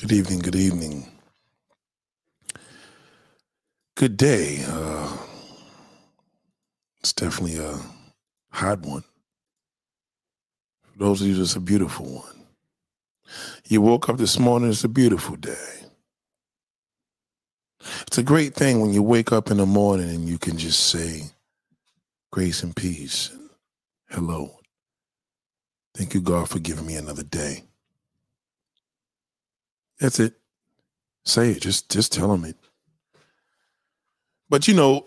Good evening. Good evening. Good day. Uh, it's definitely a hot one. For those of you, it's a beautiful one. You woke up this morning, it's a beautiful day. It's a great thing when you wake up in the morning and you can just say, Grace and peace. Hello. Thank you, God, for giving me another day. That's it. Say it. Just just tell them it. But you know,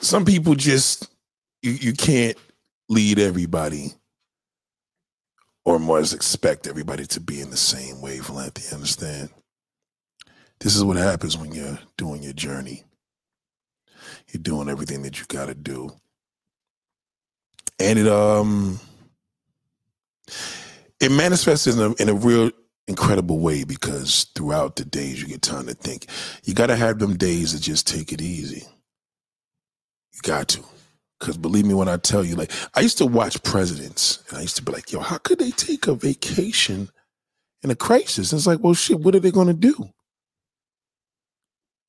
some people just you, you can't lead everybody or more must expect everybody to be in the same wavelength. You understand? This is what happens when you're doing your journey. You're doing everything that you got to do, and it um it manifests in a in a real incredible way because throughout the days you get time to think. You got to have them days to just take it easy. You got to. Because believe me when I tell you, like, I used to watch presidents and I used to be like, yo, how could they take a vacation in a crisis? And it's like, well, shit, what are they going to do?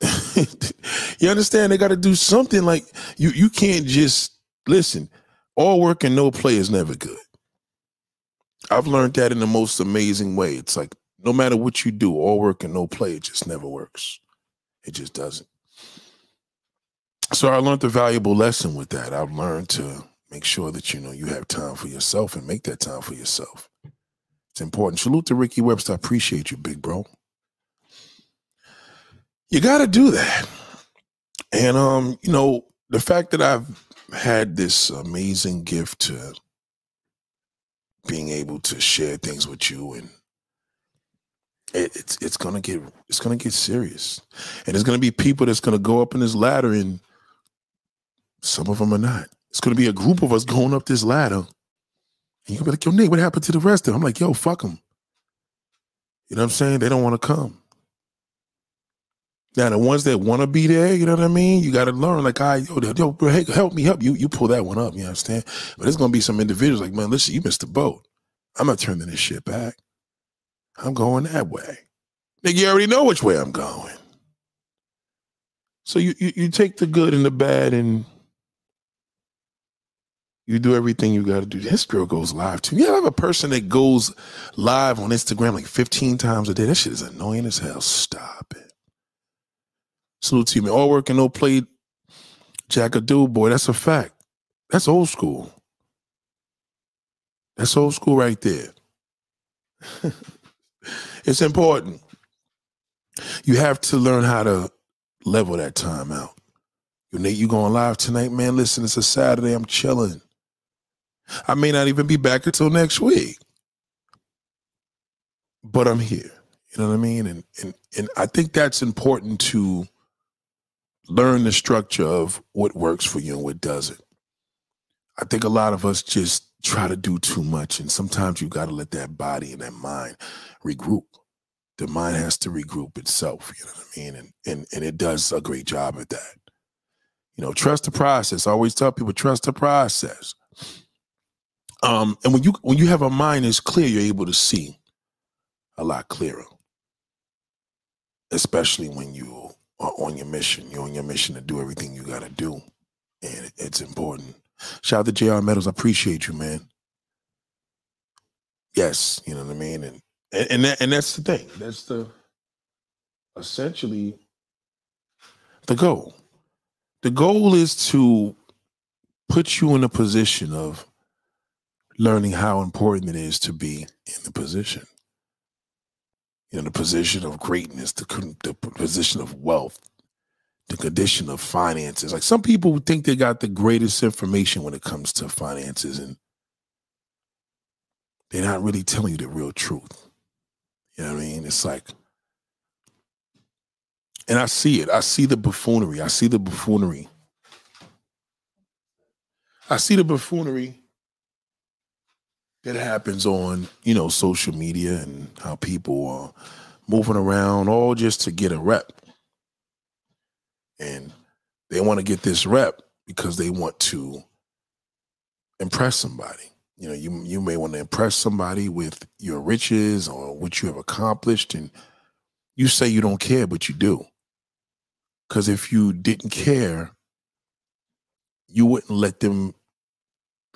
you understand? They got to do something like you, you can't just listen, all work and no play is never good. I've learned that in the most amazing way. It's like no matter what you do, all work and no play, it just never works. It just doesn't. So I learned a valuable lesson with that. I've learned to make sure that you know you have time for yourself and make that time for yourself. It's important. Salute to Ricky Webster. I appreciate you, big bro. You got to do that. And um, you know, the fact that I've had this amazing gift to being able to share things with you and it, it's it's gonna get it's gonna get serious. And there's gonna be people that's gonna go up in this ladder and some of them are not. It's gonna be a group of us going up this ladder. And you're gonna be like yo nate what happened to the rest of them i'm like yo fuck them you know what i'm saying? They don't want to come now the ones that want to be there, you know what I mean. You got to learn, like, I, yo, yo, bro, hey, help me, help you. You pull that one up, you understand? But there's gonna be some individuals like, man, listen, you missed the boat. I'm not turning this shit back. I'm going that way. Nigga, you already know which way I'm going. So you, you you take the good and the bad and you do everything you got to do. This girl goes live too. You have a person that goes live on Instagram like 15 times a day. That shit is annoying as hell. Stop it. Salute to. All work and no play. Jack a dude, boy. That's a fact. That's old school. That's old school right there. it's important. You have to learn how to level that time out. You Nate, you going live tonight, man? Listen, it's a Saturday. I'm chilling. I may not even be back until next week, but I'm here. You know what I mean? And and and I think that's important to learn the structure of what works for you and what doesn't. I think a lot of us just try to do too much, and sometimes you got to let that body and that mind regroup. The mind has to regroup itself. You know what I mean? And and and it does a great job at that. You know, trust the process. I always tell people trust the process. Um, and when you when you have a mind that's clear, you're able to see a lot clearer. Especially when you are on your mission. You're on your mission to do everything you got to do, and it's important. Shout out to J.R. Meadows. I appreciate you, man. Yes, you know what I mean, and and and, that, and that's the thing. That's the essentially the goal. The goal is to put you in a position of learning how important it is to be in the position know, the position of greatness, the, the position of wealth, the condition of finances. Like some people think they got the greatest information when it comes to finances, and they're not really telling you the real truth. You know what I mean? It's like, and I see it. I see the buffoonery. I see the buffoonery. I see the buffoonery that happens on you know social media and how people are moving around all just to get a rep. And they want to get this rep because they want to impress somebody. You know you you may want to impress somebody with your riches or what you have accomplished and you say you don't care but you do. Because if you didn't care you wouldn't let them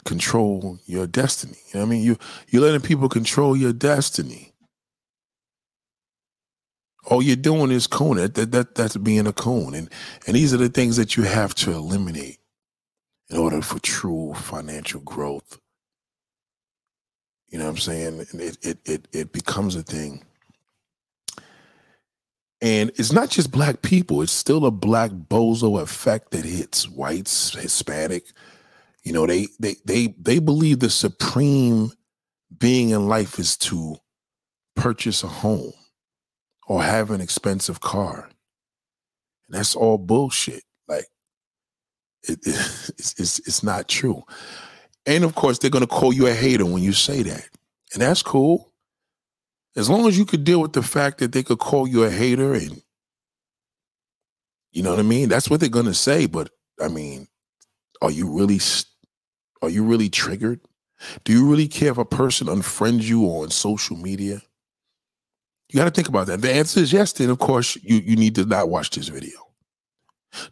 control your destiny you know what i mean you you're letting people control your destiny all you're doing is coon that, that, that that's being a coon and and these are the things that you have to eliminate in order for true financial growth you know what I'm saying? And it it it it becomes a thing. And it's not just black people, it's still a black bozo effect that hits whites, Hispanic. You know, they they they they believe the supreme being in life is to purchase a home or have an expensive car. And that's all bullshit. Like it, it it's, it's it's not true. And of course, they're going to call you a hater when you say that. And that's cool. As long as you could deal with the fact that they could call you a hater and, you know what I mean? That's what they're going to say. But I mean, are you really, are you really triggered? Do you really care if a person unfriends you on social media? You got to think about that. The answer is yes. Then, of course, you, you need to not watch this video.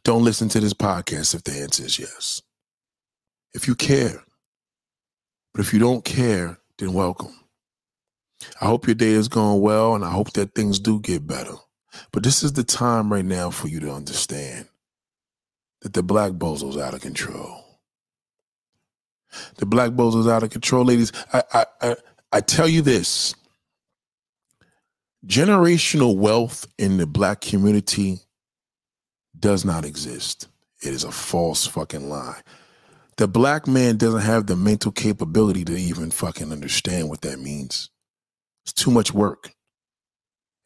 Don't listen to this podcast if the answer is yes. If you care, but if you don't care, then welcome. I hope your day is going well and I hope that things do get better. But this is the time right now for you to understand that the black bozo's out of control. The black bozo's out of control, ladies. I, I, I, I tell you this generational wealth in the black community does not exist. It is a false fucking lie the black man doesn't have the mental capability to even fucking understand what that means. It's too much work.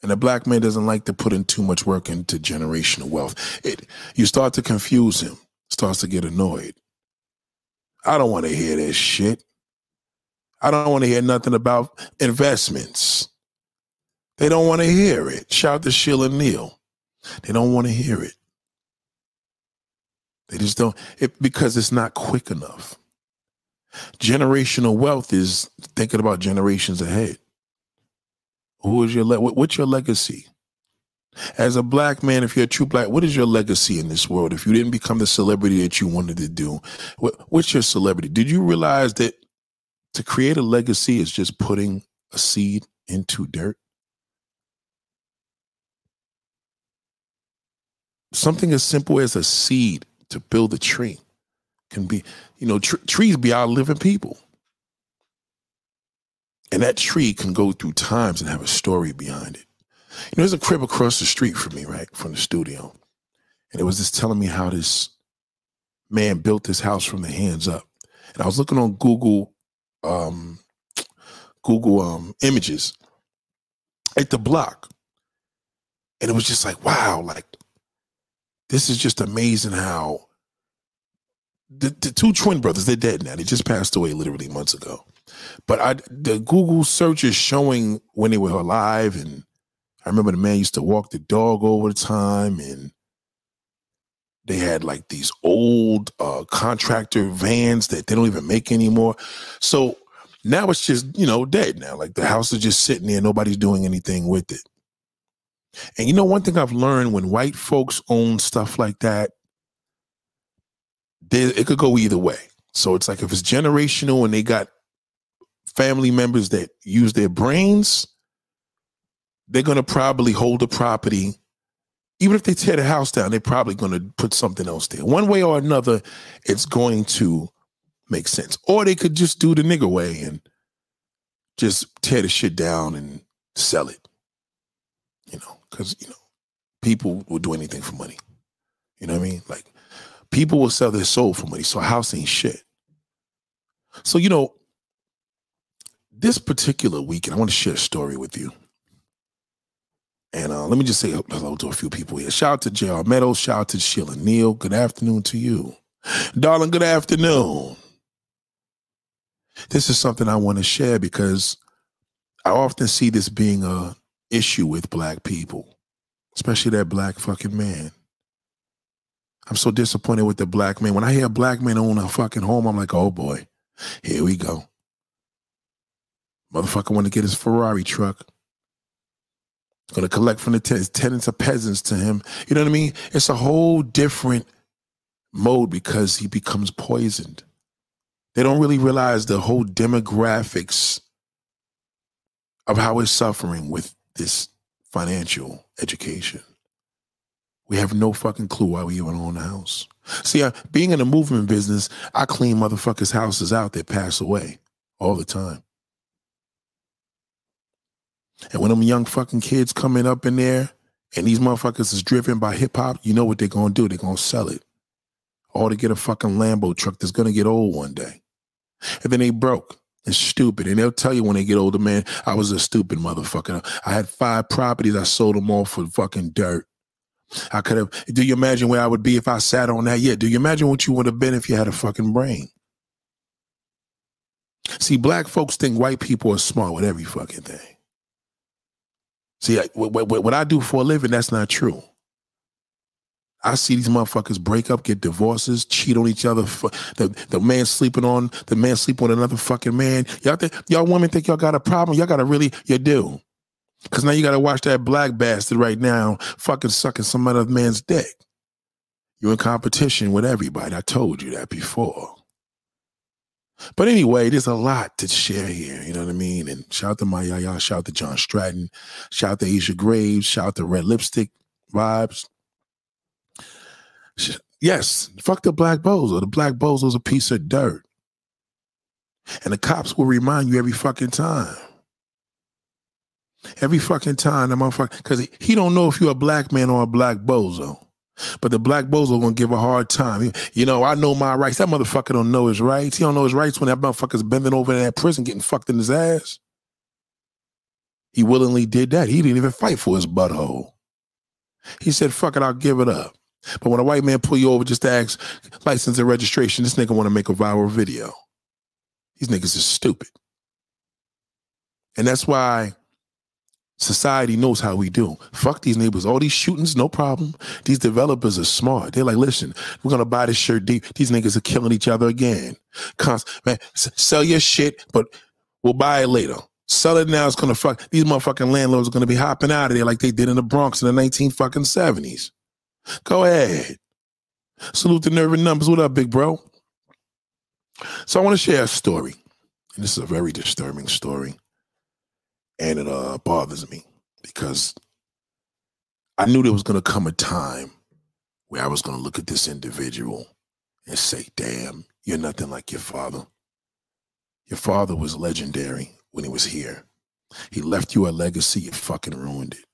And a black man doesn't like to put in too much work into generational wealth. It you start to confuse him, starts to get annoyed. I don't want to hear this shit. I don't want to hear nothing about investments. They don't want to hear it. Shout to Sheila Neal. They don't want to hear it. They just don't it because it's not quick enough. Generational wealth is thinking about generations ahead. Who is your le- what's your legacy? As a black man, if you're a true black, what is your legacy in this world? If you didn't become the celebrity that you wanted to do, what, what's your celebrity? Did you realize that to create a legacy is just putting a seed into dirt? Something as simple as a seed to build a tree can be, you know, tr- trees be our living people. And that tree can go through times and have a story behind it. You know, there's a crib across the street from me, right, from the studio. And it was just telling me how this man built this house from the hands up. And I was looking on Google, um, Google um, images at the block. And it was just like, wow, like this is just amazing how the, the two twin brothers, they're dead now. They just passed away literally months ago. But I the Google search is showing when they were alive. And I remember the man used to walk the dog over the time and they had like these old uh, contractor vans that they don't even make anymore. So now it's just, you know, dead now. Like the house is just sitting there, nobody's doing anything with it. And you know, one thing I've learned when white folks own stuff like that, they, it could go either way. So it's like if it's generational and they got family members that use their brains, they're going to probably hold the property. Even if they tear the house down, they're probably going to put something else there. One way or another, it's going to make sense. Or they could just do the nigger way and just tear the shit down and sell it. You know, because you know, people will do anything for money. You know what I mean? Like people will sell their soul for money. So a house ain't shit. So you know, this particular weekend, I want to share a story with you. And uh, let me just say hello to a few people here. Shout out to J.R. Meadows. Shout out to Sheila Neal. Good afternoon to you. Darling, good afternoon. This is something I want to share because I often see this being a issue with black people, especially that black fucking man. I'm so disappointed with the black man. When I hear a black man own a fucking home, I'm like, oh boy, here we go. Motherfucker want to get his Ferrari truck. Going to collect from the tenants. Tenants are peasants to him. You know what I mean? It's a whole different mode because he becomes poisoned. They don't really realize the whole demographics of how we're suffering with this financial education. We have no fucking clue why we even own a house. See, I, being in the movement business, I clean motherfuckers' houses out that pass away all the time. And when them young fucking kids coming up in there and these motherfuckers is driven by hip hop, you know what they're gonna do? They're gonna sell it. All to get a fucking Lambo truck that's gonna get old one day. And then they broke. It's stupid. And they'll tell you when they get older, man, I was a stupid motherfucker. I had five properties, I sold them all for fucking dirt. I could have. Do you imagine where I would be if I sat on that? Yeah. Do you imagine what you would have been if you had a fucking brain? See, black folks think white people are smart with every fucking thing. See, what, what, what I do for a living, that's not true. I see these motherfuckers break up, get divorces, cheat on each other. The, the man sleeping on the man sleep on another fucking man. Y'all think y'all women think y'all got a problem? Y'all gotta really you do. Cause now you gotta watch that black bastard right now fucking sucking some other man's dick. You're in competition with everybody. I told you that before. But anyway, there's a lot to share here. You know what I mean? And shout out to my yaya, shout out to John Stratton, shout out to Asia Graves, shout out to Red Lipstick Vibes. Yes, fuck the black bozo. The black bozo's a piece of dirt. And the cops will remind you every fucking time. Every fucking time, the motherfucker, because he don't know if you're a black man or a black bozo. But the black bozo are gonna give a hard time. You know, I know my rights. That motherfucker don't know his rights. He don't know his rights when that motherfucker's bending over in that prison getting fucked in his ass. He willingly did that. He didn't even fight for his butthole. He said, fuck it, I'll give it up. But when a white man pull you over just to ask license and registration, this nigga want to make a viral video. These niggas is stupid. And that's why Society knows how we do. Fuck these neighbors. All these shootings, no problem. These developers are smart. They're like, listen, we're gonna buy this shirt deep. These niggas are killing each other again. Const- man, sell your shit, but we'll buy it later. Sell it now. It's gonna fuck. These motherfucking landlords are gonna be hopping out of there like they did in the Bronx in the nineteen fucking seventies. Go ahead. Salute the nerve and numbers. What up, big bro? So I want to share a story, and this is a very disturbing story and it uh, bothers me because I knew there was going to come a time where I was going to look at this individual and say, "Damn, you're nothing like your father. Your father was legendary when he was here. He left you a legacy. You fucking ruined it.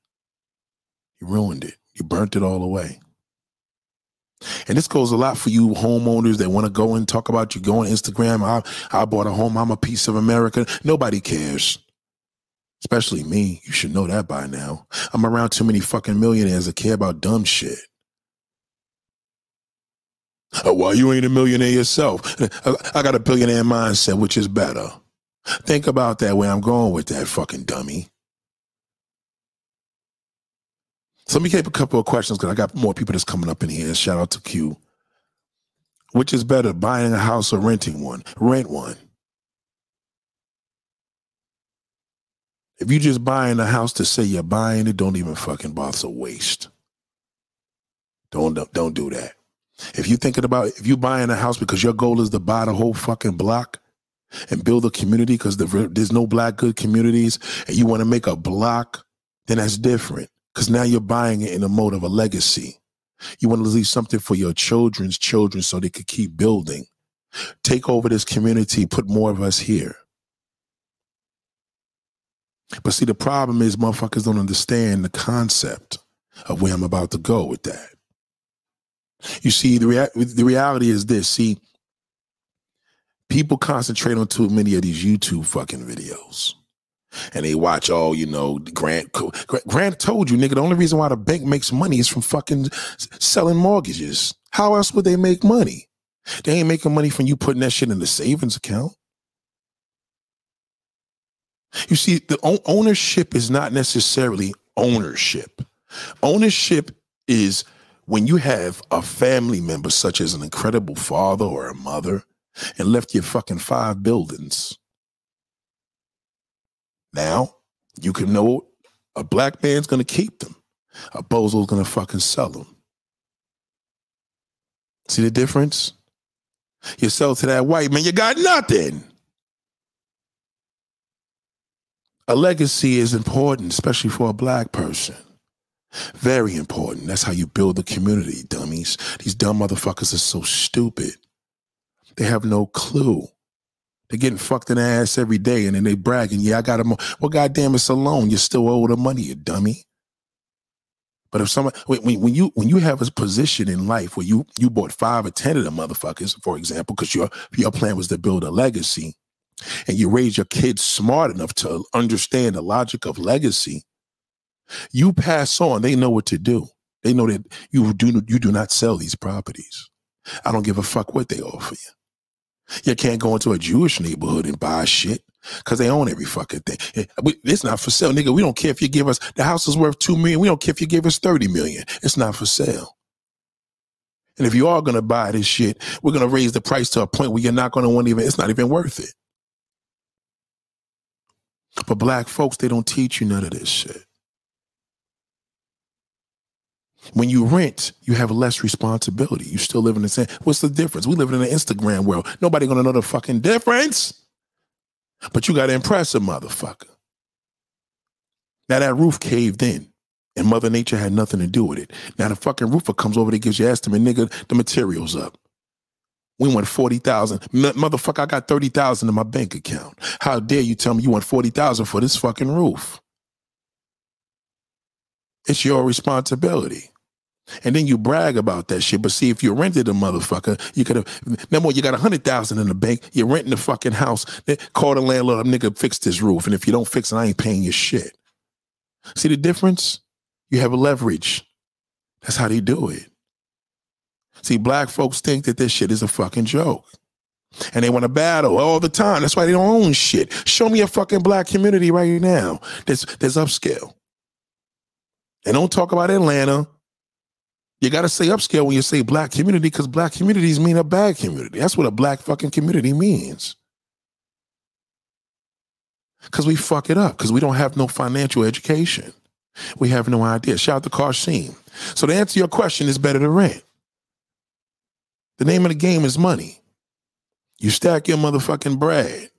You ruined it. You burnt it all away." And this goes a lot for you homeowners that want to go and talk about you go on Instagram. I, I bought a home. I'm a piece of America. Nobody cares. Especially me. You should know that by now. I'm around too many fucking millionaires that care about dumb shit. Oh, why you ain't a millionaire yourself? I got a billionaire mindset, which is better. Think about that where I'm going with that fucking dummy. So let me keep a couple of questions because I got more people that's coming up in here. Shout out to Q. Which is better, buying a house or renting one? Rent one. If you're just buying a house to say you're buying it, don't even fucking bother. A waste. Don't don't do that. If you're thinking about if you're buying a house because your goal is to buy the whole fucking block and build a community because there's no black good communities and you want to make a block, then that's different. Because now you're buying it in a mode of a legacy. You want to leave something for your children's children so they could keep building. Take over this community, put more of us here. But see, the problem is motherfuckers don't understand the concept of where I'm about to go with that. You see, the, rea- the reality is this. See, people concentrate on too many of these YouTube fucking videos. And they watch all, you know, Grant. Grant told you, nigga, the only reason why the bank makes money is from fucking selling mortgages. How else would they make money? They ain't making money from you putting that shit in the savings account. You see, the ownership is not necessarily ownership. Ownership is when you have a family member, such as an incredible father or a mother, and left you fucking five buildings. Now, you can know A black man's gonna keep them. A bozo's gonna fucking sell them. See the difference? You sell to that white man, you got nothing. A legacy is important, especially for a black person. Very important. That's how you build a community, dummies. These dumb motherfuckers are so stupid. They have no clue. They're getting fucked in the ass every day and then they bragging, yeah, I got them. Well, goddamn, it's a loan. You still owe the money, you dummy. But if someone when, when you when you have a position in life where you you bought five or ten of them motherfuckers, for example, because your your plan was to build a legacy, and you raise your kids smart enough to understand the logic of legacy, you pass on. They know what to do. They know that you do you do not sell these properties. I don't give a fuck what they offer you. You can't go into a Jewish neighborhood and buy shit because they own every fucking thing. Eh, it's not for sale, nigga. We don't care if you give us the house is worth two million. We don't care if you give us thirty million. It's not for sale. And if you are gonna buy this shit, we're gonna raise the price to a point where you're not gonna want even. It's not even worth it. But black folks, they don't teach you none of this shit. When you rent, you have less responsibility. You still live in the same. What's the difference? We live in an Instagram world. Nobody gonna know the fucking difference. But you gotta impress a motherfucker. Now that roof caved in. And Mother Nature had nothing to do with it. Now the fucking roofer comes over there, gives you estimate, nigga, the materials up. We want 40,000. Motherfucker, I got 30,000 in my bank account. How dare you tell me you want 40,000 for this fucking roof? It's your responsibility. And then you brag about that shit. But see, if you rented a motherfucker, you could have no more. You got a hundred thousand in the bank. You're renting the fucking house. Then call the landlord. Nigga, fix this roof. And if you don't fix it, I ain't paying your shit. See the difference? You have a leverage. That's how they do it. See, black folks think that this shit is a fucking joke. And they want to battle all the time. That's why they don't own shit. Show me a fucking black community right now that's that's upscale. And don't talk about Atlanta. You got to say upscale when you say black community because black communities mean a bad community. That's what a black fucking community means. Because we fuck it up because we don't have no financial education. We have no idea. Shout out to Karsim. So to answer your question, it's better to rent. The name of the game is money. You stack your motherfucking bread.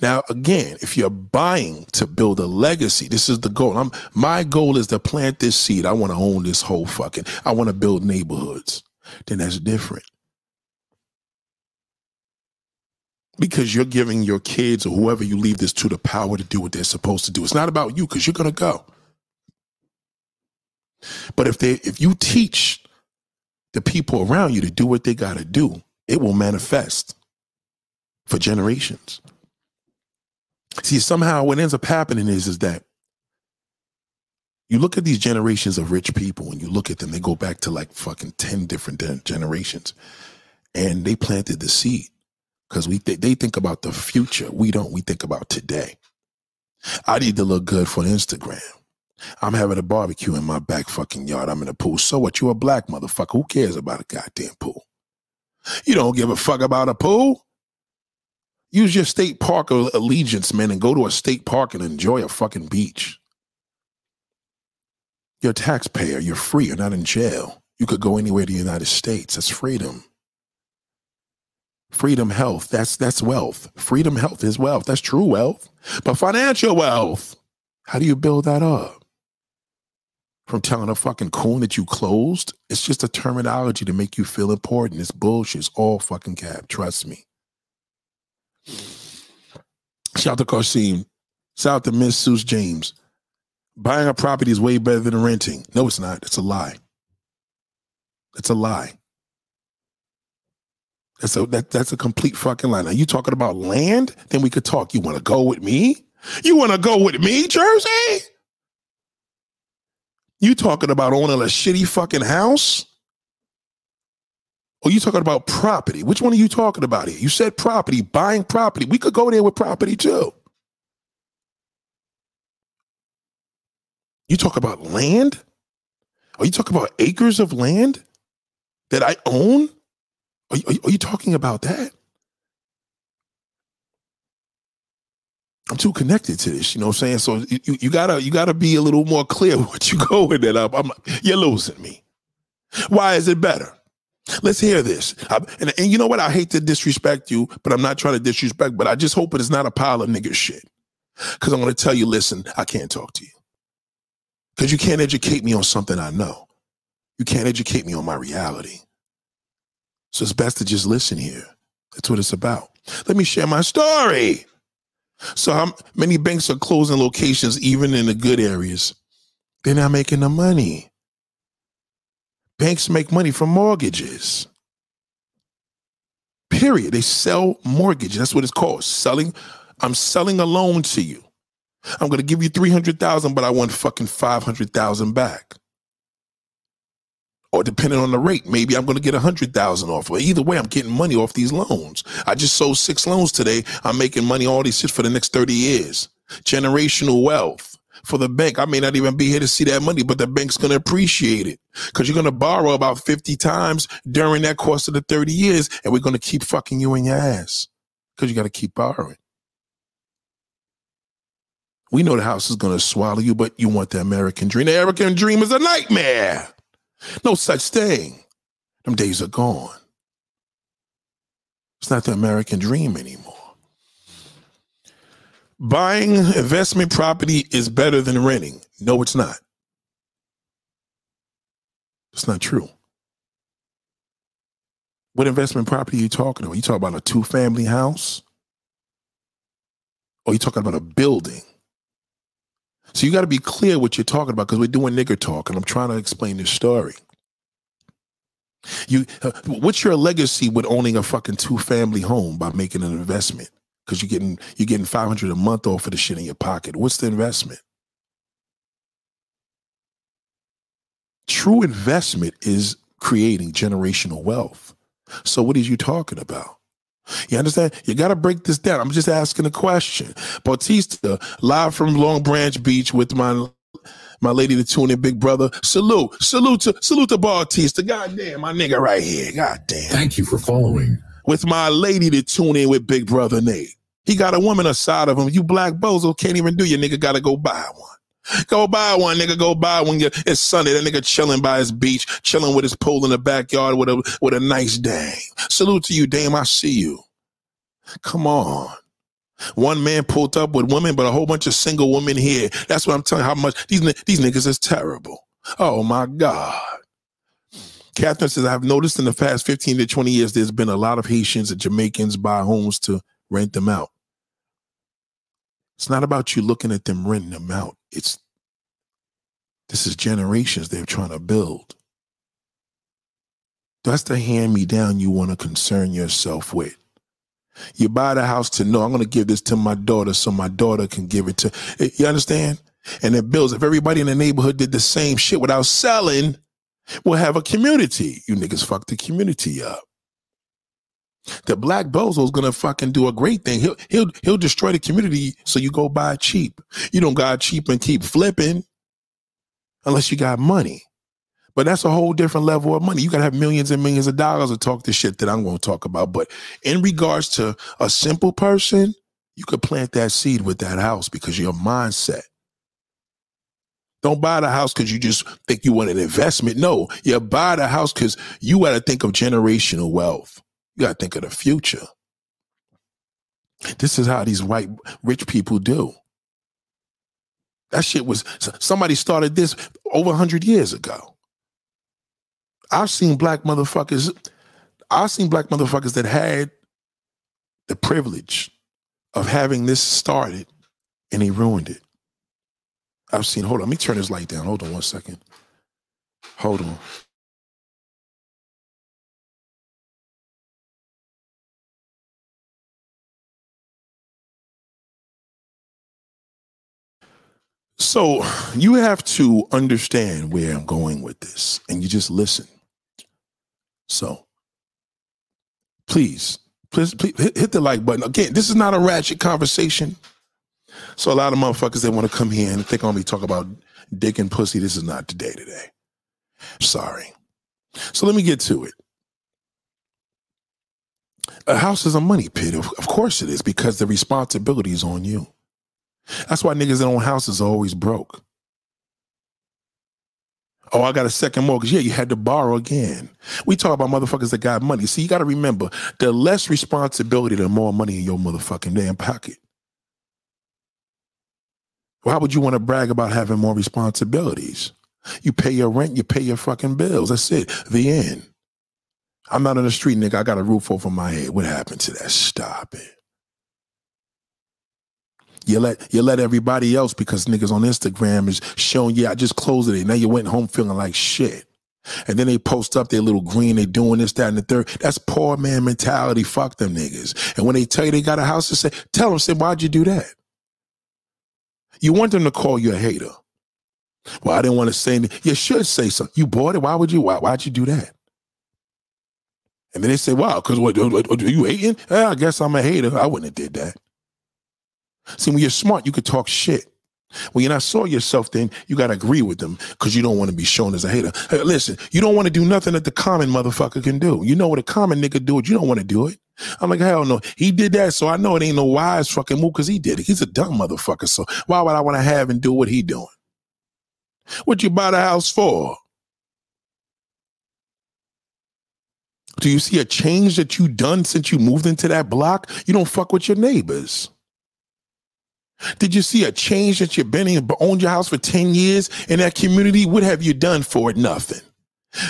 Now, again, if you're buying to build a legacy, this is the goal. I'm, my goal is to plant this seed. I want to own this whole fucking, I want to build neighborhoods. Then that's different. Because you're giving your kids or whoever you leave this to the power to do what they're supposed to do. It's not about you because you're going to go. But if they if you teach the people around you to do what they got to do, it will manifest for generations. See, somehow what ends up happening is, is that you look at these generations of rich people and you look at them, they go back to like fucking 10 different generations and they planted the seed because we th- they think about the future. We don't. We think about today. I need to look good for Instagram. I'm having a barbecue in my back fucking yard. I'm in a pool. So what? You a black motherfucker. Who cares about a goddamn pool? You don't give a fuck about a pool. Use your state park allegiance, man, and go to a state park and enjoy a fucking beach. You're a taxpayer. You're free. You're not in jail. You could go anywhere in the United States. That's freedom. Freedom health. That's that's wealth. Freedom health is wealth. That's true wealth. But financial wealth. How do you build that up? From telling a fucking coon that you closed? It's just a terminology to make you feel important. It's bullshit. It's all fucking cap. Trust me. Shout out to Karsim. Shout out to Miss Seuss James. Buying a property is way better than renting. No, it's not. It's a lie. It's a lie. That's a that, that's a complete fucking lie. Now you talking about land? Then we could talk. You want to go with me? You want to go with me, Jersey? You talking about owning a shitty fucking house? Or you talking about property? Which one are you talking about here? You said property, buying property. We could go there with property too. You talk about land? Are you talking about acres of land that I own? Are you, are you talking about that? I'm too connected to this. You know what I'm saying? So you, you gotta you gotta be a little more clear what you go with it up. I'm you're losing me. Why is it better? Let's hear this. I, and, and you know what? I hate to disrespect you, but I'm not trying to disrespect, but I just hope it is not a pile of nigger shit. Cause I'm gonna tell you, listen, I can't talk to you. Cause you can't educate me on something I know. You can't educate me on my reality. So it's best to just listen here. That's what it's about. Let me share my story. So how many banks are closing locations even in the good areas? They're not making the money. Banks make money from mortgages. Period. They sell mortgages. That's what it's called. Selling. I'm selling a loan to you. I'm going to give you 300,000, but I want fucking 500,000 back. Or depending on the rate, maybe I'm going to get a 100,000 off. But either way, I'm getting money off these loans. I just sold six loans today. I'm making money all these shit for the next 30 years. Generational wealth for the bank. I may not even be here to see that money, but the bank's going to appreciate it because you're going to borrow about 50 times during that course of the 30 years, and we're going to keep fucking you in your ass because you got to keep borrowing. We know the house is going to swallow you, but you want the American dream. The American dream is a nightmare. No such thing. Them days are gone. It's not the American dream anymore. Buying investment property is better than renting. No, it's not. It's not true. What investment property are you talking about? You talking about a two family house? Or you talking about a building? So you got to be clear what you're talking about because we're doing nigger talk and I'm trying to explain this story. You, uh, what's your legacy with owning a fucking two family home by making an investment? because you're getting you're getting 500 a month off of the shit in your pocket. What's the investment? True investment is creating generational wealth. So what are you talking about? You understand? You got to break this down. I'm just asking a question. Bautista, live from Long Branch Beach with my my lady to tune in, big brother. Salute, salute to salute to Bautista. God damn, my nigga right here. God damn. Thank you for following with my lady to tune in with Big Brother Nate. He got a woman aside of him. You black bozo can't even do your nigga gotta go buy one. Go buy one, nigga. Go buy one. It's Sunday. That nigga chilling by his beach, chilling with his pool in the backyard with a with a nice dame. Salute to you, dame. I see you. Come on. One man pulled up with women, but a whole bunch of single women here. That's what I'm telling you how much these these niggas is terrible. Oh my God. Catherine says, I've noticed in the past 15 to 20 years, there's been a lot of Haitians and Jamaicans buy homes to rent them out. It's not about you looking at them renting them out. It's this is generations they're trying to build. That's the hand me down you want to concern yourself with. You buy the house to know I'm going to give this to my daughter so my daughter can give it to. You understand? And it builds. If everybody in the neighborhood did the same shit without selling, we'll have a community. You niggas fuck the community up. The black bozo's gonna fucking do a great thing. He'll he'll he'll destroy the community so you go buy cheap. You don't got cheap and keep flipping unless you got money. But that's a whole different level of money. You gotta have millions and millions of dollars to talk the shit that I'm gonna talk about. But in regards to a simple person, you could plant that seed with that house because your mindset. Don't buy the house because you just think you want an investment. No, you buy the house because you got to think of generational wealth. You got to think of the future. This is how these white rich people do. That shit was somebody started this over 100 years ago. I've seen black motherfuckers, I've seen black motherfuckers that had the privilege of having this started and they ruined it. I've seen, hold on, let me turn this light down. Hold on one second. Hold on. So you have to understand where I'm going with this, and you just listen. So please, please, please hit, the like button. Again, this is not a ratchet conversation. So a lot of motherfuckers they want to come here and think on me talk about dick and pussy. This is not today today. Sorry. So let me get to it. A house is a money pit. Of course it is because the responsibility is on you. That's why niggas that own houses are always broke. Oh, I got a second mortgage. Yeah, you had to borrow again. We talk about motherfuckers that got money. See, you got to remember the less responsibility, the more money in your motherfucking damn pocket. Why would you want to brag about having more responsibilities? You pay your rent, you pay your fucking bills. That's it. The end. I'm not on the street, nigga. I got a roof over my head. What happened to that? Stop it. You let you let everybody else because niggas on Instagram is showing you I just closed it. Now you went home feeling like shit. And then they post up their little green, they doing this, that, and the third. That's poor man mentality. Fuck them niggas. And when they tell you they got a house to say, tell them, say, why'd you do that? You want them to call you a hater. Well, I didn't want to say anything. You should say something. You bought it. Why would you? Why, why'd you do that? And then they say, wow, because what, you hating? I guess I'm a hater. I wouldn't have did that. See, when you're smart, you could talk shit. When you're not sure yourself, then you got to agree with them because you don't want to be shown as a hater. Hey, listen, you don't want to do nothing that the common motherfucker can do. You know what a common nigga do it. You don't want to do it. I'm like, hell no. He did that, so I know it ain't no wise fucking move because he did it. He's a dumb motherfucker. So why would I want to have and do what he doing? What you buy the house for? Do you see a change that you done since you moved into that block? You don't fuck with your neighbors. Did you see a change that you've been in, owned your house for 10 years in that community? What have you done for it? Nothing.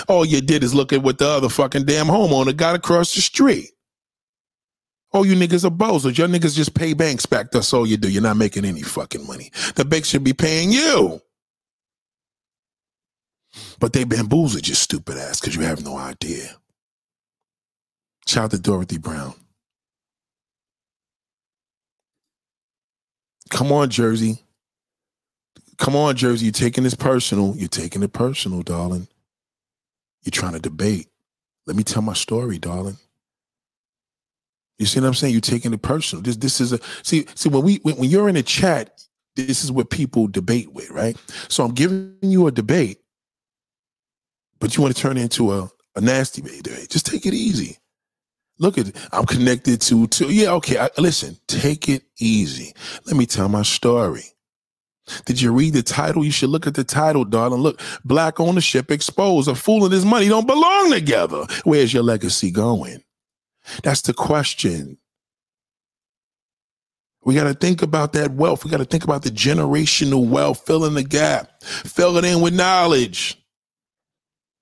All you did is look at what the other fucking damn homeowner got across the street. Oh, you niggas are bozos. Your niggas just pay banks back. That's all you do. You're not making any fucking money. The banks should be paying you. But they bamboozled your stupid ass because you have no idea. Shout out to Dorothy Brown. Come on, Jersey. Come on, Jersey. You're taking this personal. You're taking it personal, darling. You're trying to debate. Let me tell my story, darling. You see what I'm saying? You're taking it personal. This this is a see see when we when, when you're in a chat, this is what people debate with, right? So I'm giving you a debate, but you want to turn it into a, a nasty debate. Just take it easy. Look at. I'm connected to to yeah, okay. I, listen, take it easy. Let me tell my story. Did you read the title? You should look at the title, darling. Look, black ownership exposed. A fool and his money don't belong together. Where's your legacy going? That's the question. We got to think about that wealth. We got to think about the generational wealth, filling the gap, fill it in with knowledge.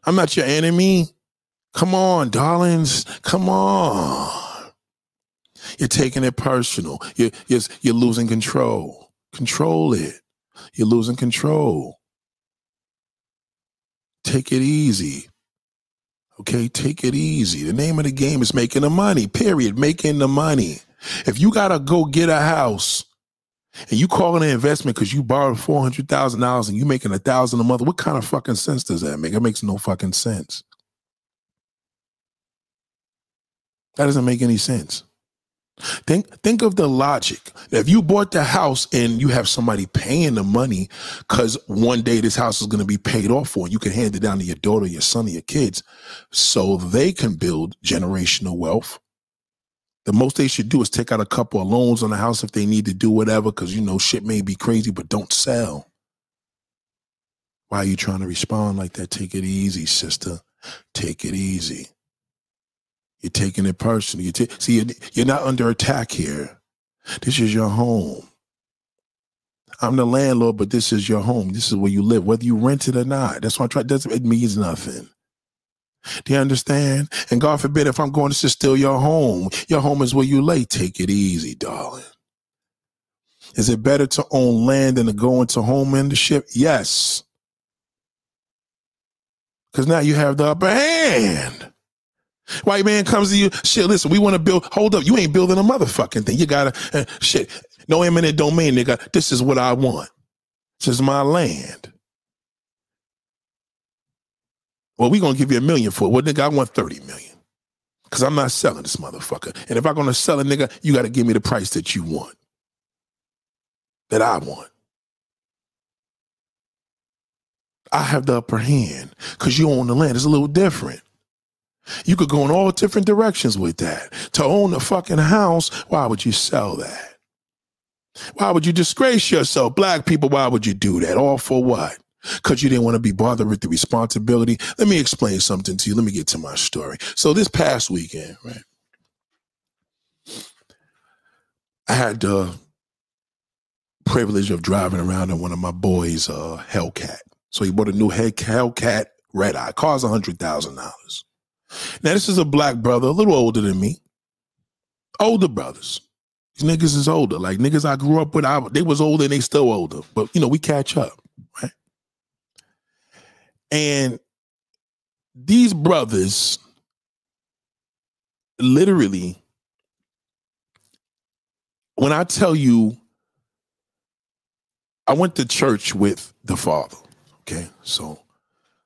I'm not your enemy. Come on, darlings. Come on. You're taking it personal. You're, you're, you're losing control. Control it. You're losing control. Take it easy. Okay, take it easy. The name of the game is making the money, period. Making the money. If you got to go get a house and you call it an investment because you borrowed $400,000 and you making a thousand a month, what kind of fucking sense does that make? It makes no fucking sense. That doesn't make any sense. Think think of the logic. If you bought the house and you have somebody paying the money because one day this house is going to be paid off for, and you can hand it down to your daughter, your son, or your kids, so they can build generational wealth. The most they should do is take out a couple of loans on the house if they need to do whatever, because you know shit may be crazy, but don't sell. Why are you trying to respond like that? Take it easy, sister. Take it easy. You're taking it personally. You see, you're, you're not under attack here. This is your home. I'm the landlord, but this is your home. This is where you live, whether you rent it or not. That's why I try. Doesn't it means nothing. Do you understand? And God forbid if I'm going, to still your home. Your home is where you lay. Take it easy, darling. Is it better to own land than to go into home ownership? Yes. Because now you have the upper hand. White man comes to you, shit, listen, we want to build, hold up, you ain't building a motherfucking thing. You gotta, uh, shit, no eminent domain, nigga. This is what I want. This is my land. Well, we gonna give you a million for it. Well, nigga, I want 30 million. Cause I'm not selling this motherfucker. And if I'm gonna sell it, nigga, you gotta give me the price that you want. That I want. I have the upper hand because you own the land. It's a little different. You could go in all different directions with that. To own a fucking house, why would you sell that? Why would you disgrace yourself? Black people, why would you do that? All for what? Because you didn't want to be bothered with the responsibility. Let me explain something to you. Let me get to my story. So this past weekend, right? I had the privilege of driving around in one of my boys' uh, Hellcat. So he bought a new Hellcat red eye. Car's a hundred thousand dollars. Now this is a black brother, a little older than me. Older brothers. These niggas is older. Like niggas I grew up with, I, they was older and they still older. But you know, we catch up, right? And these brothers literally, when I tell you, I went to church with the father. Okay, so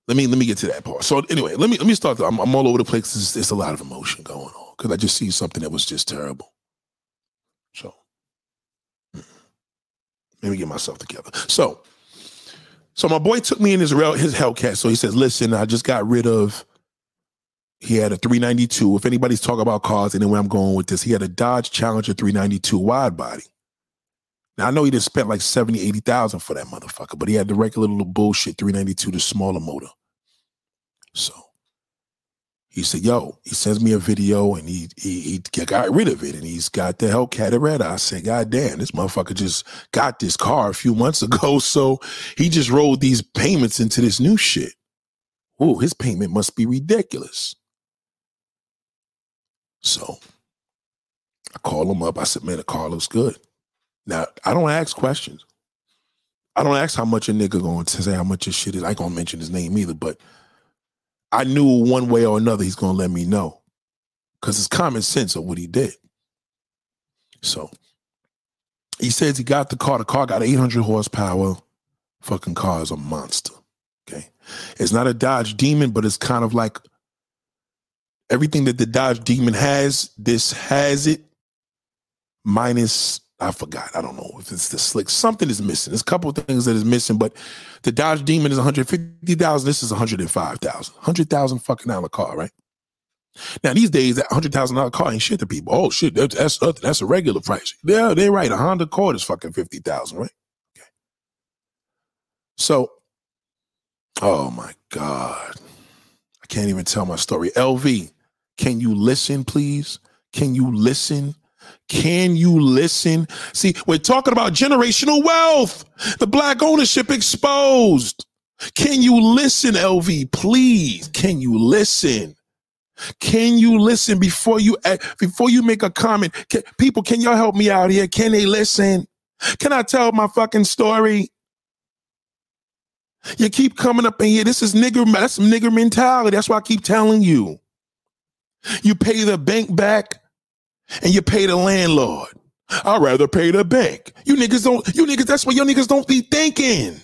let me let me get to that part. So anyway, let me let me start. I'm, I'm all over the place. There's, there's a lot of emotion going on because I just see something that was just terrible. So mm-hmm. let me get myself together. So, so my boy took me in his his Hellcat. So he says, "Listen, I just got rid of." He had a 392. If anybody's talking about cars, anyway, I'm going with this. He had a Dodge Challenger 392 wide body. Now I know he just spent like 70, 80,000 for that motherfucker, but he had the regular little bullshit 392, the smaller motor. So he said, yo, he sends me a video and he, he, he got rid of it and he's got the Hellcat red. I said, God damn, this motherfucker just got this car a few months ago. So he just rolled these payments into this new shit. Oh, his payment must be ridiculous. So I call him up. I said, man, the car looks good. Now, I don't ask questions. I don't ask how much a nigga going to say how much his shit is. I ain't gonna mention his name either, but I knew one way or another he's gonna let me know. Cause it's common sense of what he did. So he says he got the car. The car got 800 horsepower. Fucking car is a monster. Okay. It's not a Dodge Demon, but it's kind of like everything that the Dodge Demon has. This has it minus I forgot. I don't know if it's the slick. Something is missing. There's a couple of things that is missing, but the Dodge Demon is 150,000. This is 105,000. 100,000 fucking dollar car, right? Now these days, that hundred thousand dollar car ain't shit to people. Oh shit, that's that's, that's a regular price. Yeah, they're right. A Honda Accord is fucking fifty thousand, right? Okay. So, oh my god, I can't even tell my story. LV, can you listen, please? Can you listen? Can you listen? See, we're talking about generational wealth, the black ownership exposed. Can you listen, LV? Please, can you listen? Can you listen before you before you make a comment? Can, people, can y'all help me out here? Can they listen? Can I tell my fucking story? You keep coming up in here. This is nigger. That's nigger mentality. That's why I keep telling you. You pay the bank back and you pay the landlord. I'd rather pay the bank. You niggas don't, you niggas, that's what your niggas don't be thinking.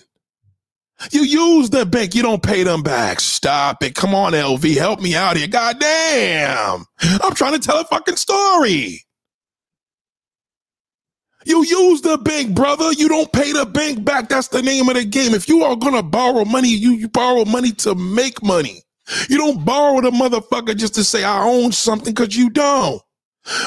You use the bank, you don't pay them back. Stop it. Come on, LV, help me out here. God damn. I'm trying to tell a fucking story. You use the bank, brother. You don't pay the bank back. That's the name of the game. If you are gonna borrow money, you, you borrow money to make money. You don't borrow the motherfucker just to say I own something because you don't.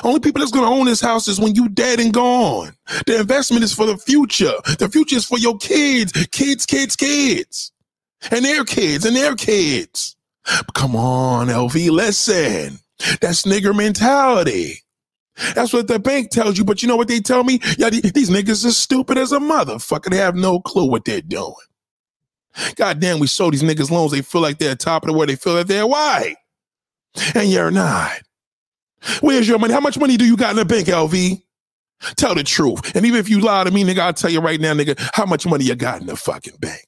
Only people that's gonna own this house is when you dead and gone. The investment is for the future. The future is for your kids, kids, kids, kids, and their kids and their kids. Come on, LV, listen. That's nigger mentality. That's what the bank tells you. But you know what they tell me? Yeah, these niggas are stupid as a motherfucker. They have no clue what they're doing. God damn, we show these niggas loans. They feel like they're top of the world. They feel like they're white. And you're not. Where's your money? How much money do you got in the bank, LV? Tell the truth. And even if you lie to me, nigga, I'll tell you right now, nigga, how much money you got in the fucking bank.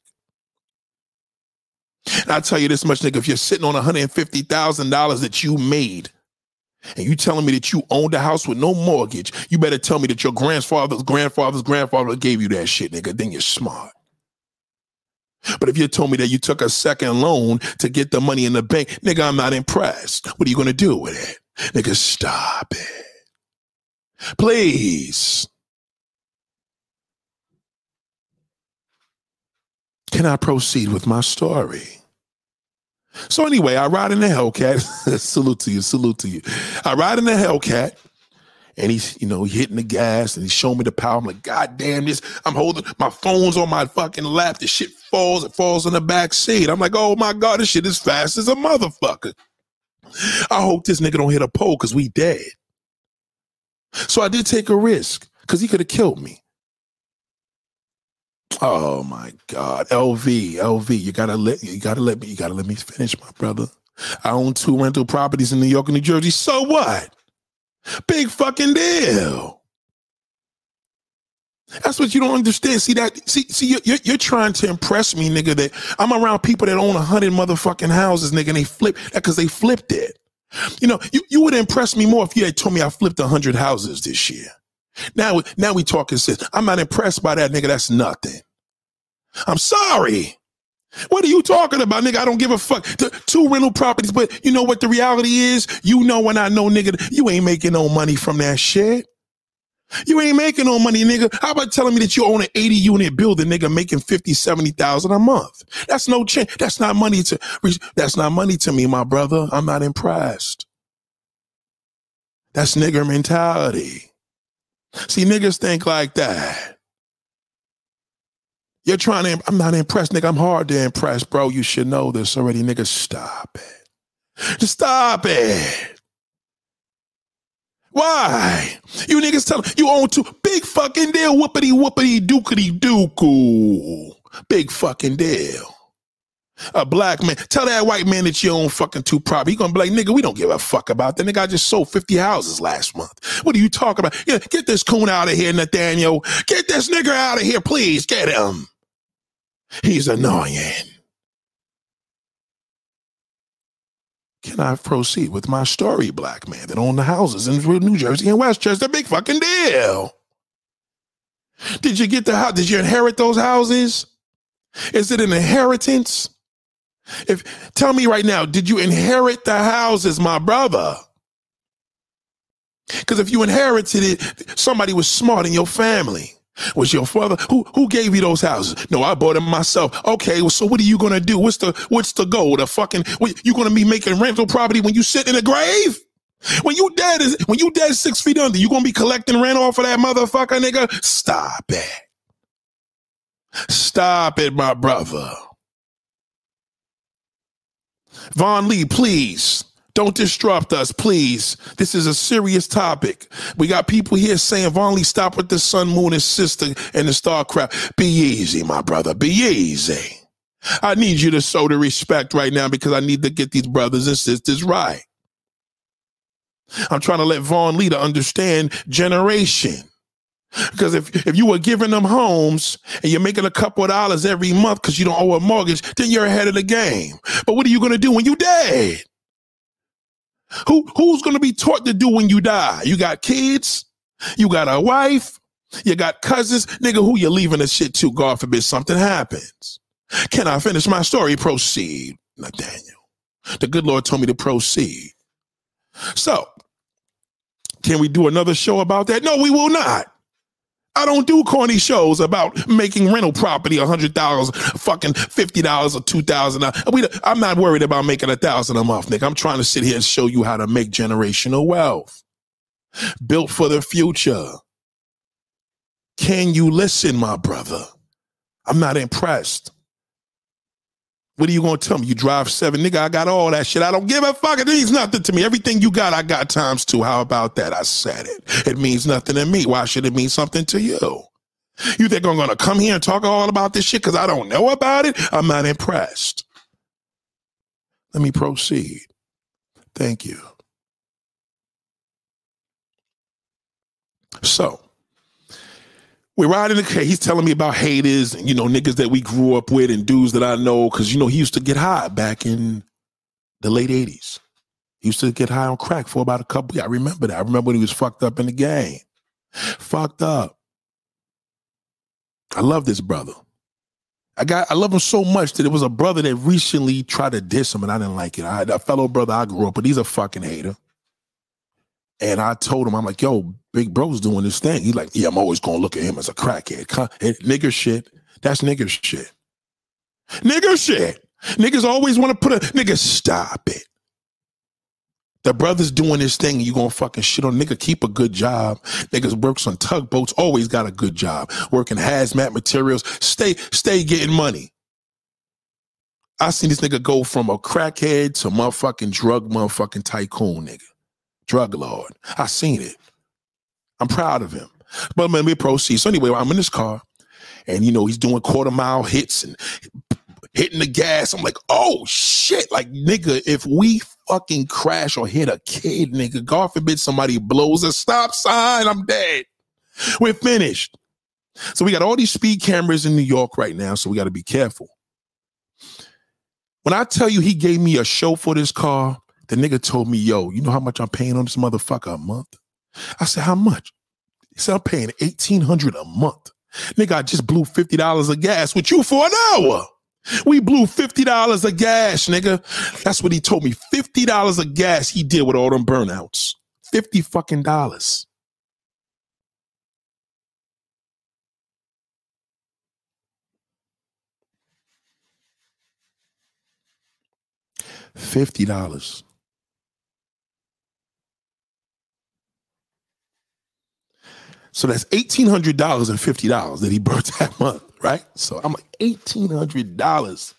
And I'll tell you this much, nigga, if you're sitting on $150,000 that you made, and you telling me that you owned a house with no mortgage, you better tell me that your grandfather's grandfather's grandfather gave you that shit, nigga. Then you're smart. But if you told me that you took a second loan to get the money in the bank, nigga, I'm not impressed. What are you gonna do with it? Nigga, stop it. Please. Can I proceed with my story? So anyway, I ride in the Hellcat. salute to you, salute to you. I ride in the Hellcat, and he's, you know, hitting the gas and he's showing me the power. I'm like, God damn this. I'm holding my phone's on my fucking lap. The shit falls, it falls in the back seat. I'm like, oh my God, this shit is fast as a motherfucker. I hope this nigga don't hit a pole because we dead. So I did take a risk because he could have killed me. Oh my God. LV, LV, you gotta let you gotta let me, you gotta let me finish, my brother. I own two rental properties in New York and New Jersey. So what? Big fucking deal. That's what you don't understand. See that? See, see, you're, you're, trying to impress me, nigga. That I'm around people that own a hundred motherfucking houses, nigga, and they flip that because they flipped it. You know, you, you would impress me more if you had told me I flipped a hundred houses this year. Now, now we talking sense. I'm not impressed by that, nigga. That's nothing. I'm sorry. What are you talking about, nigga? I don't give a fuck. The two rental properties, but you know what the reality is? You know when I know, nigga, you ain't making no money from that shit. You ain't making no money, nigga. How about telling me that you own an 80 unit building, nigga, making 50, 70,000 a month? That's no change. That's not money to, that's not money to me, my brother. I'm not impressed. That's nigger mentality. See, niggas think like that. You're trying to, I'm not impressed, nigga. I'm hard to impress, bro. You should know this already, nigga. Stop it. Just stop it. Why? You niggas tell you own two big fucking deal, whoopity whoopity dookity dookoo. Big fucking deal. A black man, tell that white man that you own fucking two property. He gonna be like, nigga, we don't give a fuck about that. Nigga, I just sold 50 houses last month. What are you talking about? Yeah, get this coon out of here, Nathaniel. Get this nigga out of here, please. Get him. He's annoying. Can I proceed with my story, black man that owned the houses in New Jersey and Westchester? Big fucking deal. Did you get the house? Did you inherit those houses? Is it an inheritance? If tell me right now, did you inherit the houses, my brother? Because if you inherited it, somebody was smart in your family. Was your father who who gave you those houses? No, I bought them myself. Okay, well, so what are you gonna do? What's the what's the goal? The fucking what, you gonna be making rental property when you sit in a grave? When you dead is when you dead six feet under, you gonna be collecting rent off of that motherfucker, nigga? Stop it. Stop it, my brother. Vaughn Lee, please. Don't disrupt us, please. This is a serious topic. We got people here saying, Vonley, stop with the sun, moon, and sister and the starcraft. Be easy, my brother. Be easy. I need you to show the respect right now because I need to get these brothers and sisters right. I'm trying to let Vaughn Lee to understand generation. Because if, if you were giving them homes and you're making a couple of dollars every month because you don't owe a mortgage, then you're ahead of the game. But what are you going to do when you dead? Who who's gonna be taught to do when you die? You got kids, you got a wife, you got cousins, nigga. Who you leaving this shit to? God forbid something happens. Can I finish my story? Proceed, Nathaniel. The good Lord told me to proceed. So, can we do another show about that? No, we will not. I don't do corny shows about making rental property a hundred dollars, fucking fifty dollars or two thousand. I'm not worried about making a thousand a month, Nick. I'm trying to sit here and show you how to make generational wealth, built for the future. Can you listen, my brother? I'm not impressed. What are you gonna tell me? You drive seven, nigga. I got all that shit. I don't give a fuck. It means nothing to me. Everything you got, I got times two. How about that? I said it. It means nothing to me. Why should it mean something to you? You think I'm gonna come here and talk all about this shit because I don't know about it? I'm not impressed. Let me proceed. Thank you. So, we're riding the car. He's telling me about haters you know, niggas that we grew up with and dudes that I know. Cause, you know, he used to get high back in the late 80s. He used to get high on crack for about a couple. I remember that. I remember when he was fucked up in the game. Fucked up. I love this brother. I got I love him so much that it was a brother that recently tried to diss him and I didn't like it. I had a fellow brother I grew up with. He's a fucking hater. And I told him, I'm like, yo, Big Bro's doing this thing. He's like, yeah, I'm always gonna look at him as a crackhead. Eh, nigger shit. That's nigger shit. Nigger shit. Niggas always want to put a nigga. Stop it. The brother's doing his thing, you gonna fucking shit on nigga. Keep a good job. Niggas works on tugboats, always got a good job. Working hazmat materials. Stay, stay getting money. I seen this nigga go from a crackhead to motherfucking drug motherfucking tycoon, nigga. Drug lord. I seen it. I'm proud of him. But let me proceed. So anyway, I'm in this car, and you know he's doing quarter mile hits and hitting the gas. I'm like, oh shit, like nigga, if we fucking crash or hit a kid, nigga, God forbid somebody blows a stop sign, I'm dead. We're finished. So we got all these speed cameras in New York right now, so we got to be careful. When I tell you he gave me a show for this car, the nigga told me, yo, you know how much I'm paying on this motherfucker a month? I said, how much? He said, I'm paying 1800 a month. Nigga, I just blew $50 of gas with you for an hour. We blew $50 of gas, nigga. That's what he told me. $50 of gas he did with all them burnouts. 50 fucking dollars. Fifty dollars. So that's eighteen hundred dollars and fifty dollars that he burnt that month, right? So I'm like eighteen hundred dollars,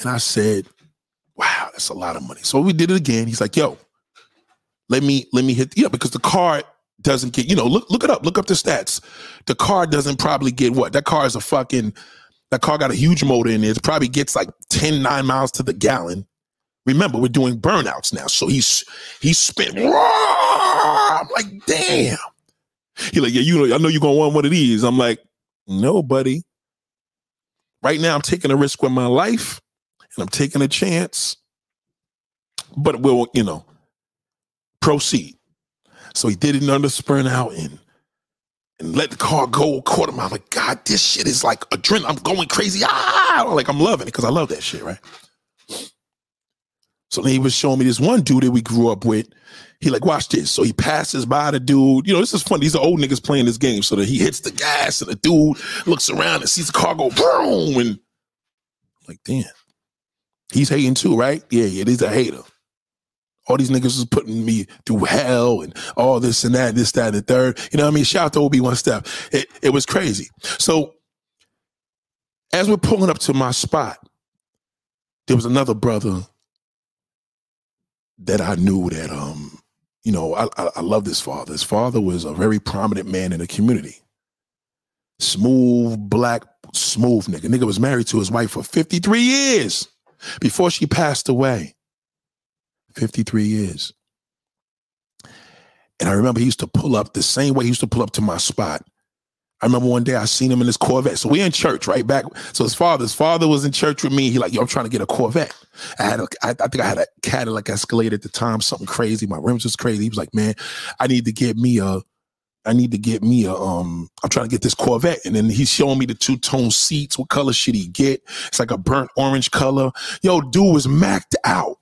and I said, "Wow, that's a lot of money." So we did it again. He's like, "Yo, let me let me hit yeah," because the car doesn't get you know look look it up, look up the stats. The car doesn't probably get what that car is a fucking that car got a huge motor in it. It probably gets like 10, 9 miles to the gallon. Remember, we're doing burnouts now. So he's he's spent. I'm like, damn. He like, yeah, you know, I know you're gonna want one of these. I'm like, no, buddy. Right now, I'm taking a risk with my life, and I'm taking a chance. But we'll, you know, proceed. So he did it under sprint out and and let the car go quarter mile. I'm like, God, this shit is like adrenaline. I'm going crazy. Ah, like I'm loving it because I love that shit, right? So he was showing me this one dude that we grew up with. He like, watch this. So he passes by the dude. You know, this is funny. These are old niggas playing this game. So that he hits the gas and the dude looks around and sees the car go boom. And like, damn. He's hating too, right? Yeah, yeah, he's a hater. All these niggas was putting me through hell and all this and that, this, that, and the third. You know what I mean? Shout out to Obi One Step. It, it was crazy. So as we're pulling up to my spot, there was another brother that I knew that um, you know, I, I, I love this father. His father was a very prominent man in the community. Smooth, black, smooth nigga. Nigga was married to his wife for 53 years before she passed away. 53 years. And I remember he used to pull up the same way he used to pull up to my spot I remember one day I seen him in his Corvette. So we in church, right back. So his father, his father was in church with me. He like, yo, I'm trying to get a Corvette. I had a, I, I think I had a Cadillac Escalade at the time, something crazy. My rims was crazy. He was like, man, I need to get me a, I need to get me a, um, I'm trying to get this Corvette. And then he's showing me the two tone seats. What color should he get? It's like a burnt orange color. Yo, dude was macked out.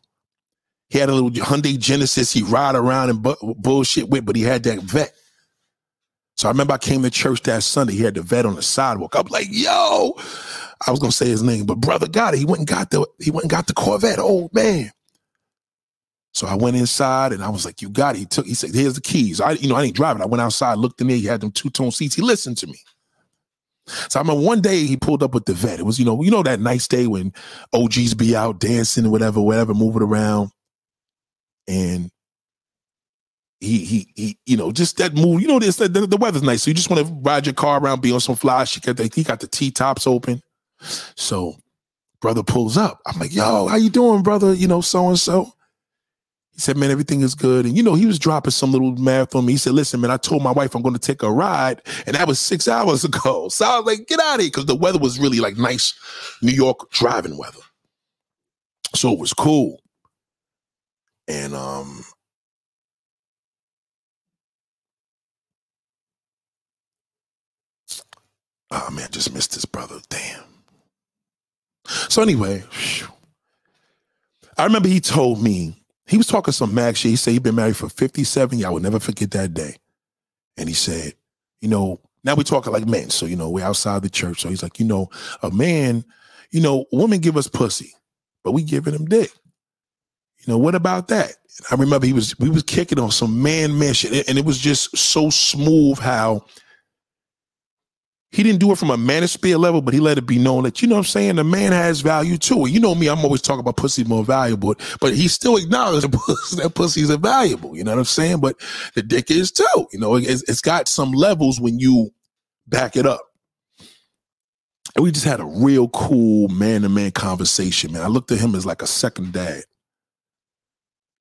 He had a little Hyundai Genesis he ride around and bu- bullshit with, but he had that vet. So I remember I came to church that Sunday. He had the vet on the sidewalk. I'm like, yo, I was gonna say his name, but brother got it. He went and got the he went and got the Corvette. Old man. So I went inside and I was like, you got it. He took, he said, here's the keys. I, you know, I didn't drive it. I went outside, looked in there, he had them two-tone seats. He listened to me. So I remember one day he pulled up with the vet. It was, you know, you know that nice day when OGs be out dancing or whatever, whatever, moving around. And he he he you know just that move you know this the, the weather's nice so you just want to ride your car around be on some fly shit got the, he got the t-tops open. So brother pulls up i'm like yo how you doing brother? You know so and so he said man everything is good. And you know he was dropping some little math on me. He said listen man i told my wife i'm going to take a ride and that was six hours ago. So i was like get out of here because the weather was really like nice new york driving weather. So it was cool. And um Oh man, just missed his brother. Damn. So anyway, I remember he told me he was talking some mag shit. He said he'd been married for 57 years. I will never forget that day. And he said, you know, now we're talking like men. So, you know, we're outside the church. So he's like, you know, a man, you know, women give us pussy, but we giving him dick. You know, what about that? I remember he was we was kicking on some man man shit, and it was just so smooth how he didn't do it from a manosphere level, but he let it be known that, you know what I'm saying, the man has value too. You know me, I'm always talking about pussy more valuable, but he still acknowledged that, pussy, that pussy's valuable. You know what I'm saying? But the dick is too. You know, it's, it's got some levels when you back it up. And we just had a real cool man to man conversation, man. I looked at him as like a second dad.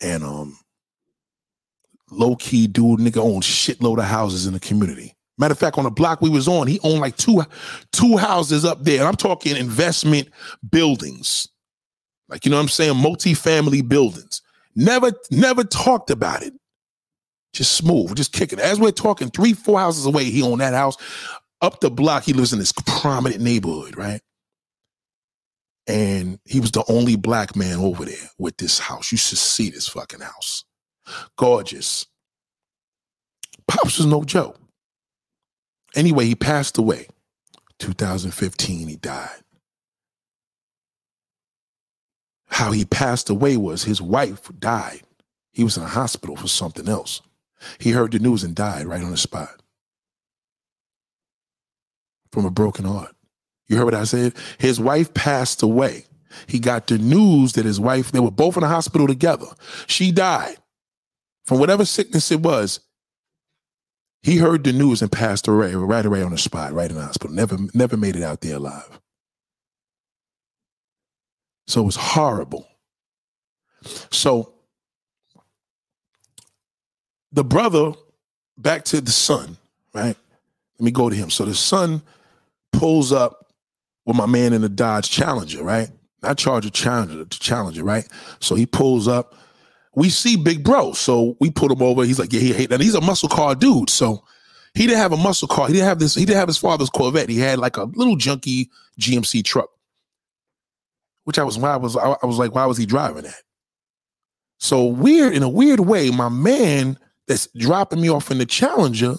And um low key dude, nigga owns shitload of houses in the community. Matter of fact, on the block we was on, he owned like two two houses up there. And I'm talking investment buildings. Like, you know what I'm saying? Multi-family buildings. Never, never talked about it. Just smooth, just kicking. As we're talking, three, four houses away, he owned that house. Up the block, he lives in this prominent neighborhood, right? And he was the only black man over there with this house. You should see this fucking house. Gorgeous. Pops was no joke. Anyway, he passed away. 2015, he died. How he passed away was his wife died. He was in a hospital for something else. He heard the news and died right on the spot from a broken heart. You heard what I said? His wife passed away. He got the news that his wife, they were both in the hospital together. She died from whatever sickness it was. He heard the news and passed away right away on the spot, right in the hospital. Never, never made it out there alive. So it was horrible. So the brother, back to the son, right? Let me go to him. So the son pulls up with my man in the Dodge Challenger, right? Not Charger Challenger, Challenger, right? So he pulls up we see Big Bro. So we put him over. He's like, yeah, he hate that. He's a muscle car dude. So he didn't have a muscle car. He didn't have this. He didn't have his father's Corvette. He had like a little junky GMC truck, which I was why I was I was like, why was he driving that? So weird in a weird way, my man that's dropping me off in the Challenger.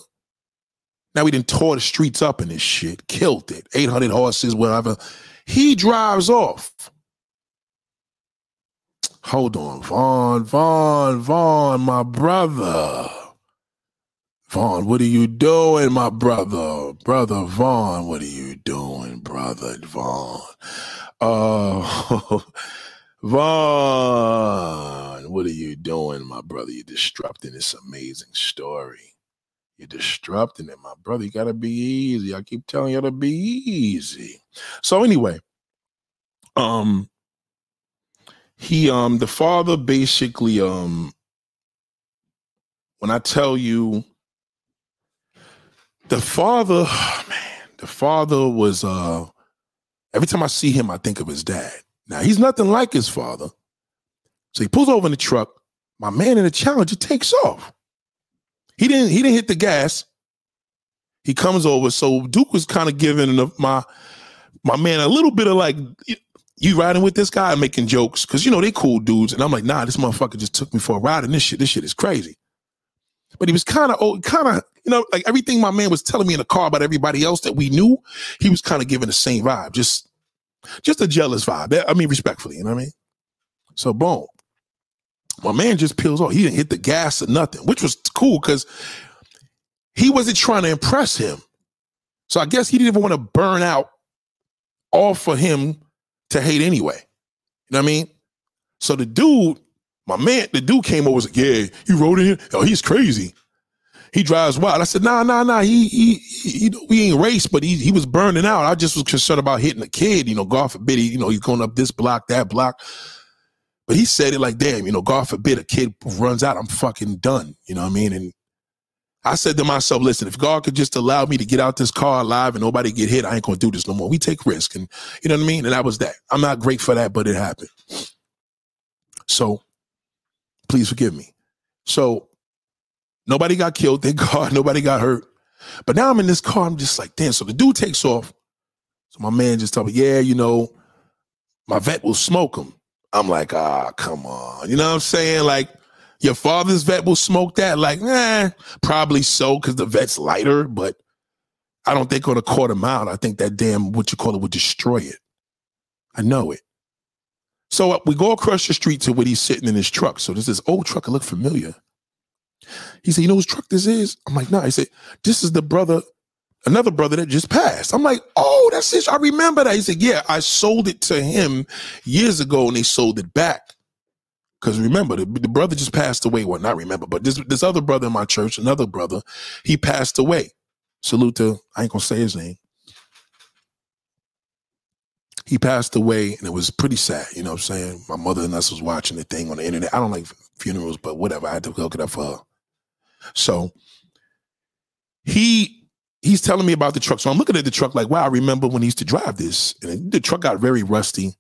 Now we didn't tore the streets up in this shit, killed it, 800 horses, whatever. He drives off. Hold on, Vaughn, Vaughn, Vaughn, my brother. Vaughn, what are you doing, my brother? Brother Vaughn, what are you doing, brother Vaughn? Uh, Vaughn, what are you doing, my brother? You're disrupting this amazing story. You're disrupting it, my brother. You gotta be easy. I keep telling you to be easy. So anyway, um, he um the father basically um when I tell you the father man the father was uh every time I see him I think of his dad. Now he's nothing like his father. So he pulls over in the truck. My man in the Challenger takes off. He didn't he didn't hit the gas. He comes over. So Duke was kind of giving my my man a little bit of like you riding with this guy making jokes because you know they cool dudes, and I'm like, nah, this motherfucker just took me for a ride, and this shit, this shit is crazy. But he was kind of, oh, kind of, you know, like everything my man was telling me in the car about everybody else that we knew, he was kind of giving the same vibe, just, just a jealous vibe. I mean, respectfully, you know what I mean? So boom, my man just peels off. He didn't hit the gas or nothing, which was cool because he wasn't trying to impress him. So I guess he didn't even want to burn out all for him to hate anyway. You know what I mean? So the dude, my man, the dude came over was like, yeah, you rode in? Oh, he's crazy. He drives wild. I said, nah, nah, nah. He he he, he ain't race, but he he was burning out. I just was concerned about hitting a kid. You know, God forbid, he, you know, he's going up this block, that block. But he said it like, damn, you know, God forbid a kid runs out, I'm fucking done. You know what I mean? And I said to myself, listen, if God could just allow me to get out this car alive and nobody get hit, I ain't gonna do this no more. We take risk. And you know what I mean? And that was that. I'm not great for that, but it happened. So please forgive me. So nobody got killed, thank God, nobody got hurt. But now I'm in this car, I'm just like, damn. So the dude takes off. So my man just told me, yeah, you know, my vet will smoke him. I'm like, ah, come on. You know what I'm saying? Like, your father's vet will smoke that? Like, eh, probably so because the vet's lighter, but I don't think on a quarter mile, I think that damn what you call it would destroy it. I know it. So uh, we go across the street to where he's sitting in his truck. So there's this old truck. It looked familiar. He said, "You know whose truck this is?" I'm like, "No." Nah. He said, "This is the brother, another brother that just passed." I'm like, "Oh, that's it. I remember that." He said, "Yeah, I sold it to him years ago, and they sold it back." Because remember, the, the, brother just passed away. Well, not remember, but this this other brother in my church, another brother, he passed away. Salute to I ain't gonna say his name. He passed away, and it was pretty sad. You know what I'm saying? My mother and us was watching the thing on the internet. I don't like funerals, but whatever. I had to look it up for her. So he he's telling me about the truck. So I'm looking at the truck like, wow, I remember when he used to drive this. And the truck got very rusty.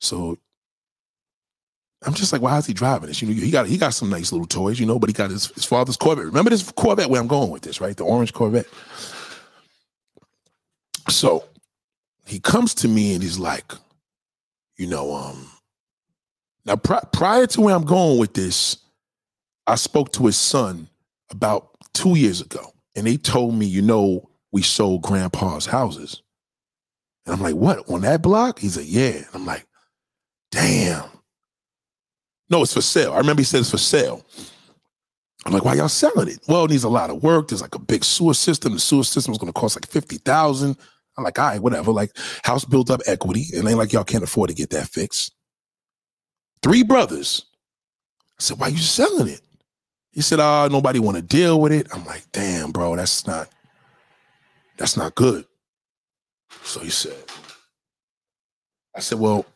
So I'm just like, why is he driving this? You know, he got he got some nice little toys, you know, but he got his, his father's Corvette. Remember this Corvette where I'm going with this, right? The orange Corvette. So he comes to me and he's like, you know, um, now pri- prior to where I'm going with this, I spoke to his son about two years ago, and they told me, you know, we sold grandpa's houses. And I'm like, what, on that block? He's like, yeah. And I'm like, damn. No, it's for sale. I remember he said it's for sale. I'm like, why y'all selling it? Well, it needs a lot of work. There's like a big sewer system. The sewer system is going to cost like 50,000. I'm like, all right, whatever. Like, house built up equity. And ain't like y'all can't afford to get that fixed. Three brothers. I said, why you selling it? He said, oh, nobody want to deal with it. I'm like, damn, bro, that's not, that's not good. So he said, I said, well,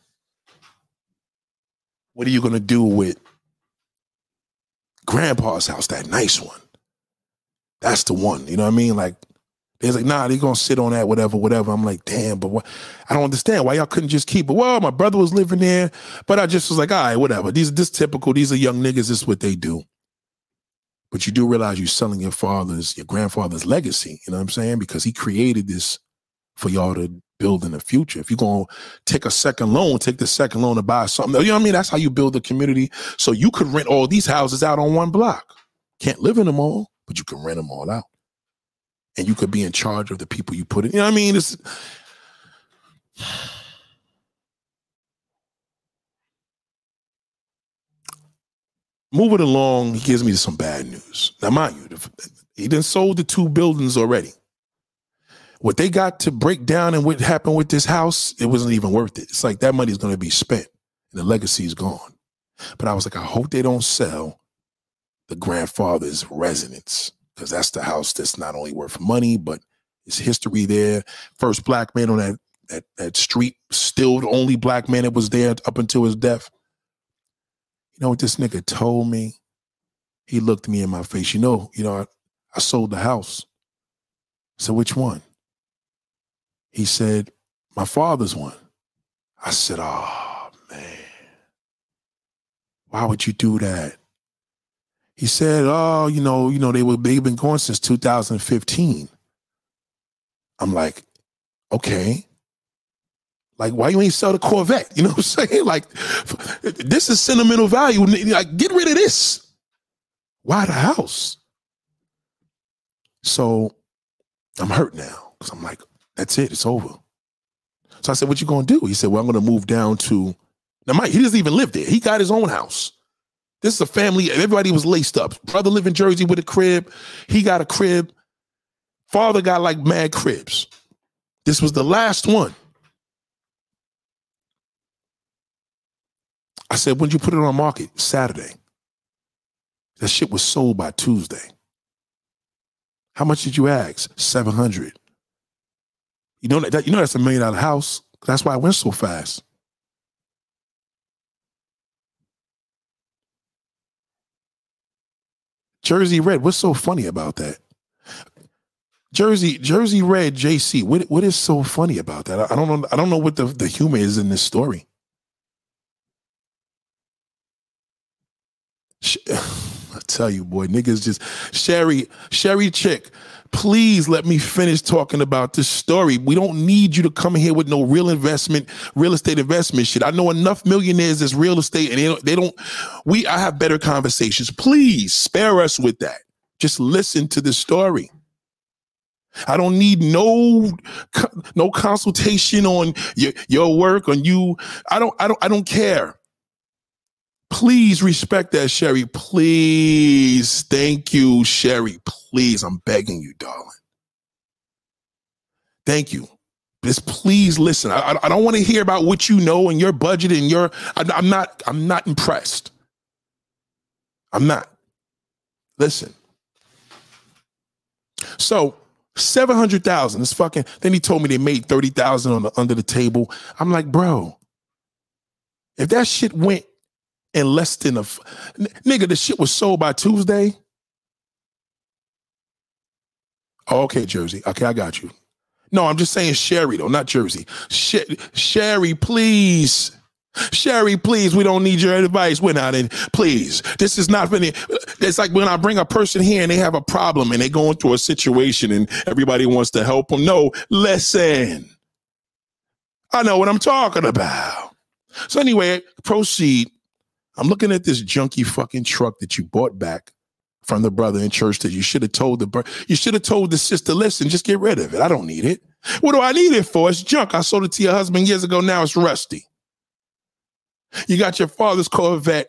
what are you going to do with grandpa's house, that nice one? That's the one. You know what I mean? Like, they're like, nah, they're to sit on that, whatever, whatever. I'm like, damn, but what? I don't understand why y'all couldn't just keep it. Well, my brother was living there, but I just was like, all right, whatever. These, are this typical. These are young niggas. This is what they do. But you do realize you're selling your father's, your grandfather's legacy. You know what I'm saying? Because he created this for y'all to build in the future. If you're going to take a second loan, take the second loan to buy something. You know what I mean? That's how you build a community. So you could rent all these houses out on one block. Can't live in them all, but you can rent them all out. And you could be in charge of the people you put in. You know what I mean? It's moving along, he gives me some bad news. Now, mind you, he didn't sold the two buildings already what they got to break down and what happened with this house, it wasn't even worth it. It's like that money is going to be spent and the legacy is gone. But I was like, I hope they don't sell the grandfather's residence because that's the house that's not only worth money, but it's history there. First black man on that, that, that street, still the only black man that was there up until his death. You know what this nigga told me? He looked me in my face. You know, you know, I, I sold the house. So which one? He said, My father's one. I said, Oh, man. Why would you do that? He said, Oh, you know, you know, they were they've been going since 2015. I'm like, okay. Like, why you ain't sell the Corvette? You know what I'm saying? Like, this is sentimental value. Like, get rid of this. Why the house? So I'm hurt now because I'm like, that's it. It's over. So I said, "What you gonna do?" He said, "Well, I'm gonna move down to." Now, Mike, he doesn't even live there. He got his own house. This is a family. Everybody was laced up. Brother lived in Jersey with a crib. He got a crib. Father got like mad cribs. This was the last one. I said, "When you put it on market?" Saturday. That shit was sold by Tuesday. How much did you ask? Seven hundred. You know that you know that's a million dollar house. That's why it went so fast. Jersey Red. What's so funny about that? Jersey Jersey Red JC. What what is so funny about that? I don't know. I don't know what the, the humor is in this story. I tell you, boy, niggas just Sherry Sherry Chick please let me finish talking about this story. We don't need you to come here with no real investment, real estate investment shit. I know enough millionaires as real estate and they don't, they don't, we, I have better conversations. Please spare us with that. Just listen to the story. I don't need no no consultation on your, your work on you. I don't I don't I don't care. Please respect that, Sherry. Please. Thank you, Sherry. Please. I'm begging you, darling. Thank you. Just please listen. I, I don't want to hear about what you know and your budget and your. I, I'm not. I'm not impressed. I'm not. Listen. So seven hundred thousand. It's fucking. Then he told me they made thirty thousand on the under the table. I'm like, bro, if that shit went in less than a f- nigga, the shit was sold by Tuesday. Okay, Jersey. Okay, I got you. No, I'm just saying Sherry though, not Jersey. Sh- Sherry, please. Sherry, please, we don't need your advice. We're not in. Please, this is not funny. It's like when I bring a person here and they have a problem and they go into a situation and everybody wants to help them. No, listen. I know what I'm talking about. So anyway, proceed. I'm looking at this junky fucking truck that you bought back from the brother in church that you should have told the you should have told the sister, listen, just get rid of it. I don't need it. What do I need it for? It's junk. I sold it to your husband years ago. Now it's rusty. You got your father's Corvette.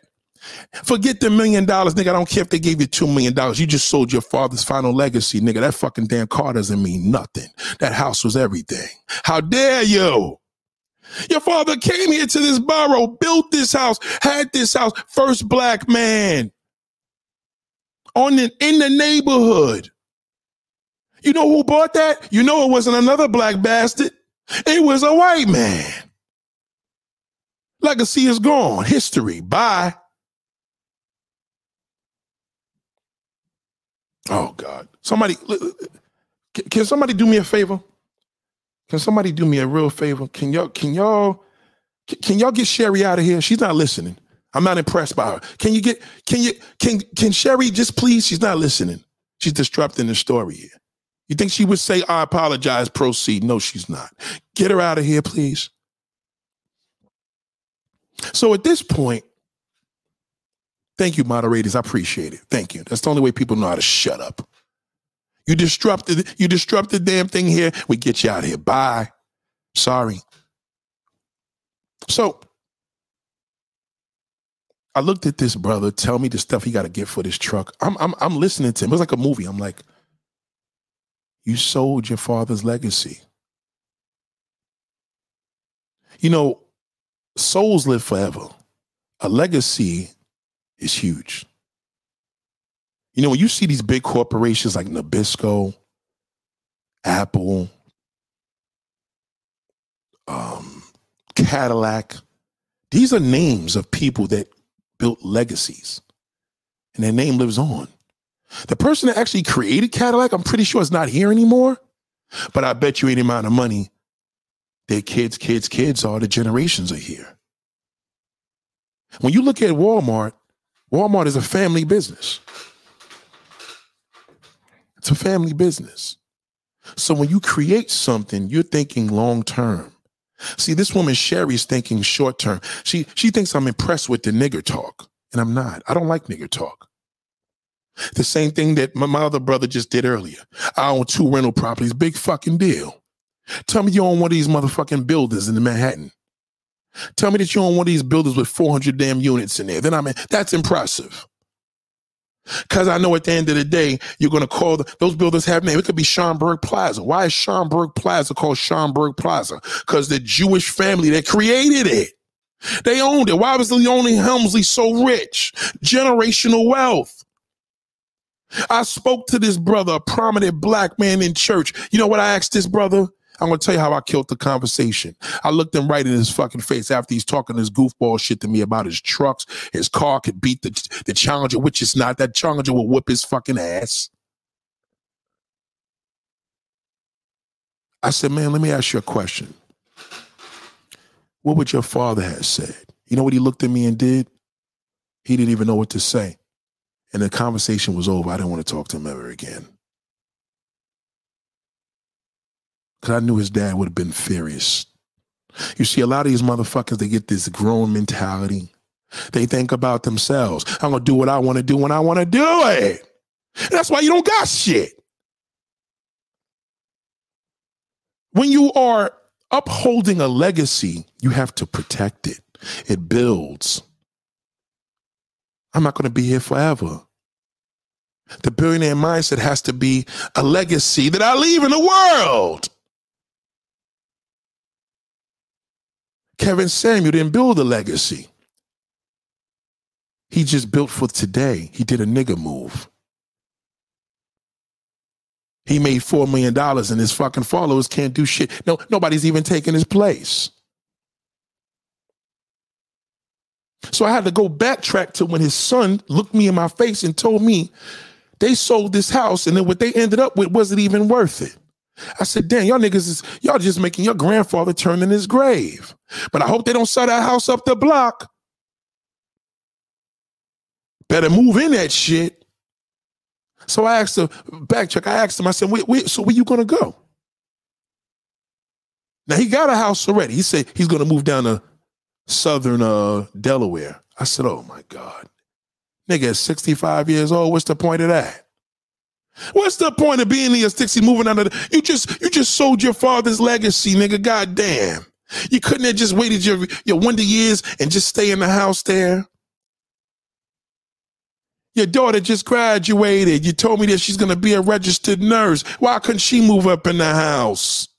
Forget the million dollars, nigga. I don't care if they gave you two million dollars. You just sold your father's final legacy, nigga. That fucking damn car doesn't mean nothing. That house was everything. How dare you? Your father came here to this borough, built this house, had this house, first black man on the, in the neighborhood. You know who bought that? You know it wasn't another black bastard. It was a white man. Legacy is gone. History. Bye. Oh God. Somebody can somebody do me a favor? Can somebody do me a real favor? Can y'all can y'all can y'all get Sherry out of here? She's not listening. I'm not impressed by her. Can you get can you can can Sherry just please? She's not listening. She's disrupting the story here. You think she would say, I apologize, proceed? No, she's not. Get her out of here, please. So at this point, thank you, moderators. I appreciate it. Thank you. That's the only way people know how to shut up. You disrupted, you disrupted the damn thing here. We get you out of here. Bye. Sorry. So I looked at this brother tell me the stuff he got to get for this truck. I'm, I'm I'm listening to him. It was like a movie. I'm like, you sold your father's legacy. You know, souls live forever. A legacy is huge. You know, when you see these big corporations like Nabisco, Apple, um, Cadillac, these are names of people that built legacies and their name lives on. The person that actually created Cadillac, I'm pretty sure is not here anymore. But I bet you any amount of money their kids, kids, kids all the generations are here. When you look at Walmart, Walmart is a family business. It's a family business. So when you create something, you're thinking long term. See, this woman Sherry's thinking short term. She she thinks I'm impressed with the nigger talk, and I'm not. I don't like nigger talk. The same thing that my, my other brother just did earlier. I own two rental properties, big fucking deal. Tell me you own one of these motherfucking buildings in Manhattan. Tell me that you own one of these buildings with 400 damn units in there. Then I mean, that's impressive. Because I know at the end of the day, you're going to call the, those buildings have name. It could be Schomburg Plaza. Why is Schomburg Plaza called Schomburg Plaza? Because the Jewish family that created it, they owned it. Why was Leona Helmsley so rich? Generational wealth. I spoke to this brother, a prominent black man in church. You know what I asked this brother? I'm gonna tell you how I killed the conversation. I looked him right in his fucking face after he's talking this goofball shit to me about his trucks. His car could beat the the Challenger, which is not. That Challenger will whip his fucking ass. I said, man, let me ask you a question. What would your father have said? You know what he looked at me and did? He didn't even know what to say. And the conversation was over. I didn't want to talk to him ever again. Because I knew his dad would have been furious. You see, a lot of these motherfuckers, they get this grown mentality. They think about themselves. I'm going to do what I want to do when I want to do it. And that's why you don't got shit. When you are upholding a legacy, you have to protect it. It builds. I'm not going to be here forever. The billionaire mindset has to be a legacy that I leave in the world. Kevin Samuels didn't build a legacy. He just built for today. He did a nigga move. He made $4 million and his fucking followers can't do shit. No, nobody's even taking his place. So I had to go backtrack to when his son looked me in my face and told me they sold this house and then what they ended up with wasn't even worth it. I said, damn, y'all niggas is y'all just making your grandfather turn in his grave. But I hope they don't sell that house up the block. Better move in that shit. So I asked him, backtrack, I asked him, I said, wait, wait, so where you gonna go? Now he got a house already. He said he's gonna move down to southern uh, Delaware. I said, oh my God. Nigga at 65 years old, what's the point of that? What's the point of being here 60 moving under the you just you just sold your father's legacy, nigga. God damn. You couldn't have just waited your your wonder years and just stay in the house there. Your daughter just graduated. You told me that she's gonna be a registered nurse. Why couldn't she move up in the house?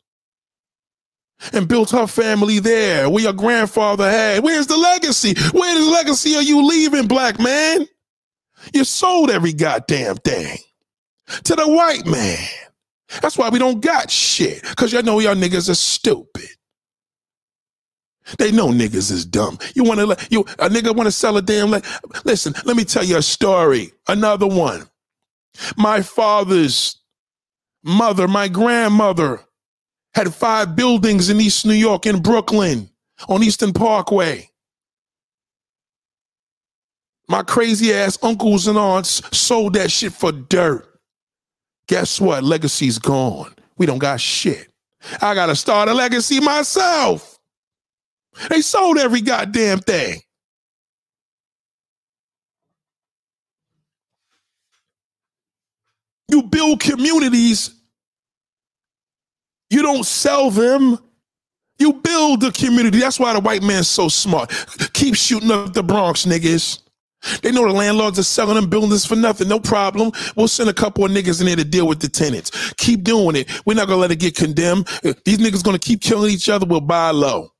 And built her family there where your grandfather had. Where's the legacy? Where's the legacy are you leaving, black man? You sold every goddamn thing to the white man. That's why we don't got shit. Cause y'all know y'all niggas are stupid. They know niggas is dumb. You want to let you a nigga want to sell a damn like listen, let me tell you a story. Another one. My father's mother, my grandmother had five buildings in East New York in Brooklyn on Eastern Parkway. My crazy ass uncles and aunts sold that shit for dirt. Guess what? Legacy's gone. We don't got shit. I got to start a legacy myself. They sold every goddamn thing. You build communities, you don't sell them. You build the community. That's why the white man's so smart. Keep shooting up the Bronx, niggas. They know the landlords are selling them buildings for nothing. No problem. We'll send a couple of niggas in there to deal with the tenants. Keep doing it. We're not gonna let it get condemned. Uh, these niggas gonna keep killing each other. We'll buy low.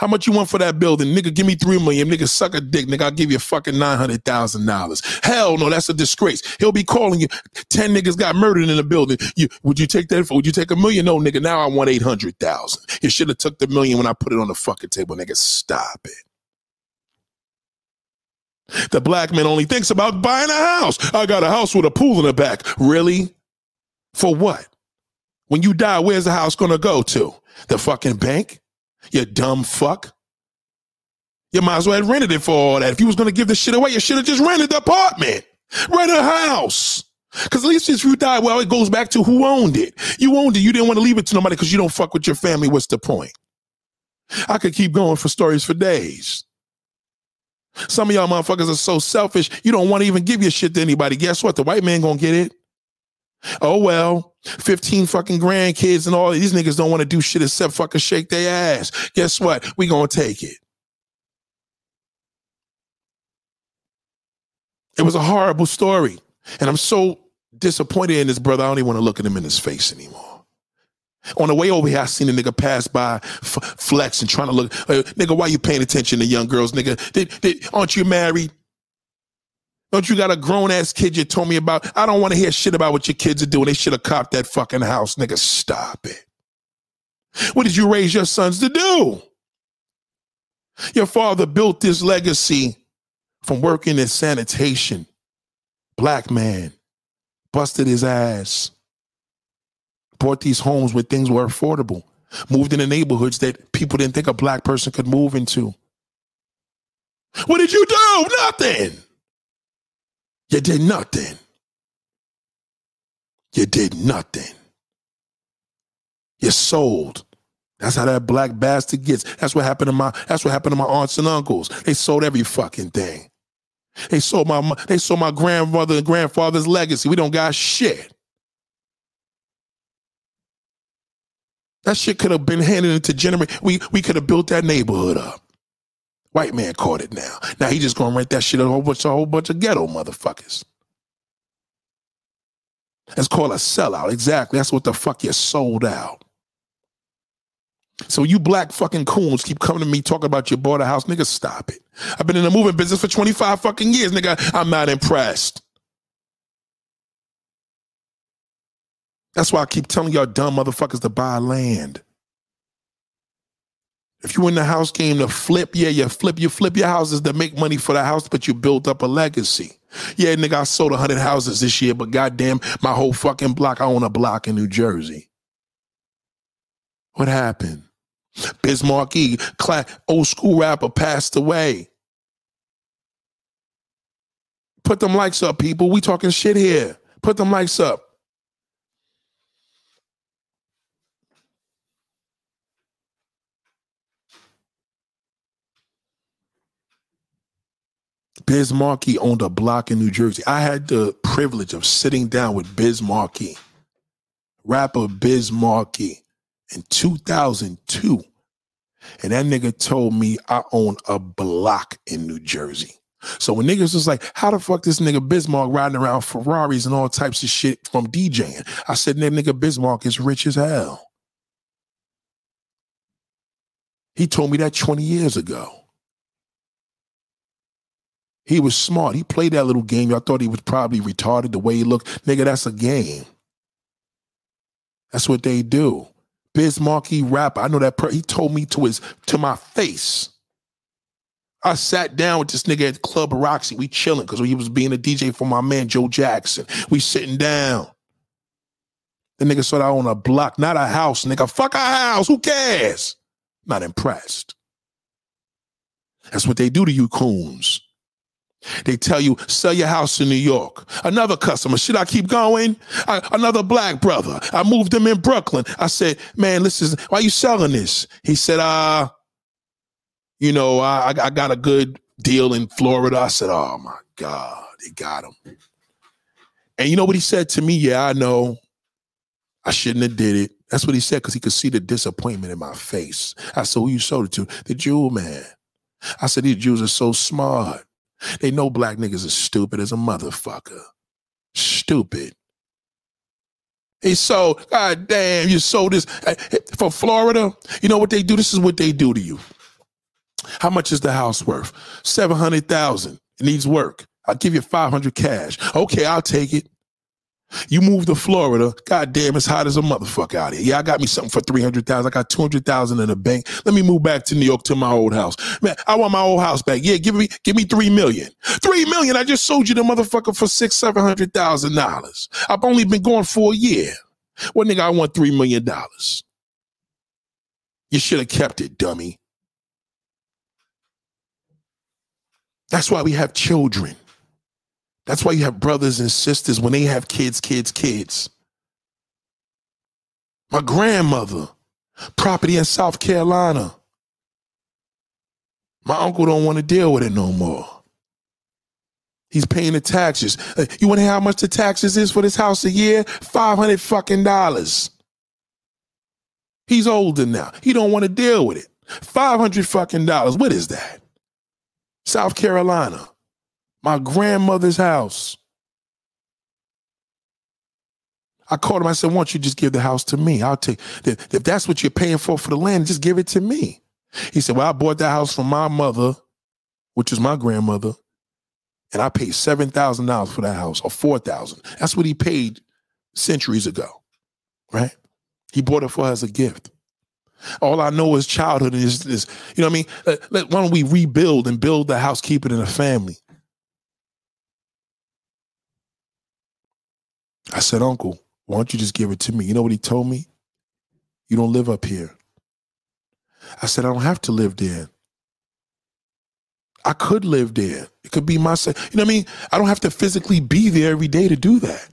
How much you want for that building? Nigga, give me three million. Nigga, suck a dick. Nigga, I'll give you fucking nine hundred thousand dollars. Hell no, that's a disgrace. He'll be calling you. Ten niggas got murdered in the building. You would you take that for? Would you take a million? No, nigga. Now I want eight hundred thousand. You should have took the million when I put it on the fucking table. Nigga, stop it. The black man only thinks about buying a house. I got a house with a pool in the back. Really? For what? When you die, where's the house gonna go to? The fucking bank? You dumb fuck. You might as well have rented it for all that. If you was gonna give the shit away, you should have just rented the apartment. Rent a house. Cause at least if you die, well, it goes back to who owned it. You owned it. You didn't want to leave it to nobody because you don't fuck with your family. What's the point? I could keep going for stories for days. Some of y'all motherfuckers are so selfish, you don't want to even give your shit to anybody. Guess what? The white man gonna get it. Oh well, 15 fucking grandkids and all these niggas don't want to do shit except fucking shake their ass. Guess what? We gonna take it. It was a horrible story. And I'm so disappointed in this brother. I don't even want to look at him in his face anymore. On the way over here, I seen a nigga pass by f- and trying to look. Nigga, why you paying attention to young girls, nigga? Did, did, aren't you married? Don't you got a grown ass kid you told me about? I don't want to hear shit about what your kids are doing. They should have copped that fucking house. Nigga, stop it. What did you raise your sons to do? Your father built this legacy from working in sanitation. Black man, busted his ass bought these homes where things were affordable, moved into neighborhoods that people didn't think a black person could move into. What did you do? Nothing. You did nothing. You did nothing. You sold. That's how that black bastard gets. That's what happened to my. That's what happened to my aunts and uncles. They sold every fucking thing. They sold my. They sold my grandmother and grandfather's legacy. We don't got shit. That shit could have been handed into generate. We we could have built that neighborhood up. White man caught it now. Now he just gonna rent that shit a whole bunch, a whole bunch of ghetto motherfuckers. That's called a sellout. Exactly. That's what the fuck you sold out. So you black fucking coons keep coming to me talking about you bought a house. Nigga, stop it. I've been in the moving business for 25 fucking years, nigga. I'm not impressed. That's why I keep telling y'all dumb motherfuckers to buy land. If you in the house game to flip, yeah, you flip, you flip your houses to make money for the house, but you build up a legacy. Yeah, nigga, I sold 100 houses this year, but goddamn, my whole fucking block, I own a block in New Jersey. What happened? Biz Markie, old school rapper, passed away. Put them likes up, people. We talking shit here. Put them likes up. Biz Markie owned a block in New Jersey. I had the privilege of sitting down with Biz Markie, rapper Biz Markie, in 2002. And that nigga told me I own a block in New Jersey. So when niggas was like, how the fuck this nigga Biz Markie riding around Ferraris and all types of shit from DJing? I said, that nigga Biz Markie is rich as hell. He told me that 20 years ago. He was smart. He played that little game. I thought he was probably retarded the way he looked. Nigga, that's a game. That's what they do. Biz Markie rapper. I know that per- he told me to his to my face. I sat down with this nigga at Club Roxy. We chilling because he was being a DJ for my man Joe Jackson. We sitting down. The nigga said I own a block, not a house, nigga. Fuck a house. Who cares? Not impressed. That's what they do to you coons. They tell you, sell your house in New York. Another customer, should I keep going? I, another black brother. I moved him in Brooklyn. I said, man, listen, why you selling this? He said, uh, you know, I, I got a good deal in Florida. I said, oh my God, they got him. And you know what he said to me? Yeah, I know. I shouldn't have did it. That's what he said because he could see the disappointment in my face. I said, who you sold it to? The Jew man. I said, these Jews are so smart. They know black niggas are stupid as a motherfucker. Stupid. He sold, God damn, you sold this eh, eh, for Florida. You know what they do? This is what they do to you. How much is the house worth? 700,000. It needs work. I'll give you 500 cash. Okay, I'll take it. You move to Florida, god damn, it's hot as a motherfucker out here. Yeah, I got me something for 300,000. I got 200,000 in the bank. Let me move back to New York to my old house. Man, I want my old house back. Yeah, give me give me 3 million. 3 million. I just sold you the motherfucker for 6 700,000 dollars. I've only been going for a year. What nigga I want 3 million dollars. You should have kept it, dummy. That's why we have children. That's why you have brothers and sisters when they have kids, kids, kids. My grandmother, property in South Carolina. My uncle don't want to deal with it no more. He's paying the taxes. Uh, you want to hear how much the taxes is for this house a year? Five hundred fucking dollars. He's older now. He don't want to deal with it. Five hundred fucking dollars. What is that? South Carolina my grandmother's house. I called him. I said, "Why don't you just give the house to me? I'll take. If that's what you're paying for for the land, just give it to me." He said, "Well, I bought that house from my mother, which is my grandmother, and I paid seven thousand dollars for that house, or four thousand. That's what he paid centuries ago, right? He bought it for her as a gift. All I know is childhood is, is you know what I mean. Let, let, why don't we rebuild and build the house, keep it in a family? I said, Uncle, why don't you just give it to me? You know what he told me? You don't live up here. I said, I don't have to live there. I could live there. It could be my, you know what I mean? I don't have to physically be there every day to do that.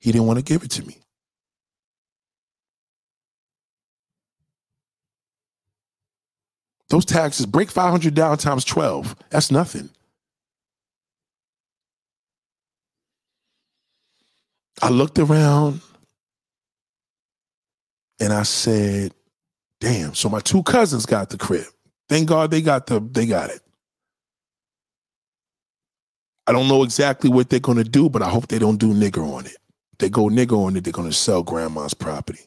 He didn't want to give it to me. Those taxes, break 500 down times 12. That's nothing. I looked around And I said, damn. So my two cousins got the crib. Thank God they got the they got it. I don't know exactly what they're gonna do, but I hope they don't do nigger on it. If they go nigger on it, they're gonna sell grandma's property.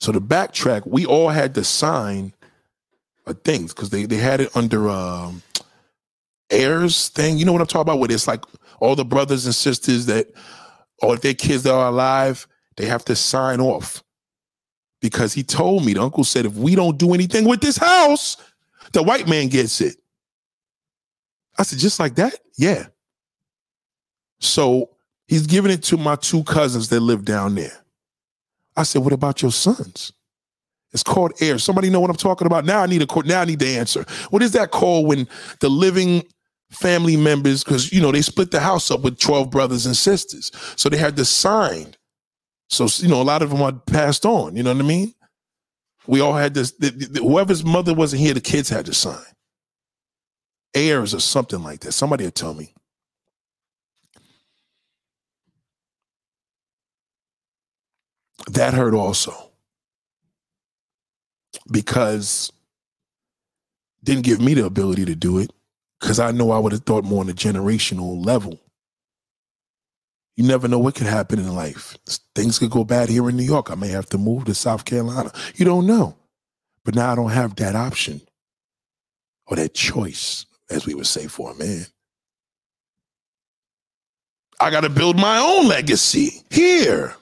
So to backtrack, we all had to sign a things because they, they had it under um heirs thing. You know what I'm talking about? Where it's like all the brothers and sisters that or if their kids are alive, they have to sign off. Because he told me, the uncle said, if we don't do anything with this house, the white man gets it. I said, just like that? Yeah. So he's giving it to my two cousins that live down there. I said, what about your sons? It's called heirs. Somebody know what I'm talking about? Now I need a now I need the answer. What is that called when the living family members, because you know, they split the house up with 12 brothers and sisters. So they had to sign. So you know, a lot of them are passed on. You know what I mean? We all had this. The, the, whoever's mother wasn't here, the kids had to sign. Heirs or something like that. Somebody will tell me. That hurt also because didn't give me the ability to do it because I know I would have thought more on a generational level. You never know what could happen in life. Things could go bad here in New York. I may have to move to South Carolina. You don't know. But now I don't have that option or that choice, as we would say for a man. I got to build my own legacy here.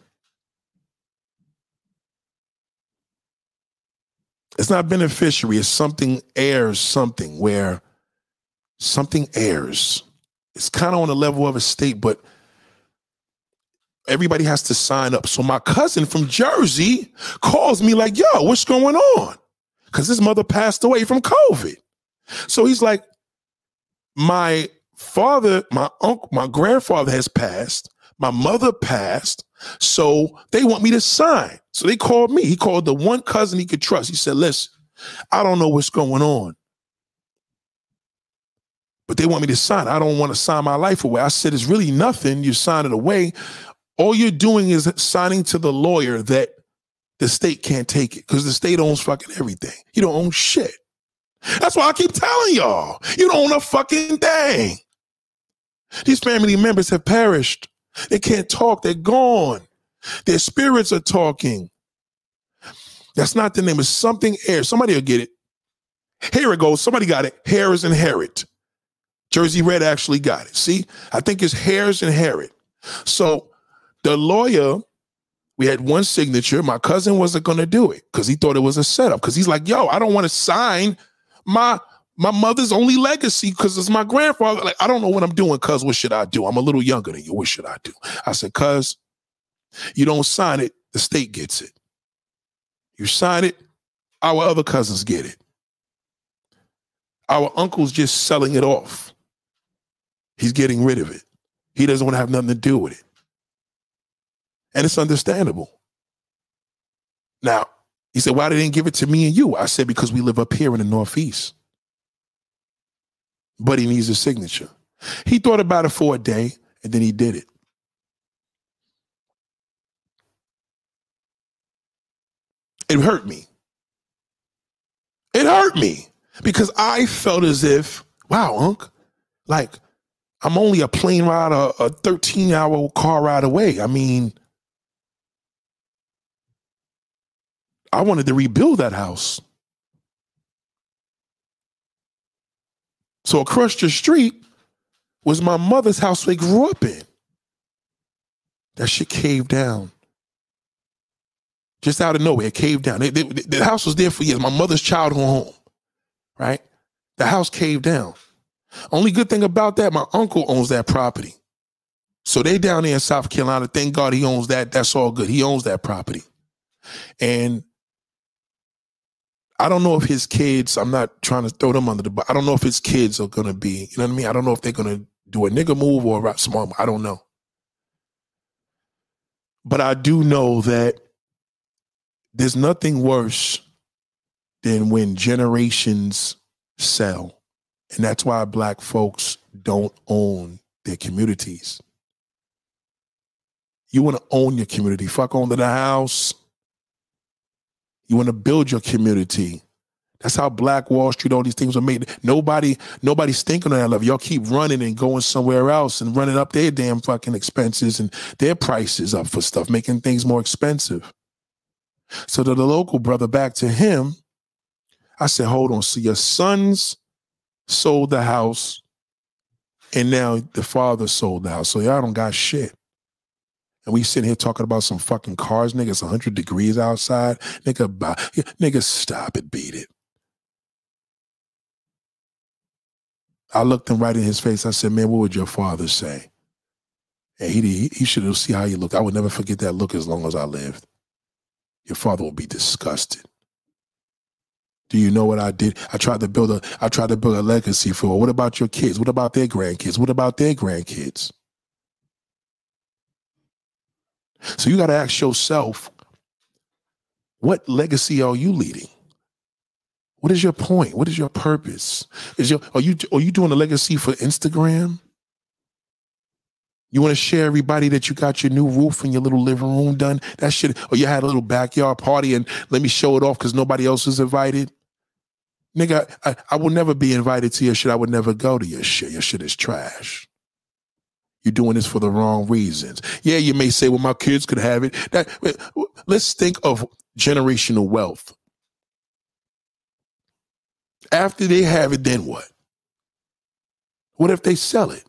It's not beneficiary, it's something heirs something where something airs. It's kind of on the level of a state, but everybody has to sign up. So my cousin from Jersey calls me like, yo, what's going on? Because his mother passed away from COVID. So he's like, my father, my uncle, my grandfather has passed. My mother passed. So they want me to sign. So they called me. He called the one cousin he could trust. He said, listen, I don't know what's going on but they want me to sign. I don't want to sign my life away. I said, it's really nothing. You sign it away. All you're doing is signing to the lawyer that the state can't take it because the state owns fucking everything. You don't own shit. That's why I keep telling y'all, you don't own a fucking thing. These family members have perished. They can't talk. They're gone. Their spirits are talking. That's not the name. It's something air. Somebody will get it. Here it goes. Somebody got it. Harris and Herod. Jersey Red actually got it. See, I think it's Harris and. So the lawyer, we had one signature. My cousin wasn't going to do it because he thought it was a setup. Because he's like, yo, I don't want to sign my my mother's only legacy because it's my grandfather. Like, I don't know what I'm doing, cuz what should I do? I'm a little younger than you. What should I do? I said, cuz you don't sign it, the state gets it. You sign it, our other cousins get it. Our uncle's just selling it off. He's getting rid of it. He doesn't want to have nothing to do with it. And it's understandable. Now, he said, Why they didn't give it to me and you? I said, Because we live up here in the Northeast. But he needs a signature. He thought about it for a day and then he did it. It hurt me. It hurt me because I felt as if, wow, Unc, like I'm only a plane ride, a, a 13 hour car ride away. I mean, I wanted to rebuild that house. So across the street was my mother's house they grew up in. That shit caved down. Just out of nowhere, it caved down. It, it, the house was there for years. My mother's childhood home, right? The house caved down. Only good thing about that, my uncle owns that property. So they down there in South Carolina. Thank God he owns that. That's all good. He owns that property. And I don't know if his kids, I'm not trying to throw them under the but I don't know if his kids are gonna be, you know what I mean? I don't know if they're gonna do a nigga move or a rap small. I don't know. But I do know that there's nothing worse than when generations sell and that's why black folks don't own their communities. You want to own your community. Fuck onto the house. You want to build your community. That's how Black Wall Street, all these things are made. Nobody, nobody's thinking on that level. Y'all keep running and going somewhere else and running up their damn fucking expenses and their prices up for stuff, making things more expensive. So to the local brother, back to him, I said, hold on. So your sons sold the house, and now the father sold the house. So y'all don't got shit. And we sitting here talking about some fucking cars, nigga. niggas, 100 degrees outside. Nigga, nigga, stop it, beat it. I looked him right in his face. I said, man, what would your father say? And he, he, should have seen how you look. I would never forget that look as long as I lived. Your father will be disgusted. Do you know what I did? I tried to build a I tried to build a legacy for. What about your kids? What about their grandkids? What about their grandkids? So you got to ask yourself, what legacy are you leading? What is your point? What is your purpose? Is your are you are you doing a legacy for Instagram? You want to share everybody that you got your new roof and your little living room done? That shit, or you had a little backyard party and let me show it off because nobody else is invited. Nigga, I, I will never be invited to your shit. I would never go to your shit. Your shit is trash. You're doing this for the wrong reasons. Yeah, you may say, well, my kids could have it. That let's think of generational wealth. After they have it, then what? What if they sell it?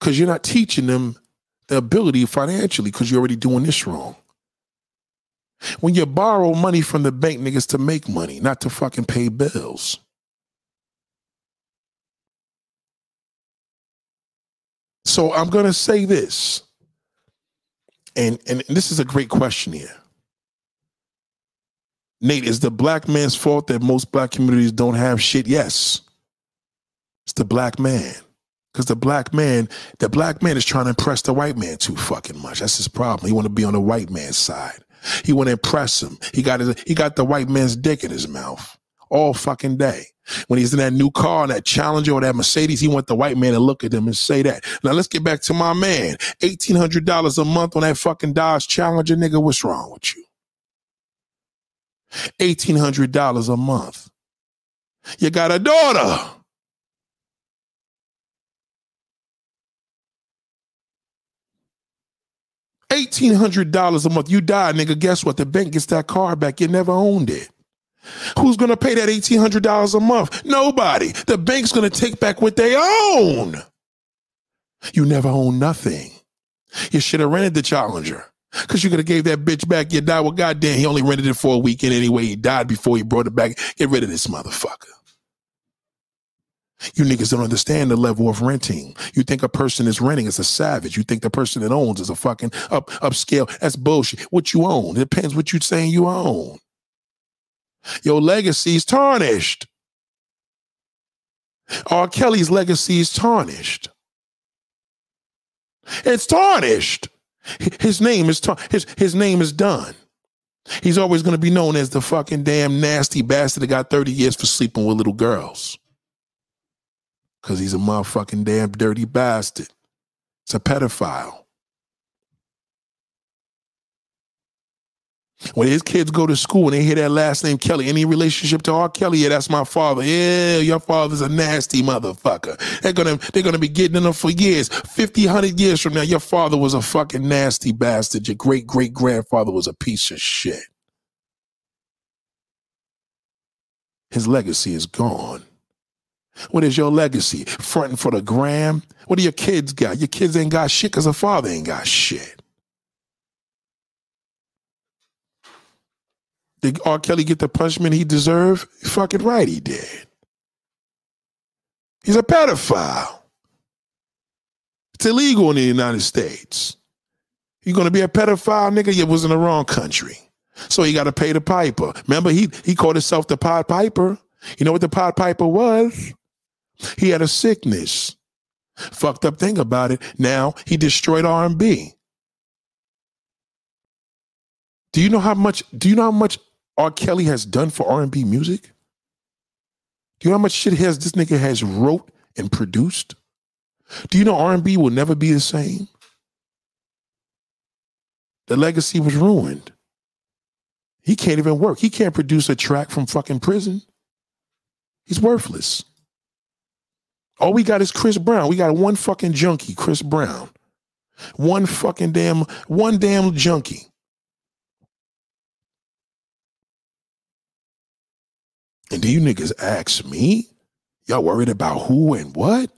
because you're not teaching them the ability financially because you're already doing this wrong. When you borrow money from the bank, niggas, to make money, not to fucking pay bills. So I'm going to say this, and, and this is a great question here. Nate, is the black man's fault that most black communities don't have shit? Yes. It's the black man. Because the black man, the black man is trying to impress the white man too fucking much. That's his problem. He want to be on the white man's side. He want to impress him. He got his, he got the white man's dick in his mouth all fucking day. When he's in that new car, that Challenger or that Mercedes, he want the white man to look at him and say that. Now let's get back to my man. Eighteen hundred dollars a month on that fucking Dodge Challenger, nigga. What's wrong with you? Eighteen hundred dollars a month. You got a daughter. $1,800 a month. You die, nigga. Guess what? The bank gets that car back. You never owned it. Who's to pay that $1,800 a month? Nobody. The bank's to take back what they own. You never owned nothing. You should have rented the Challenger. Cause you could have gave that bitch back. You died. Well, goddamn, he only rented it for a weekend anyway. He died before he brought it back. Get rid of this motherfucker. You niggas don't understand the level of renting. You think a person is renting is a savage. You think the person that owns is a fucking up upscale. That's bullshit. What you own. It depends what you're saying you own. Your legacy is tarnished. R. Kelly's legacy is tarnished. It's tarnished. His name is tar- his his name is done. He's always going to be known as the fucking damn nasty bastard that got 30 years for sleeping with little girls. Because he's a motherfucking damn dirty bastard. It's a pedophile. When his kids go to school and they hear that last name Kelly, any relationship to R. Kelly, yeah, that's my father. Yeah, your father's a nasty motherfucker. They're gonna they're gonna be getting in them for years. 50, 100 years from now, your father was a fucking nasty bastard. Your great great grandfather was a piece of shit. His legacy is gone. What is your legacy? Fronting for the gram? What do your kids got? Your kids ain't got shit because the father ain't got shit. Did R. Kelly get the punishment he deserved? Fucking right he did. He's a pedophile. It's illegal in the United States. You're gonna be a pedophile, nigga? You was in the wrong country. So he got to pay the piper. Remember, he he called himself the Pied Piper. You know what the Pied Piper was? He had a sickness. Fucked up thing about it. Now he destroyed R&B. Do you know how much? Do you know how much R. Kelly has done for R&B music? Do you know how much shit has this nigga has wrote and produced? Do you know R&B will never be the same? The legacy was ruined. He can't even work. He can't produce a track from fucking prison. He's worthless. All we got is Chris Brown. We got one fucking junkie, Chris Brown. One fucking damn, one damn junkie. And do you niggas ask me? Y'all worried about who and what?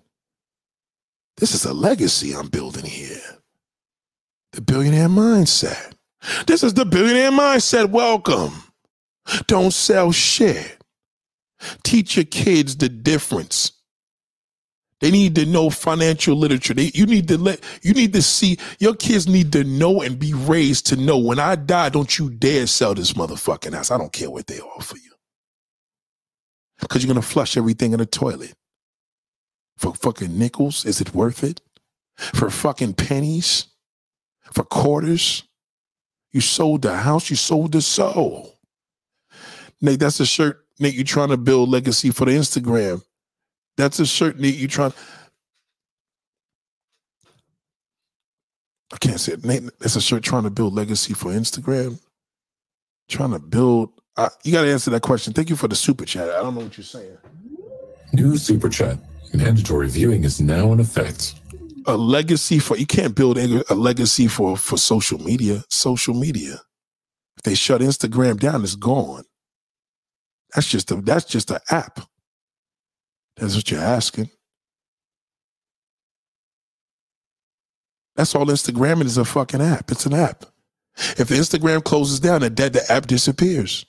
This is a legacy I'm building here. The billionaire mindset. This is the billionaire mindset. Welcome. Don't sell shit. Teach your kids the difference. They need to know financial literature. They, you need to let you need to see your kids need to know and be raised to know when I die, don't you dare sell this motherfucking house. I don't care what they offer you. Because you're gonna flush everything in the toilet. For fucking nickels, is it worth it? For fucking pennies? For quarters? You sold the house, you sold the soul. Nate, that's a shirt, Nate, you trying to build legacy for the Instagram. That's a shirt, Nate, you trying. I can't say it. Nate, that's a shirt trying to build legacy for Instagram. Trying to build. I, you got to answer that question. Thank you for the super chat. I don't know what you're saying. New super chat. Mandatory viewing is now in effect a legacy for you can't build a legacy for for social media. Social media. If they shut Instagram down, it's gone. That's just a that's just an app. That's what you're asking. That's all Instagram is a fucking app. It's an app. If Instagram closes down, that the app disappears.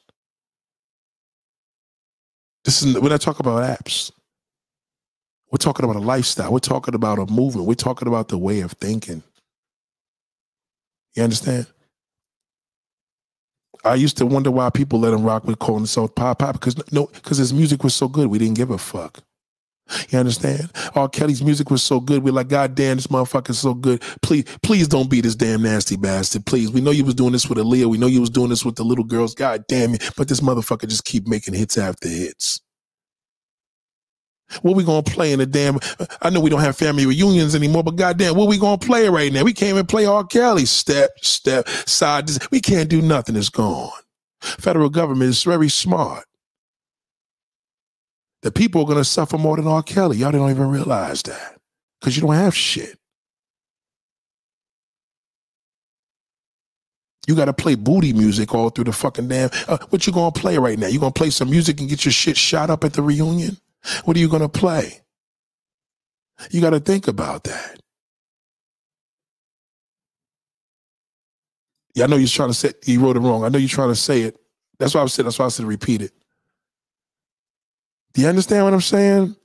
This is when I talk about apps. We're talking about a lifestyle. We're talking about a movement. We're talking about the way of thinking. You understand? I used to wonder why people let him rock with calling himself pop pop because no, because his music was so good. We didn't give a fuck. You understand? R. Kelly's music was so good. We're like, God damn, this motherfucker's so good. Please, please don't be this damn nasty bastard. Please. We know you was doing this with Aaliyah. We know you was doing this with the little girls. God damn it. But this motherfucker just keep making hits after hits. What we gonna play in the damn? I know we don't have family reunions anymore, but goddamn, what we gonna play right now? We can't even play R. Kelly. Step, step, side. We can't do nothing. It's gone. Federal government is very smart. The people are gonna suffer more than R. Kelly. Y'all don't even realize that because you don't have shit. You got to play booty music all through the fucking damn. Uh, what you gonna play right now? You gonna play some music and get your shit shot up at the reunion? What are you going to play? You got to think about that. Yeah, I know you're trying to say you wrote it wrong. I know you're trying to say it. That's why I said. That's why I said repeat it. Do you understand what I'm saying?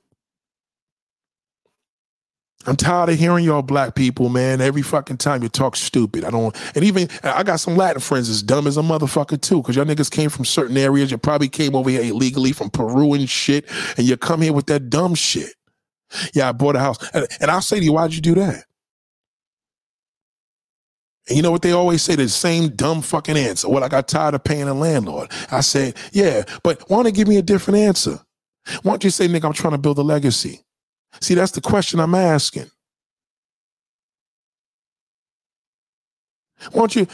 I'm tired of hearing y'all black people, man. Every fucking time you talk stupid. I don't, and even I got some Latin friends as dumb as a motherfucker too, because y'all niggas came from certain areas. You probably came over here illegally from Peru and shit, and you come here with that dumb shit. Yeah, I bought a house, and, and I'll say to you, why'd you do that? And you know what they always say? The same dumb fucking answer. Well, I got tired of paying a landlord. I said, yeah, but why don't you give me a different answer? Why don't you say, nigga, I'm trying to build a legacy? See, that's the question I'm asking. Why don't you?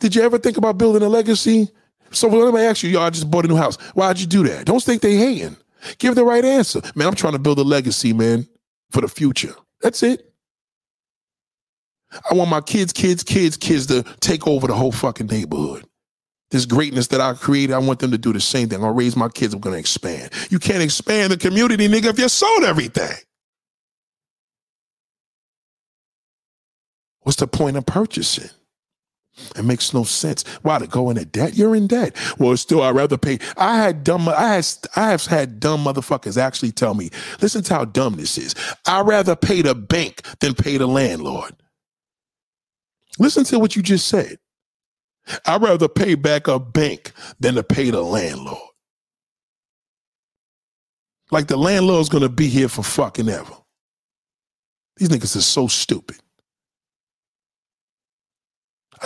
Did you ever think about building a legacy? So let me ask you, y'all just bought a new house. Why'd you do that? Don't think they hating. Give the right answer. Man, I'm trying to build a legacy, man, for the future. That's it. I want my kids, kids, kids, kids to take over the whole fucking neighborhood this greatness that I created, I want them to do the same thing. I'll raise my kids, I'm gonna expand. You can't expand the community, nigga, if you sold everything. What's the point of purchasing? It makes no sense. Why to go into debt? You're in debt. Well, still, I'd rather pay. I had dumb. I had. I have had dumb motherfuckers actually tell me, "Listen to how dumb this is. I'd rather pay the bank than pay the landlord." Listen to what you just said. I'd rather pay back a bank than to pay the landlord. Like the landlord's gonna be here for fucking ever. These niggas are so stupid.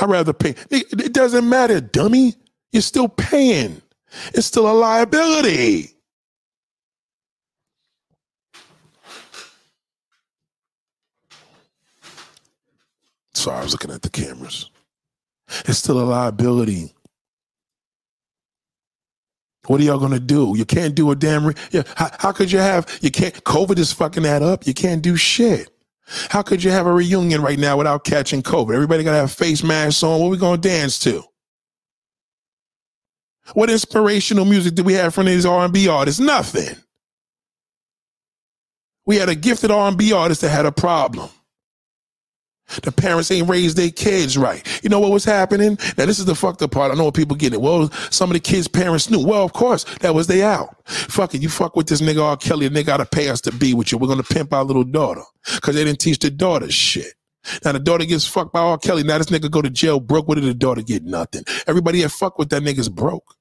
I'd rather pay. It doesn't matter, dummy. You're still paying. It's still a liability. Sorry, I was looking at the cameras. It's still a liability. What are y'all gonna do? You can't do a damn. Re- yeah, how, how could you have? You can't. COVID is fucking that up. You can't do shit. How could you have a reunion right now without catching COVID? Everybody gotta have face masks on. What we gonna dance to? What inspirational music do we have from these R&B artists? Nothing. We had a gifted R&B artist that had a problem. The parents ain't raised their kids right. You know what was happening? Now this is the fucked up part. I know what people get it. Well, some of the kids' parents knew. Well, of course, that was they out. Fuck it, you fuck with this nigga R. Kelly, and they gotta pay us to be with you. We're gonna pimp our little daughter. Cause they didn't teach the daughter shit. Now the daughter gets fucked by R. Kelly. Now this nigga go to jail broke. What did the daughter get? Nothing. Everybody that fuck with that nigga's broke.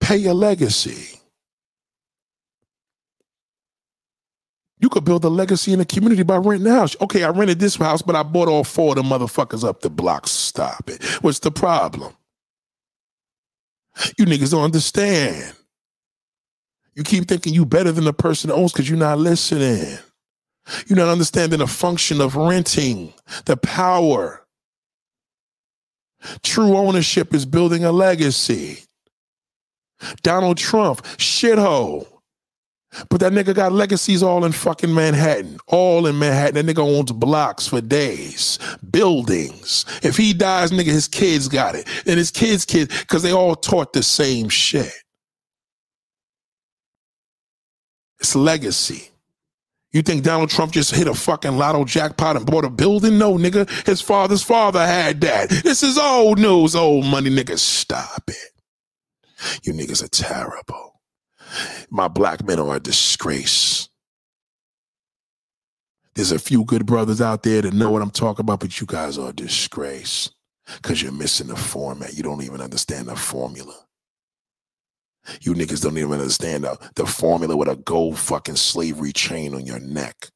Pay your legacy. You could build a legacy in the community by renting a house. Okay, I rented this house, but I bought all four of the motherfuckers up the block. Stop it. What's the problem? You niggas don't understand. You keep thinking you better than the person that owns because you're not listening. You're not understanding the function of renting, the power. True ownership is building a legacy. Donald Trump, shithole. But that nigga got legacies all in fucking Manhattan. All in Manhattan. That nigga owns blocks for days, buildings. If he dies, nigga, his kids got it. And his kids' kids, because they all taught the same shit. It's legacy. You think Donald Trump just hit a fucking lotto jackpot and bought a building? No, nigga. His father's father had that. This is old news, old money, nigga. Stop it. You niggas are terrible. My black men are a disgrace. There's a few good brothers out there that know what I'm talking about, but you guys are a disgrace because you're missing the format. You don't even understand the formula. You niggas don't even understand the, the formula with a gold fucking slavery chain on your neck.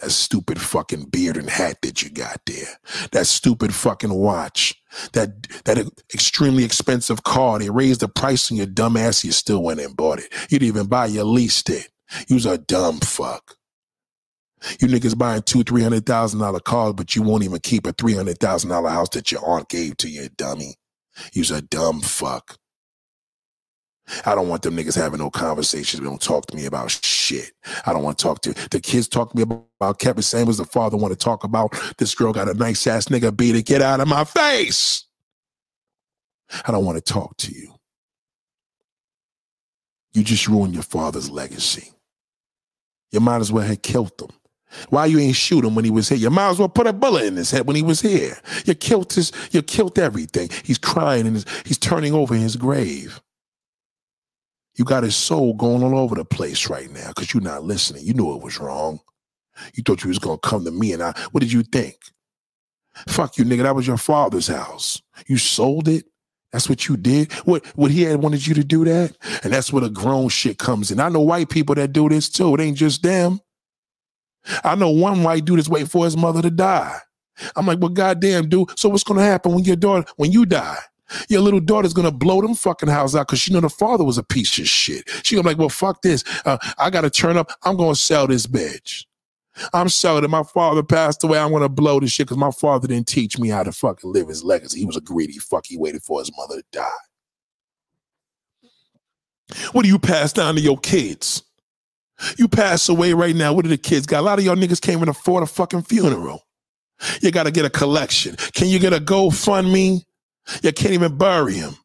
That stupid fucking beard and hat that you got there. That stupid fucking watch. That that extremely expensive car. They raised the price on your dumb ass. You still went and bought it. You didn't even buy. You leased it. You was a dumb fuck. You niggas buying two, three hundred thousand dollar cars, but you won't even keep a three hundred thousand dollar house that your aunt gave to you, dummy. You's a dumb fuck. I don't want them niggas having no conversations. They don't talk to me about shit. I don't want to talk to the kids. Talk to me about, Kevin Samuels. The father want to talk about this girl got a nice ass nigga beat it. Get out of my face. I don't want to talk to you. You just ruined your father's legacy. You might as well have killed him. Why you ain't shoot him when he was here? You might as well put a bullet in his head when he was here. You killed his, you killed everything. He's crying and he's turning over in his grave. You got his soul going all over the place right now because you're not listening. You knew it was wrong. You thought you was gonna come to me and I. What did you think? Fuck you, nigga. That was your father's house. You sold it. That's what you did. What what he had wanted you to do that, and that's where the grown shit comes in. I know white people that do this too. It ain't just them. I know one white dude is waiting for his mother to die. I'm like, well, goddamn, dude. So what's gonna happen when your daughter, when you die? Your little daughter's gonna blow them fucking house out because she know the father was a piece of shit. She gonna be like, well, fuck this. Uh, I gotta turn up. I'm gonna sell this bitch. I'm selling. My father passed away. I'm gonna blow this shit because my father didn't teach me how to fucking live his legacy. He was a greedy fuck. He waited for his mother to die. What do you pass down to your kids? You pass away right now. What do the kids got? A lot of y'all niggas can't even afford a fucking funeral. You got to get a collection. Can you get a GoFundMe? You can't even bury him.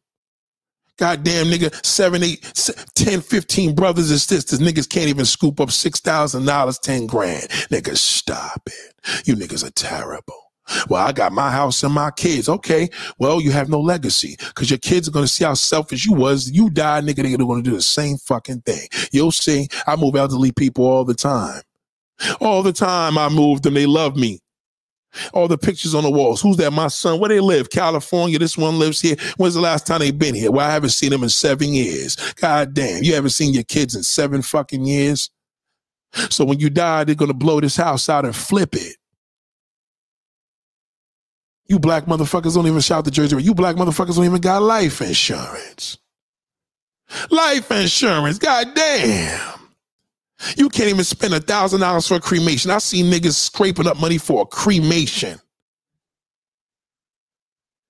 Goddamn nigga, seven, eight, 10, 15 brothers and sisters. Niggas can't even scoop up $6,000, 10 grand. Niggas, stop it. You niggas are terrible. Well, I got my house and my kids. Okay. Well, you have no legacy because your kids are going to see how selfish you was. You die, nigga, they're going to do the same fucking thing. You'll see. I move elderly people all the time. All the time I move them. They love me. All the pictures on the walls. Who's that? My son. Where they live? California. This one lives here. When's the last time they been here? Well, I haven't seen them in seven years. God damn. You haven't seen your kids in seven fucking years. So when you die, they're gonna blow this house out and flip it. You black motherfuckers don't even shout the Jersey. You black motherfuckers don't even got life insurance. Life insurance. God damn. You can't even spend a thousand dollars for a cremation. I see niggas scraping up money for a cremation.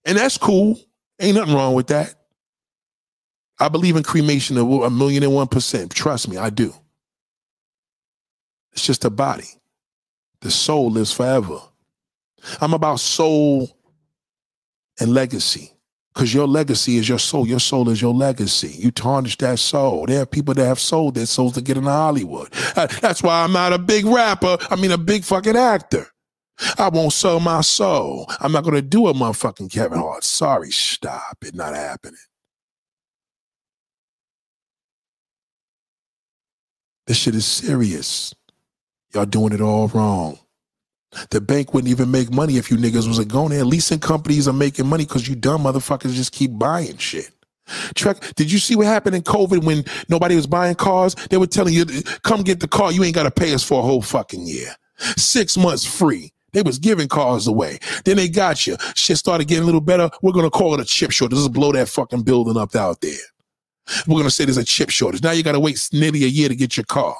And that's cool. Ain't nothing wrong with that. I believe in cremation a million and one percent. Trust me, I do. It's just a body. The soul lives forever. I'm about soul and legacy. Because your legacy is your soul. Your soul is your legacy. You tarnish that soul. There are people that have sold their souls to get into Hollywood. That's why I'm not a big rapper. I mean, a big fucking actor. I won't sell my soul. I'm not going to do a motherfucking Kevin Hart. Sorry, stop. It not happening. This shit is serious. Y'all doing it all wrong. The bank wouldn't even make money if you niggas wasn't going there. Leasing companies are making money because you dumb motherfuckers just keep buying shit. Truck, did you see what happened in COVID when nobody was buying cars? They were telling you, come get the car. You ain't got to pay us for a whole fucking year. Six months free. They was giving cars away. Then they got you. Shit started getting a little better. We're going to call it a chip shortage. Just blow that fucking building up out there. We're going to say there's a chip shortage. Now you got to wait nearly a year to get your car.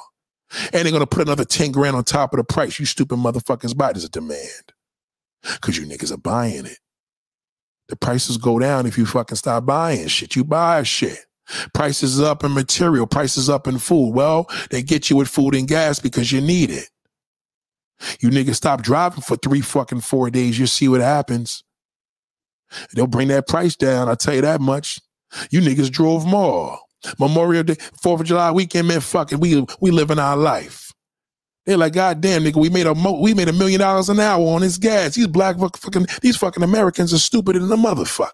And they're gonna put another 10 grand on top of the price. You stupid motherfuckers buy. There's a demand. Cause you niggas are buying it. The prices go down if you fucking stop buying shit. You buy shit. Prices up in material, prices up in food. Well, they get you with food and gas because you need it. You niggas stop driving for three fucking four days, you see what happens. They'll bring that price down, I'll tell you that much. You niggas drove more. Memorial Day, Fourth of July weekend, man, fucking, we we living our life. They're like, God damn, nigga, we made a mo- we made a million dollars an hour on this gas. These black fucking these fucking Americans are stupider than a motherfucker.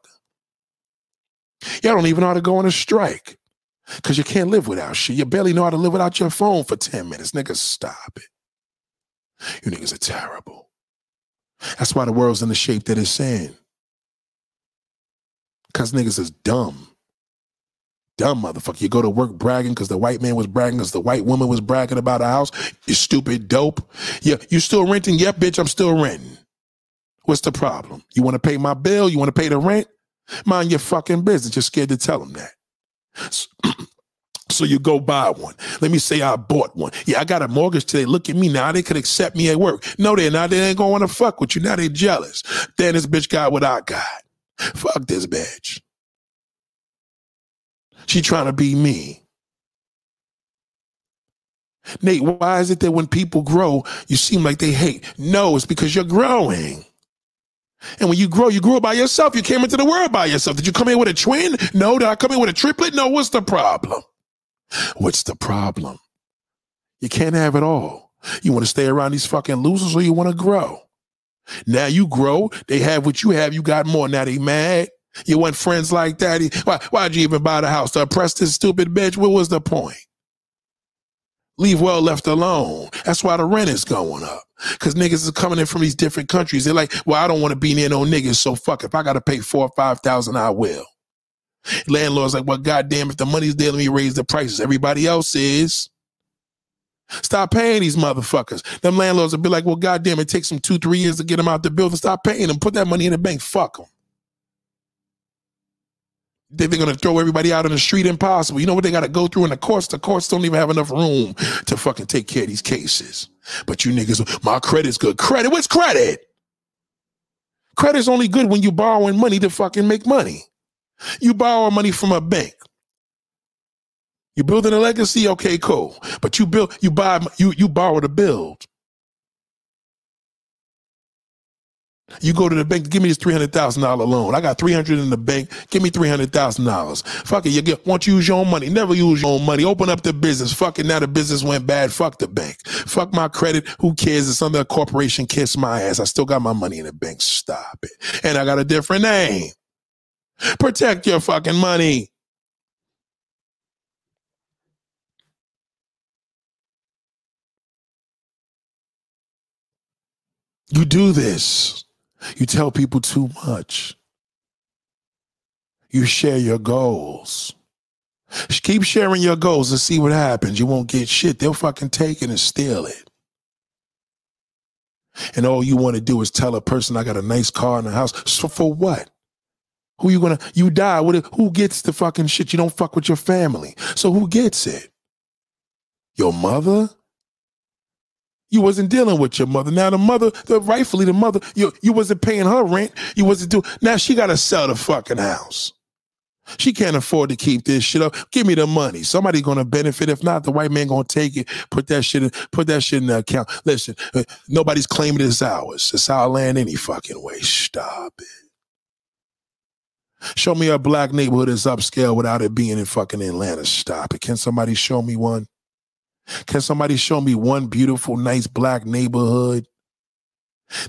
Y'all don't even know how to go on a strike. Cause you can't live without shit. You barely know how to live without your phone for 10 minutes. Niggas, stop it. You niggas are terrible. That's why the world's in the shape that it's in. Cause niggas is dumb dumb motherfucker. You go to work bragging because the white man was bragging because the white woman was bragging about a house. You stupid dope. Yeah, you still renting? Yep, bitch, I'm still renting. What's the problem? You want to pay my bill? You want to pay the rent? Mind your fucking business. You're scared to tell them that. So, so you go buy one. Let me say I bought one. Yeah, I got a mortgage today. Look at me now. They could accept me at work. No, they're not. They ain't gonna want to fuck with you. Now they jealous. Then this bitch got what I got. Fuck this bitch. She trying to be me. Nate, why is it that when people grow, you seem like they hate? No, it's because you're growing. And when you grow, you grow by yourself. You came into the world by yourself. Did you come in with a twin? No. Did I come in with a triplet? No. What's the problem? What's the problem? You can't have it all. You want to stay around these fucking losers or you want to grow? Now you grow. They have what you have. You got more. Now they mad. You want friends like that? Why, why'd you even buy the house? To oppress this stupid bitch? What was the point? Leave well left alone. That's why the rent is going up. Cause niggas is coming in from these different countries. They're like, well, I don't want to be near no niggas. So fuck, if I got to pay four or five thousand, I will. Landlord's like, well, goddamn, if the money's there, let me raise the prices. Everybody else is. Stop paying these motherfuckers. Them landlords will be like, well, goddamn, it takes them two, three years to get them out the building. Stop paying them. Put that money in the bank. Fuck them. They're going to throw everybody out on the street. Impossible. You know what they got to go through in the courts? The courts don't even have enough room to fucking take care of these cases. But you niggas, my credit's good. Credit? What's credit? Credit's only good when you borrowing money to fucking make money. You borrow money from a bank. You building a legacy, okay, cool. But you build, you buy, you you borrow to build. You go to the bank, give me this three hundred thousand dollar loan. I got three hundred in the bank. Give me three hundred thousand dollars. Fuck it, you get want you use your own money. Never use your own money. Open up the business. Fuck it. Now the business went bad. Fuck the bank. Fuck my credit. Who cares? If some other corporation kiss my ass. I still got my money in the bank. Stop it. And I got a different name. Protect your fucking money. You do this. You tell people too much. You share your goals. Keep sharing your goals and see what happens. You won't get shit. They'll fucking take it and steal it. And all you want to do is tell a person I got a nice car in the house. So for what? Who you gonna you die? What who gets the fucking shit? You don't fuck with your family. So who gets it? Your mother? You wasn't dealing with your mother. Now the mother, the rightfully the mother, you you wasn't paying her rent. You wasn't doing. Now she got to sell the fucking house. She can't afford to keep this shit up. Give me the money. Somebody gonna benefit. If not, the white man gonna take it. Put that shit in. Put that shit in the account. Listen, uh, nobody's claiming it's ours. It's our land any fucking way. Stop it. Show me a black neighborhood that's upscale without it being in fucking Atlanta. Stop it. Can somebody show me one? Can somebody show me one beautiful, nice black neighborhood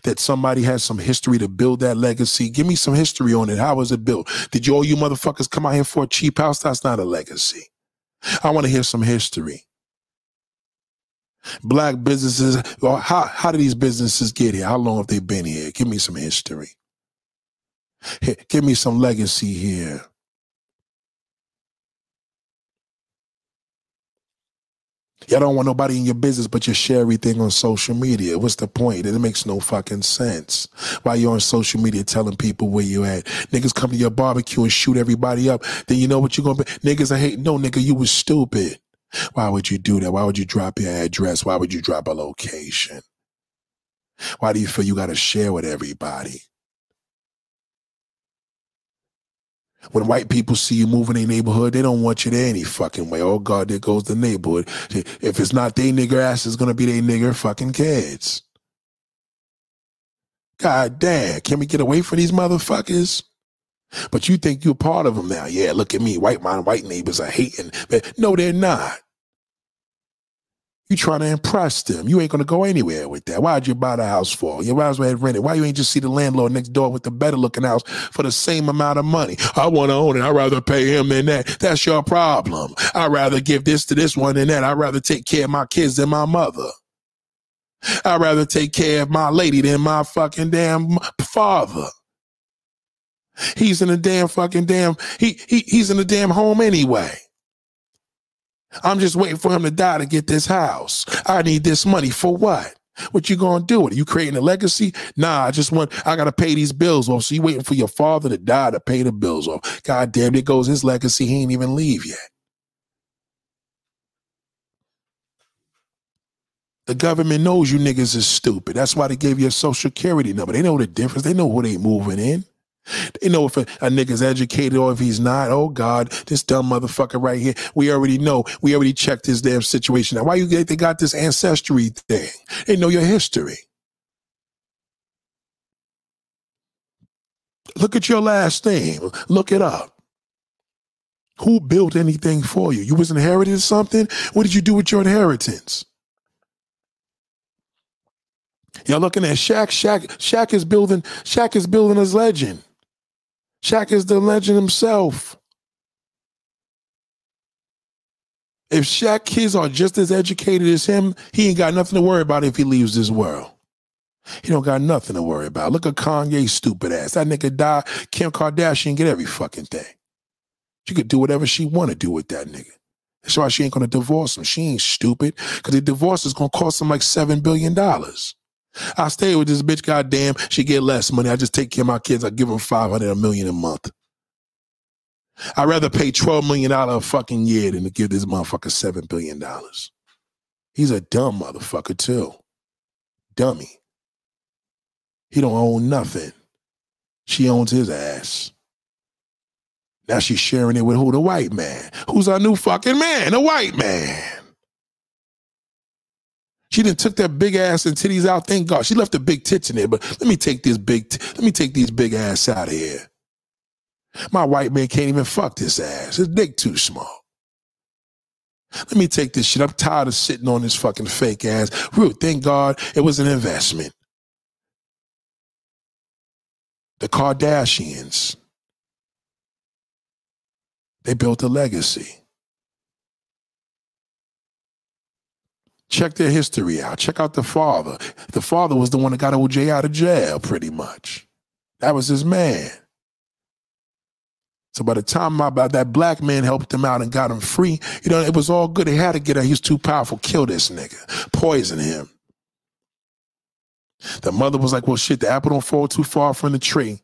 that somebody has some history to build that legacy? Give me some history on it. How was it built? Did you all you motherfuckers come out here for a cheap house? That's not a legacy. I want to hear some history. Black businesses, how, how did these businesses get here? How long have they been here? Give me some history. Give me some legacy here. Y'all don't want nobody in your business, but you share everything on social media. What's the point? It makes no fucking sense. Why you on social media telling people where you at? Niggas come to your barbecue and shoot everybody up. Then you know what you're gonna be? Niggas I hate. No, nigga, you was stupid. Why would you do that? Why would you drop your address? Why would you drop a location? Why do you feel you gotta share with everybody? When white people see you moving in their neighborhood, they don't want you there any fucking way. Oh God, there goes the neighborhood. If it's not they nigger ass, it's gonna be they nigger fucking kids. God damn, can we get away from these motherfuckers? But you think you're part of them now. Yeah, look at me. White my white neighbors are hating. but No, they're not. You trying to impress them. You ain't gonna go anywhere with that. Why'd you buy the house for? You might as well rent it. Why you ain't just see the landlord next door with the better looking house for the same amount of money? I want to own it. I'd rather pay him than that. That's your problem. I'd rather give this to this one than that. I'd rather take care of my kids than my mother. I'd rather take care of my lady than my fucking damn father. He's in a damn fucking damn he, he he's in a damn home anyway. I'm just waiting for him to die to get this house. I need this money for what? What you gonna do? Are you creating a legacy? Nah, I just want I gotta pay these bills off. So you waiting for your father to die to pay the bills off. God damn, it goes his legacy. He ain't even leave yet. The government knows you niggas is stupid. That's why they gave you a social security number. They know the difference. They know who they moving in. They know if a, a nigga's educated or if he's not. Oh God, this dumb motherfucker right here. We already know. We already checked his damn situation. Now, why you get they got this ancestry thing? They know your history. Look at your last name. Look it up. Who built anything for you? You was inherited something? What did you do with your inheritance? Y'all looking at Shaq. Shaq. Shaq is building. Shaq is building his legend. Shaq is the legend himself. If Shaq kids are just as educated as him, he ain't got nothing to worry about if he leaves this world. He don't got nothing to worry about. Look at Kanye stupid ass. That nigga die. Kim Kardashian get every fucking thing. She could do whatever she want to do with that nigga. That's why she ain't gonna divorce him. She ain't stupid. Cause the divorce is gonna cost him like seven billion dollars. I stay with this bitch, goddamn, she get less money. I just take care of my kids. I give them 500 a million a month. I'd rather pay $12 million a fucking year than to give this motherfucker $7 billion. He's a dumb motherfucker, too. Dummy. He don't own nothing. She owns his ass. Now she's sharing it with who? The white man. Who's our new fucking man? The white man. She didn't took that big ass and titties out. Thank God. She left the big tits in there, but let me take this big, t- let me take these big ass out of here. My white man can't even fuck this ass. His dick too small. Let me take this shit. I'm tired of sitting on this fucking fake ass. Ruth, thank God it was an investment. The Kardashians, they built a legacy. Check their history out. Check out the father. The father was the one that got OJ out of jail, pretty much. That was his man. So by the time my, that black man helped him out and got him free, you know, it was all good. He had to get him. He was too powerful. Kill this nigga. Poison him. The mother was like, well, shit, the apple don't fall too far from the tree.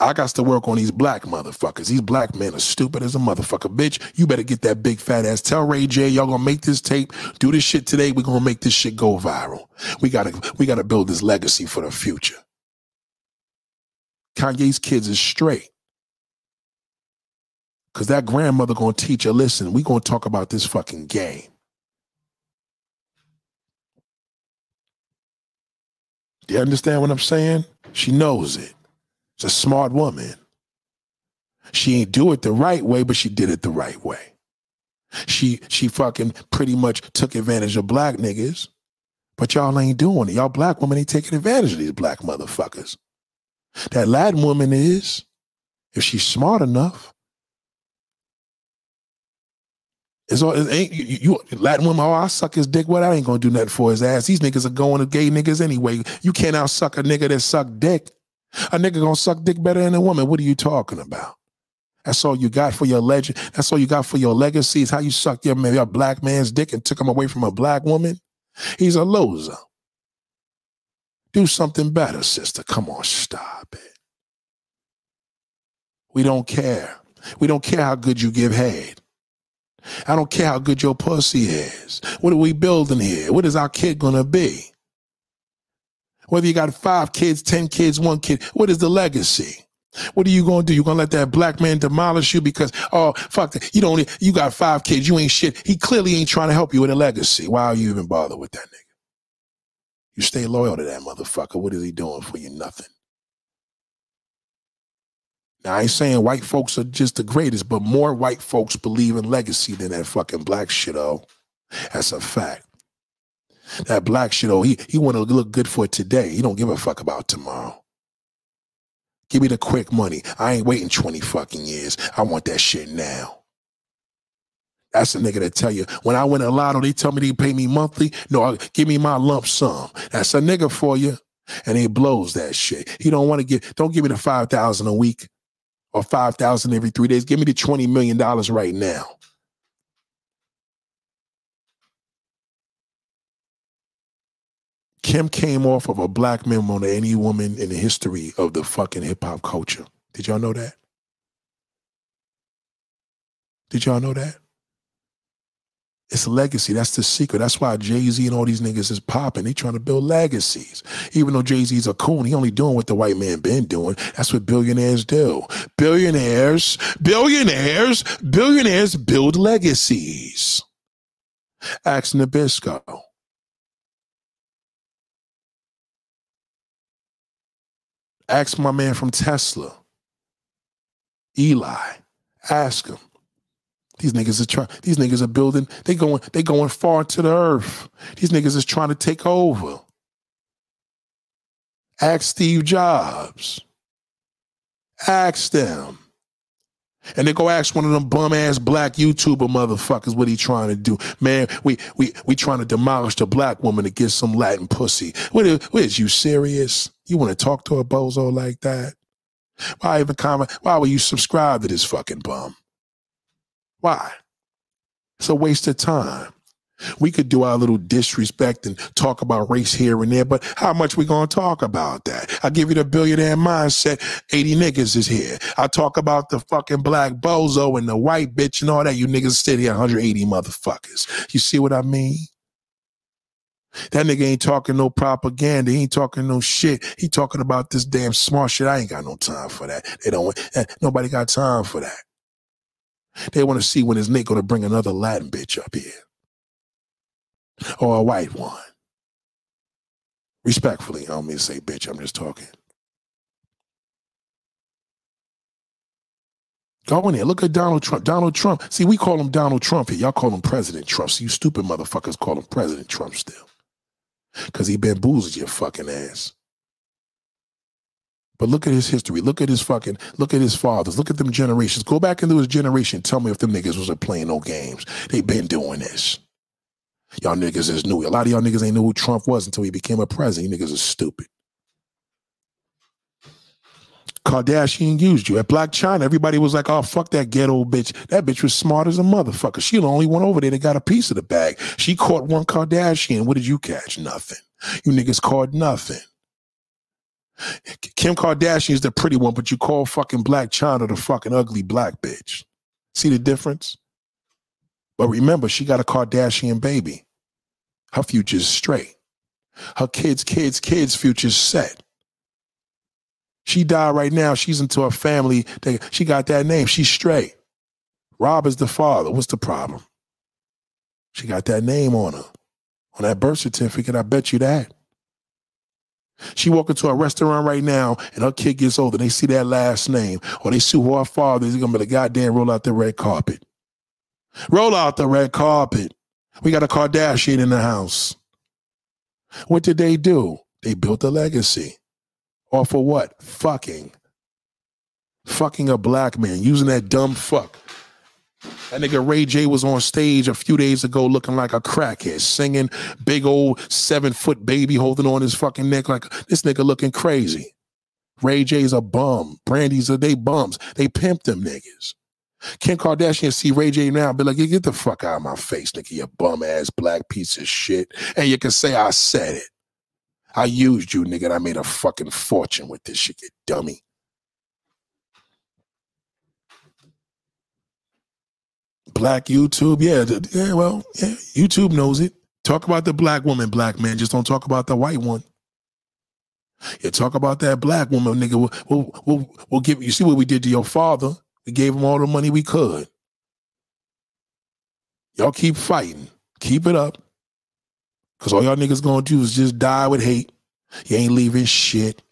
I got to work on these black motherfuckers. These black men are stupid as a motherfucker. Bitch, you better get that big fat ass. Tell Ray J, y'all gonna make this tape, do this shit today. We're gonna make this shit go viral. We gotta we gotta build this legacy for the future. Kanye's kids is straight. Cause that grandmother gonna teach her, listen, we gonna talk about this fucking game. Do you understand what I'm saying? She knows it. She's a smart woman. She ain't do it the right way, but she did it the right way. She she fucking pretty much took advantage of black niggas, but y'all ain't doing it. Y'all black women ain't taking advantage of these black motherfuckers. That Latin woman is, if she's smart enough. It's all it ain't you, you Latin woman. Oh, I suck his dick. What I ain't gonna do nothing for his ass. These niggas are going to gay niggas anyway. You can't out suck a nigga that suck dick. A nigga gonna suck dick better than a woman. What are you talking about? That's all you got for your legend. That's all you got for your legacy is how you sucked your, your black man's dick and took him away from a black woman. He's a loser. Do something better, sister. Come on, stop it. We don't care. We don't care how good you give head. I don't care how good your pussy is. What are we building here? What is our kid gonna be? Whether you got five kids, 10 kids, one kid, what is the legacy? What are you gonna do? You gonna let that black man demolish you because oh fuck that. You don't you got five kids, you ain't shit. He clearly ain't trying to help you with a legacy. Why are you even bother with that nigga? You stay loyal to that motherfucker. What is he doing for you? Nothing. Now, I ain't saying white folks are just the greatest, but more white folks believe in legacy than that fucking black shit, oh. That's a fact. That black shit, oh, he, he want to look good for today. He don't give a fuck about tomorrow. Give me the quick money. I ain't waiting 20 fucking years. I want that shit now. That's the nigga that tell you when I win a lotto, they tell me they pay me monthly. No, give me my lump sum. That's a nigga for you. And he blows that shit. He don't want to give, don't give me the 5,000 a week or 5,000 every three days. Give me the $20 million right now. Kim came off of a black more than any woman in the history of the fucking hip hop culture. Did y'all know that? Did y'all know that? It's legacy. That's the secret. That's why Jay Z and all these niggas is popping. They trying to build legacies. Even though Jay Z's a coon, he only doing what the white man been doing. That's what billionaires do. Billionaires, billionaires, billionaires build legacies. Ask Nabisco. Ask my man from Tesla, Eli. Ask him. These niggas are trying. These niggas are building. They going. They going far to the earth. These niggas is trying to take over. Ask Steve Jobs. Ask them. And they go ask one of them bum ass black YouTuber motherfuckers what he trying to do. Man, we we we trying to demolish the black woman to get some Latin pussy. What is, what is you serious? You want to talk to a bozo like that? Why even comment? Why would you subscribe to this fucking bum? Why? It's a waste of time. We could do our little disrespect and talk about race here and there, but how much we gonna talk about that? I give you the billionaire mindset. 80 niggas is here. I talk about the fucking black bozo and the white bitch and all that. You niggas sit here 180 motherfuckers. You see what I mean? That nigga ain't talking no propaganda. He ain't talking no shit. He talking about this damn smart shit. I ain't got no time for that. They don't. Eh, nobody got time for that. They want to see when is Nick going to bring another Latin bitch up here or a white one. Respectfully, I don't mean to say bitch, I'm just talking. Go in there. Look at Donald Trump. Donald Trump. See, we call him Donald Trump here. Y'all call him President Trump. So you stupid motherfuckers call him President Trump still. Because he bamboozled your fucking ass. But look at his history. Look at his fucking, look at his fathers. Look at them generations. Go back into his generation. Tell me if them niggas wasn't playing no games. They been doing this. Y'all niggas is new. A lot of y'all niggas ain't know who Trump was until he became a president. You niggas are stupid. Kardashian used you. At Blac Chyna, everybody was like, oh, fuck that ghetto bitch. That bitch was smart as a motherfucker. She the only one over there that got a piece of the bag. She caught one Kardashian. What did you catch? Nothing. You niggas caught nothing. Kim Kardashian is the pretty one, but you call fucking Blac Chyna the fucking ugly black bitch. See the difference? But remember, she got a Kardashian baby. Her future's straight. Her kids, kids, kids' future's set. She died right now. She's into a family. she got that name. She's straight. Rob is the father. What's the problem? She got that name on her. On that birth certificate, I bet you that. She walk into a restaurant right now and her kid gets older. They see that last name or they see who her father is. To be the goddamn roll out the red carpet. Roll out the red carpet. We got a Kardashian in the house. What did they do? They built a legacy. Or for what? Fucking. Fucking a black man, using that dumb fuck. That nigga Ray J was on stage a few days ago looking like a crackhead, singing big old seven foot baby holding on his fucking neck like this nigga looking crazy. Ray J's a bum. Brandy's a they bums. They pimp them niggas. Kim Kardashian see Ray J now, be like, get the fuck out of my face, nigga, you bum ass black piece of shit. And you can say I said it. I used you, nigga, and I made a fucking fortune with this shit, you dummy. Black YouTube, yeah, yeah, well, yeah, YouTube knows it. Talk about the black woman, black man. Just don't talk about the white one. You talk about that black woman, nigga. We'll, we'll, we'll give you see what we did to your father. We gave him all the money we could. Y'all keep fighting. Keep it up. Cause all y'all niggas gonna do is just die with hate. You ain't leaving shit.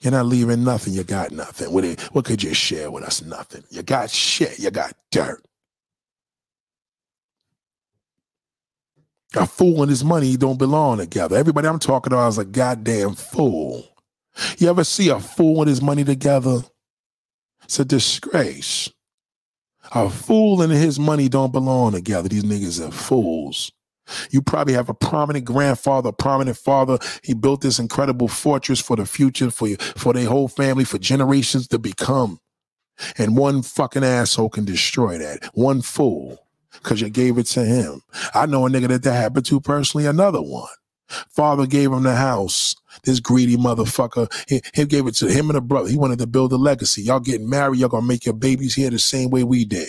You're not leaving nothing. You got nothing. What, what could you share with us? Nothing. You got shit. You got dirt. A fool and his money don't belong together. Everybody I'm talking about is a goddamn fool. You ever see a fool and his money together? It's a disgrace. A fool and his money don't belong together. These niggas are fools. You probably have a prominent grandfather, a prominent father. He built this incredible fortress for the future, for you, for their whole family, for generations to become. And one fucking asshole can destroy that. One fool, because you gave it to him. I know a nigga that that happened to personally, another one. Father gave him the house. This greedy motherfucker, he, he gave it to him and a brother. He wanted to build a legacy. Y'all getting married, y'all gonna make your babies here the same way we did.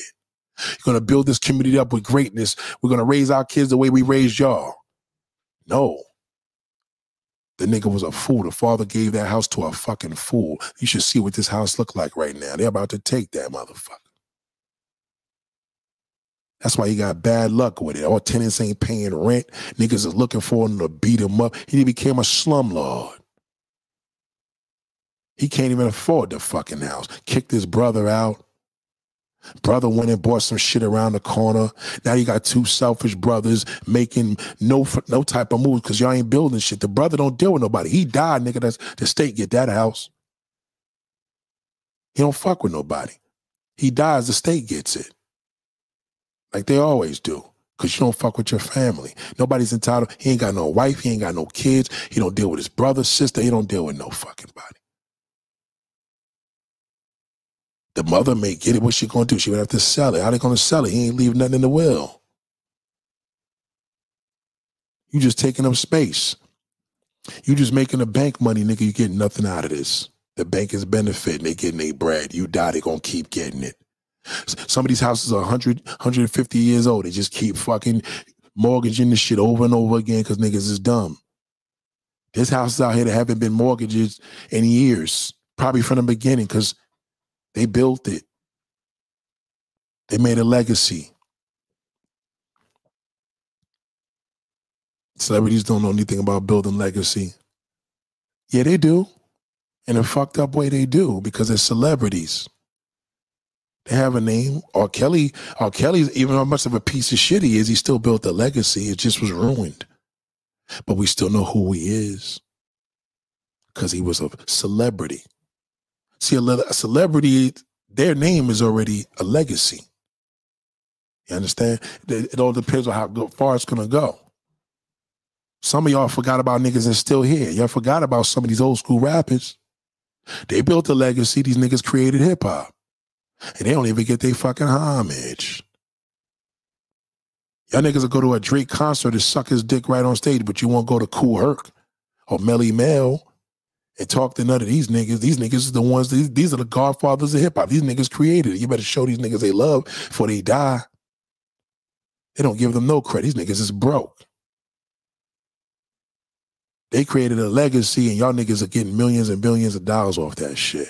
You're gonna build this community up with greatness. We're gonna raise our kids the way we raised y'all. No. The nigga was a fool. The father gave that house to a fucking fool. You should see what this house look like right now. They're about to take that motherfucker. That's why he got bad luck with it. All tenants ain't paying rent. Niggas is looking for him to beat him up. He became a slumlord. He can't even afford the fucking house. Kicked his brother out. Brother went and bought some shit around the corner. Now you got two selfish brothers making no no type of moves because y'all ain't building shit. The brother don't deal with nobody. He died, nigga. That's the state get that house. He don't fuck with nobody. He dies, the state gets it like they always do. Cause you don't fuck with your family. Nobody's entitled. He ain't got no wife. He ain't got no kids. He don't deal with his brother, sister. He don't deal with no fucking body. The mother may get it. What's she gonna do? She would have to sell it. How they gonna sell it? He ain't leave nothing in the will. You just taking up space. You just making the bank money, nigga. You getting nothing out of this. The bank is benefiting. They getting their bread. You die, they gonna keep getting it. Some of these houses are 100, 150 years old. They just keep fucking mortgaging the shit over and over again because niggas is dumb. There's houses out here that haven't been mortgages in years, probably from the beginning, because they built it. They made a legacy. Celebrities don't know anything about building legacy. Yeah, they do. In a fucked up way, they do because they're celebrities. They have a name. R. Kelly, R. Kelly's even how much of a piece of shit he is, he still built a legacy. It just was ruined. But we still know who he is. Because he was a celebrity. See, a celebrity, their name is already a legacy. You understand? It all depends on how far it's gonna go. Some of y'all forgot about niggas that's still here. Y'all forgot about some of these old school rappers. They built a legacy. These niggas created hip hop and they don't even get their fucking homage. Y'all niggas will go to a Drake concert and suck his dick right on stage, but you won't go to Kool Herc or Melle Mel and talk to none of these niggas. These niggas is the ones, these, these are the godfathers of hip hop. These niggas created it. You better show these niggas they love before they die. They don't give them no credit. These niggas is broke. They created a legacy and y'all niggas are getting millions and billions of dollars off that shit.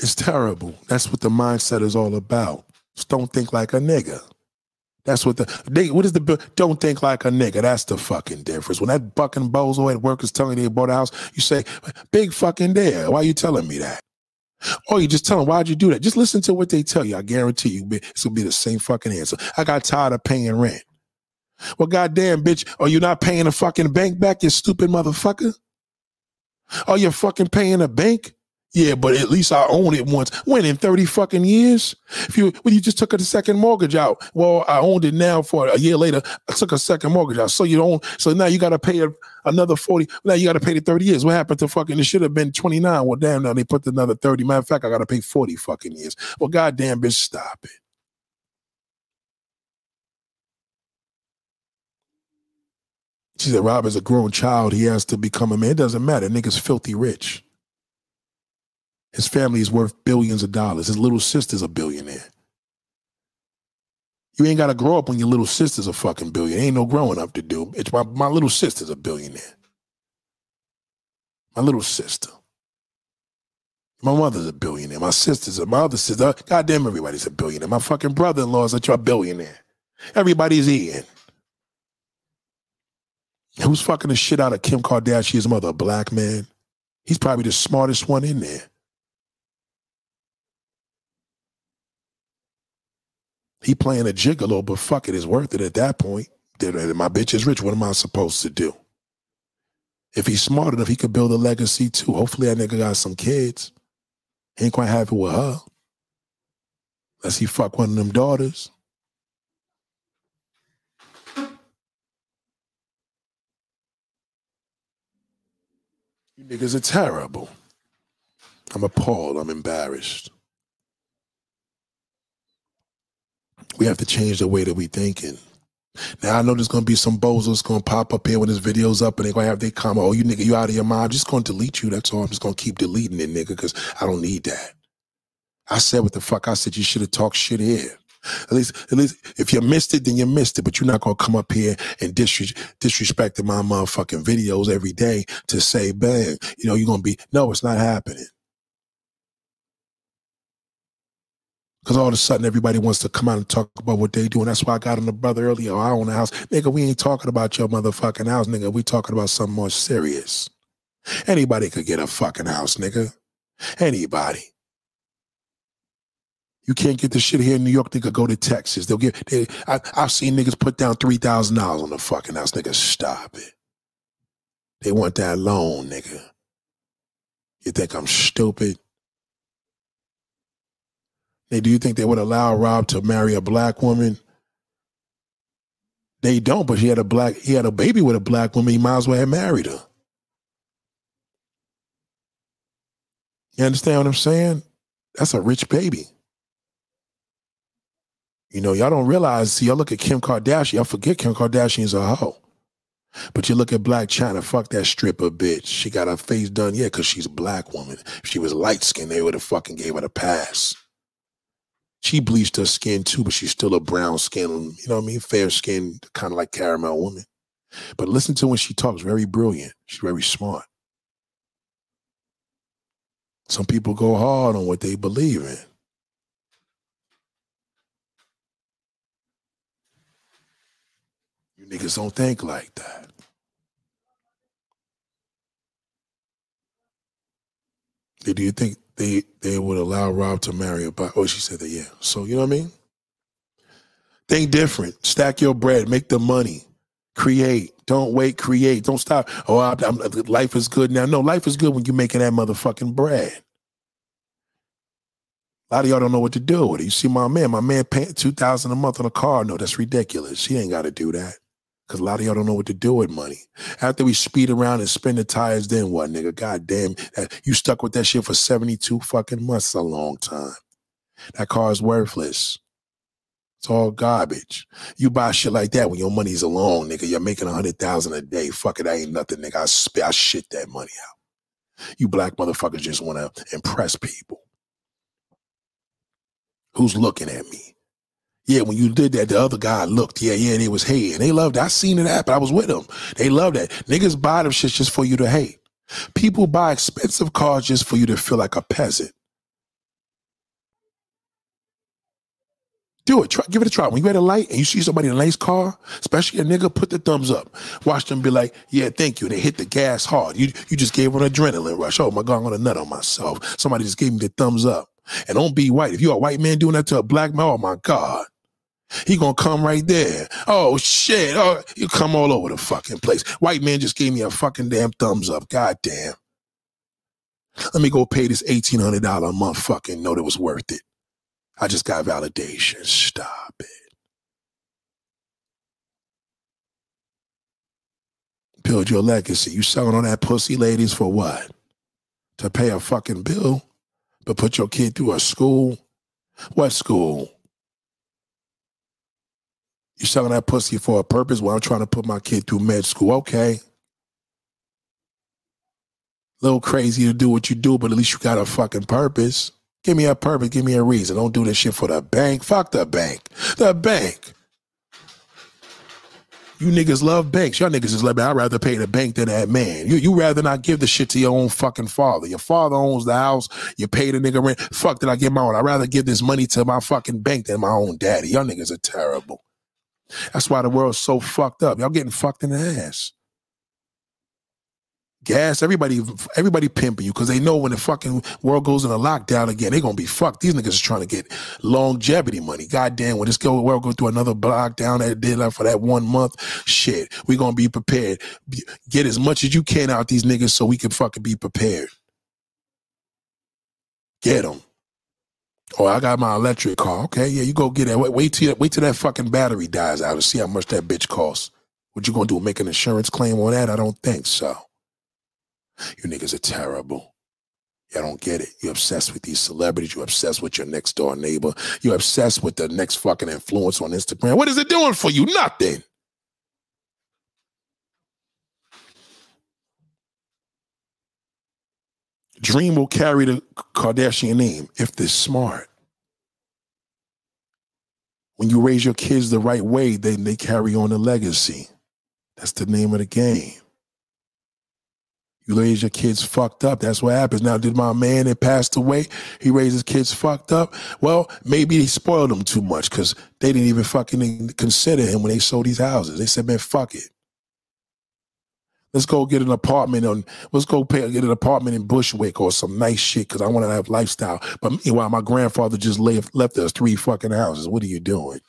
It's terrible. That's what the mindset is all about. Just don't think like a nigga. That's what the they what is the don't think like a nigga. That's the fucking difference. When that fucking bozo at work is telling you they bought a house, you say, big fucking there. Why are you telling me that? Or you just tell them, why'd you do that? Just listen to what they tell you. I guarantee you it's gonna be the same fucking answer. I got tired of paying rent. Well, goddamn, bitch, are you not paying the fucking bank back, you stupid motherfucker? Are you fucking paying a bank? Yeah, but at least I own it once. When in 30 fucking years? If you when you just took a second mortgage out, well, I owned it now for a year later. I took a second mortgage out. So you don't so now you gotta pay another 40. Now you gotta pay the 30 years. What happened to fucking it should have been 29? Well, damn, now they put another 30. Matter of fact, I gotta pay 40 fucking years. Well, goddamn bitch, stop it. She said, Rob is a grown child. He has to become a man. It doesn't matter. Nigga's filthy rich. His family is worth billions of dollars. His little sister's a billionaire. You ain't got to grow up when your little sister's a fucking billionaire. Ain't no growing up to do. It's my, my little sister's a billionaire. My little sister. My mother's a billionaire. My sister's a, my other sister. Uh, goddamn, everybody's a billionaire. My fucking brother in law's a billionaire. Everybody's eating. Who's fucking the shit out of Kim Kardashian's mother? A black man? He's probably the smartest one in there. He playing a gigolo, but fuck it, it's worth it at that point. Uh, my bitch is rich. What am I supposed to do? If he's smart enough, he could build a legacy too. Hopefully that nigga got some kids. He ain't quite happy with her. Unless he fuck one of them daughters. You niggas are terrible. I'm appalled. I'm embarrassed. We have to change the way that we thinking. Now I know there's gonna be some bozos gonna pop up here when this video's up and they're gonna have their comment, oh you nigga, you out of your mind. I'm just gonna delete you. That's all. I'm just gonna keep deleting it, nigga, because I don't need that. I said what the fuck I said. You should have talked shit here. At least, at least, if you missed it, then you missed it. But you're not gonna come up here and disres- disrespect my motherfucking videos every day to say, bang, you know, you're gonna be. No, it's not happening. Because all of a sudden everybody wants to come out and talk about what they do. And that's why I got on the brother earlier. Oh, I own a house. Nigga, we ain't talking about your motherfucking house, nigga. We talking about something more serious. Anybody could get a fucking house, nigga. Anybody. You can't get the shit here in New York, nigga. Go to Texas. They'll get. They, I, I've seen niggas put down three thousand dollars on the fucking house, nigga. Stop it. They want that loan, nigga. You think I'm stupid? Hey, do you think they would allow Rob to marry a black woman? They don't, but he had a black he had a baby with a black woman. He might as well have married her. You understand what I'm saying? That's a rich baby. You know, y'all don't realize, see, y'all look at Kim Kardashian, y'all forget Kim Kardashian's a hoe. But you look at Blac Chyna, fuck that stripper bitch. She got her face done, yeah, because she's a black woman. If she was light skinned, they would have fucking gave her the pass. She bleached her skin too, but she's still a brown skin, you know what I mean? Fair skin, kind of like caramel woman. But listen to when she talks, very brilliant. She's very smart. Some people go hard on what they believe in. You niggas don't think like that. Do you think they they would allow Rob to marry a black. Oh, she said that. Yeah. So you know what I mean? Think different. Stack your bread. Make the money. Create. Don't wait. Create. Don't stop. Oh, I'm, I'm, life is good now. No, life is good when you're making that motherfucking bread. A lot of y'all don't know what to do with it. You see my man. My man paying two thousand a month on a car. No, that's ridiculous. She ain't got to do that. Because a lot of y'all don't know what to do with money. After we speed around and spin the tires, then what, nigga? God damn. Uh, you stuck with that shit for 72 fucking months. a long time. That car is worthless. It's all garbage. You buy shit like that when your money's alone, nigga. You're making a hundred thousand a day. Fuck it, that ain't nothing, nigga. I spit, I shit that money out. You black motherfuckers just want to impress people. Who's looking at me? Yeah, when you did that, the other guy looked. Yeah, yeah, they was hate. And They loved it. I seen it happen. I was with them. They loved that. Niggas buy them shit just for you to hate. People buy expensive cars just for you to feel like a peasant. Do it. Try, give it a try. When you at a light and you see somebody in a nice car, especially a nigga, put the thumbs up. Watch them be like, yeah, thank you. And they hit the gas hard. You you just gave an adrenaline rush. Oh my God, I'm gonna nut on myself. Somebody just gave me the thumbs up. And don't be white. If you're a white man doing that to a black man, oh my God. He gonna come right there. Oh shit. Oh, you come all over the fucking place. White man just gave me a fucking damn thumbs up. God damn. Let me go pay this $1,800 a month fucking note it was worth it. I just got validation. Stop it. Build your legacy. You selling on that pussy, ladies, for what? To pay a fucking bill? But put your kid through a school? What school? You selling that pussy for a purpose? Well, I'm trying to put my kid through med school. Okay. A little crazy to do what you do, but at least you got a fucking purpose. Give me a purpose. Give me a reason. Don't do this shit for the bank. Fuck the bank. The bank. You niggas love banks. Y'all niggas is like, I'd rather pay the bank than that man. You you rather not give the shit to your own fucking father. Your father owns the house. You pay the nigga rent. Fuck did I get my own? I'd rather give this money to my fucking bank than my own daddy. Y'all niggas are terrible. That's why the world's so fucked up. Y'all getting fucked in the ass gas. Everybody, everybody pimping you because they know when the fucking world goes in a lockdown again, they gonna be fucked. These niggas is trying to get longevity money. Goddamn, when this world go through another lockdown that did for that one month, shit, we gonna be prepared. Get as much as you can out these niggas so we can fucking be prepared. Get them. Oh, I got my electric car. Okay, yeah, you go get that. Wait, wait till wait till that fucking battery dies out and see how much that bitch costs. What you gonna do? Make an insurance claim on that? I don't think so. You niggas are terrible. Y'all don't get it. You're obsessed with these celebrities. You're obsessed with your next door neighbor. You're obsessed with the next fucking influence on Instagram. What is it doing for you? Nothing. Dream will carry the Kardashian name if they're smart. When you raise your kids the right way, then they carry on the legacy. That's the name of the game. You raise your kids fucked up. That's what happens. Now, did my man that passed away, he raised his kids fucked up? Well, maybe he spoiled them too much because they didn't even fucking consider him when they sold these houses. They said, man, fuck it. Let's go get an apartment on, let's go pay, get an apartment in Bushwick or some nice shit because I want to have lifestyle. But meanwhile, my grandfather just left, left us three fucking houses. What are you doing?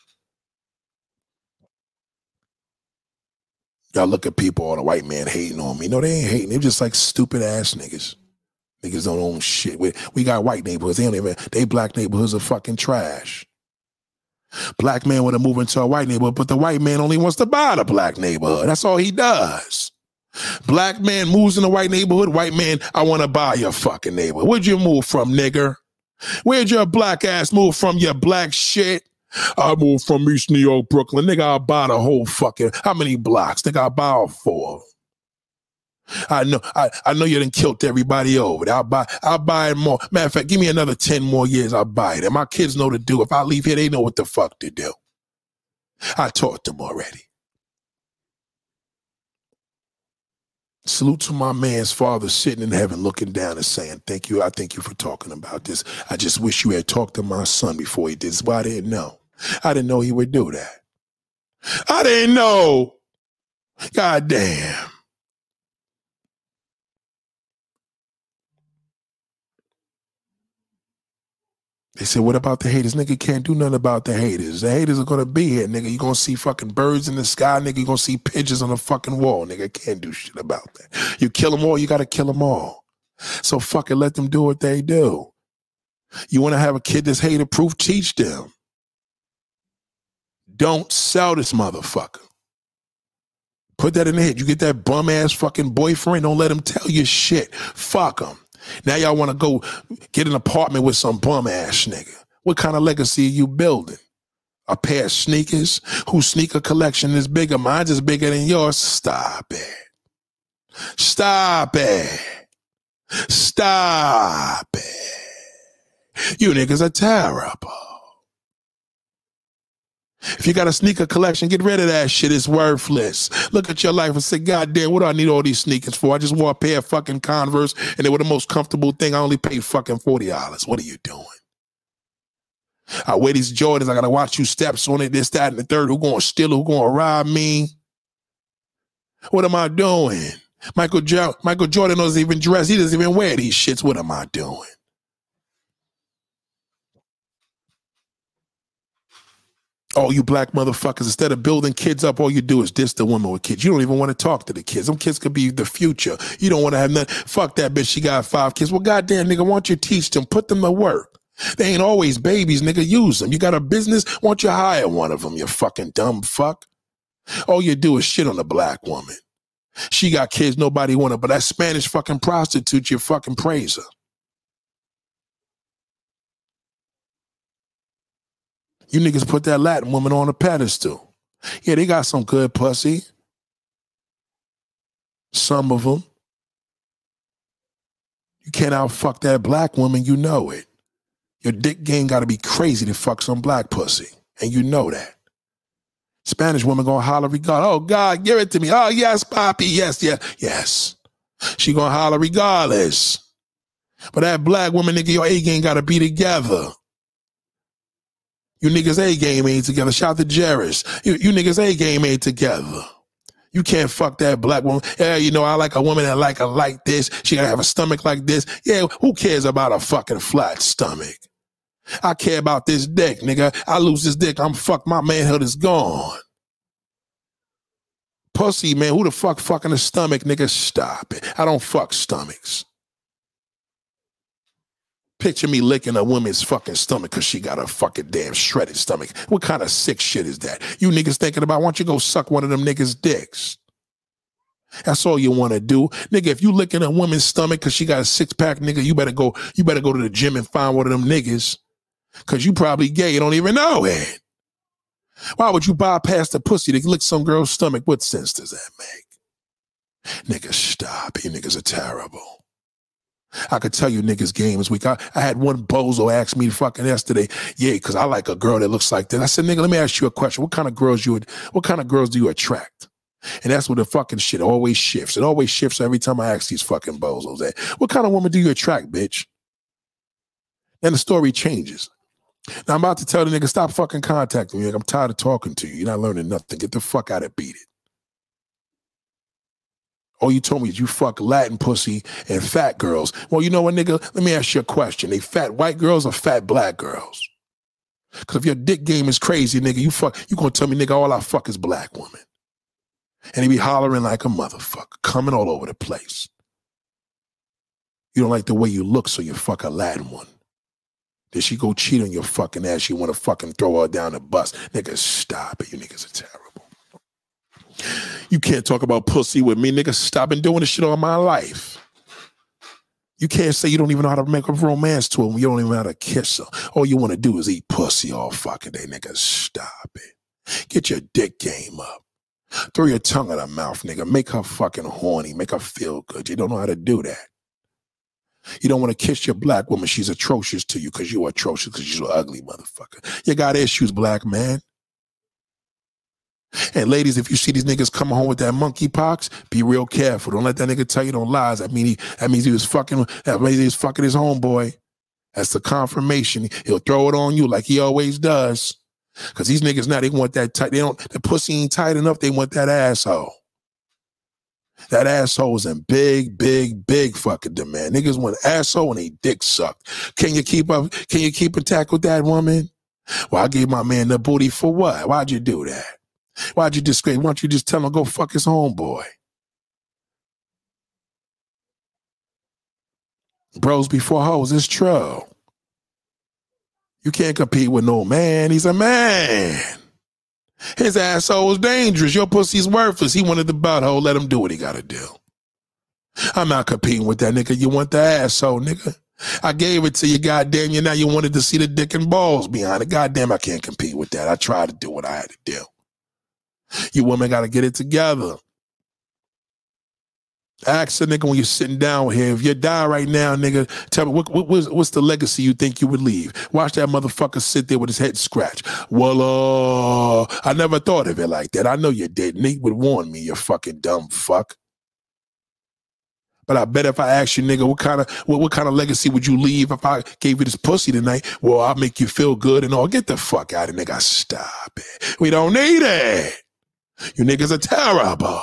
Y'all look at people, all the white man hating on me. No, they ain't hating. They're just like stupid ass niggas. Niggas don't own shit. We, we got white neighborhoods. They don't even, they black neighborhoods are fucking trash. Black man want to move into a white neighborhood, but the white man only wants to buy the black neighborhood. That's all he does. Black man moves in a white neighborhood. White man, I want to buy your fucking neighborhood. Where'd you move from, nigger? Where'd your black ass move from, your black shit? I moved from East New York, Brooklyn. Nigga, I'll buy the whole fucking how many blocks? Nigga, I'll buy all four. I know I, I know you done killed everybody over. I'll buy I'll buy more. Matter of fact, give me another 10 more years, I'll buy it. And my kids know to do. If I leave here, they know what the fuck to do. I taught them already. Salute to my man's father sitting in heaven looking down and saying, Thank you. I thank you for talking about this. I just wish you had talked to my son before he did this. Well, I didn't know. I didn't know he would do that. I didn't know. God damn. They said, what about the haters? Nigga can't do nothing about the haters. The haters are gonna be here, nigga. you gonna see fucking birds in the sky, nigga. you gonna see pigeons on the fucking wall, nigga. Can't do shit about that. You kill them all, you gotta kill them all. So fucking let them do what they do. You wanna have a kid that's hater proof? Teach them. Don't sell this motherfucker. Put that in the head. You get that bum ass fucking boyfriend, don't let him tell you shit. Fuck him. Now y'all want to go get an apartment with some bum ass nigga. What kind of legacy are you building? a pair of sneakers whose sneaker collection is bigger. Mine's is bigger than yours. Stop it. Stop it. Stop it. You niggas are terrible. If you got a sneaker collection, get rid of that shit. It's worthless. Look at your life and say, God damn, what do I need all these sneakers for? I just wore a pair of fucking Converse and they were the most comfortable thing. I only paid fucking $40. What are you doing? I wear these Jordans. I gotta watch you steps on it, this, that, and the third. Who gonna steal it? Who gonna rob me? What am I doing? Michael jo- Michael Jordan doesn't even dress. He doesn't even wear these shits. What am I doing? Oh, you black motherfuckers, instead of building kids up, all you do is diss the woman with kids. You don't even want to talk to the kids. Them kids could be the future. You don't want to have nothing. Fuck that bitch. She got five kids. Well, goddamn, nigga, why don't you teach them? Put them to work. They ain't always babies, nigga. Use them. You got a business? Why don't you hire one of them, you fucking dumb fuck? All you do is shit on a black woman. She got kids, nobody want her, but that Spanish fucking prostitute, you fucking praise her. You niggas put that Latin woman on a pedestal. Yeah, they got some good pussy. Some of them. You can't outfuck that black woman, you know it. Your dick game got to be crazy to fuck some black pussy, and you know that. Spanish woman gonna holler regard. Oh God, give it to me. Oh yes, Poppy. Yes, yes, yes. She gonna holler regardless. But that black woman, nigga, your A game gotta be together. You niggas A game ain't together. Shout out to Jerris. You, you niggas A game ain't together. You can't fuck that black woman. Yeah, you know, I like a woman that like a like this. She gotta have a stomach like this. Yeah, who cares about a fucking flat stomach? I care about this dick, nigga. I lose this dick, I'm fucked. My manhood is gone. Pussy, man. Who the fuck fucking a stomach, nigga? Stop it. I don't fuck stomachs. Picture me licking a woman's fucking stomach because she got a fucking damn shredded stomach. What kind of sick shit is that? You niggas thinking about, why don't you go suck one of them niggas' dicks? That's all you want to do. Nigga, if you licking a woman's stomach because she got a six pack, nigga, you better go, you better go to the gym and find one of them niggas. Cause you probably gay, you don't even know it. Why would you bypass the pussy to lick some girl's stomach? What sense does that make? Niggas, stop. You niggas are terrible. I could tell you niggas game this week. I, I had one bozo ask me fucking yesterday, yeah, because I like a girl that looks like that. I said, nigga, let me ask you a question. What kind of girls you would, what kind of girls do you attract? And that's where the fucking shit always shifts. It always shifts every time I ask these fucking bozos that. What kind of woman do you attract, bitch? And the story changes. Now I'm about to tell the nigga, stop fucking contacting me. I'm tired of talking to you. You're not learning nothing. Get the fuck out of beat it. All you told me is you fuck Latin pussy and fat girls. Well, you know what, nigga? Let me ask you a question. They fat white girls or fat black girls? Cause if your dick game is crazy, nigga, you fuck, you gonna tell me, nigga, all I fuck is black women. And he be hollering like a motherfucker, coming all over the place. You don't like the way you look, so you fuck a Latin one. Did she go cheat on your fucking ass? You want to fucking throw her down the bus? Nigga, stop it. You niggas are terrible. You can't talk about pussy with me, nigga. Stop been doing this shit all my life. You can't say you don't even know how to make a romance to her you don't even know how to kiss her. All you want to do is eat pussy all fucking day, nigga. Stop it. Get your dick game up. Throw your tongue in her mouth, nigga. Make her fucking horny. Make her feel good. You don't know how to do that. You don't want to kiss your black woman. She's atrocious to you because you're atrocious because you're ugly, motherfucker. You got issues, black man. And ladies, if you see these niggas coming home with that monkeypox, be real careful. Don't let that nigga tell you don't lies. That mean he that means he was fucking that means he was fucking his homeboy. That's the confirmation. He'll throw it on you like he always does. Cause these niggas now they want that tight. They don't the pussy ain't tight enough. They want that asshole. That asshole's in big, big, big fucking demand. Niggas want asshole and they dick sucked. Can you keep up? Can you keep intact with that woman? Well, I gave my man the booty for what? Why'd you do that? Why'd you disgrace? Why don't you just tell him go fuck his homeboy? Bros before hoes, it's true. You can't compete with no man. He's a man. His asshole was dangerous. Your pussy's worthless. He wanted the butthole. Let him do what he got to do. I'm not competing with that nigga. You want the asshole, nigga. I gave it to you, goddamn you. Now you wanted to see the dick and balls behind it. Goddamn, I can't compete with that. I tried to do what I had to do. You women got to get it together. Ask a nigga when you're sitting down him. If you die right now, nigga, tell me what, what, what's, what's the legacy you think you would leave? Watch that motherfucker sit there with his head scratched. Well, uh, I never thought of it like that. I know you did. Nate would warn me, you fucking dumb fuck. But I bet if I asked you, nigga, what kind of what, what kind of legacy would you leave if I gave you this pussy tonight? Well, I'll make you feel good and all. Get the fuck out of nigga. Stop it. We don't need it. You niggas are terrible.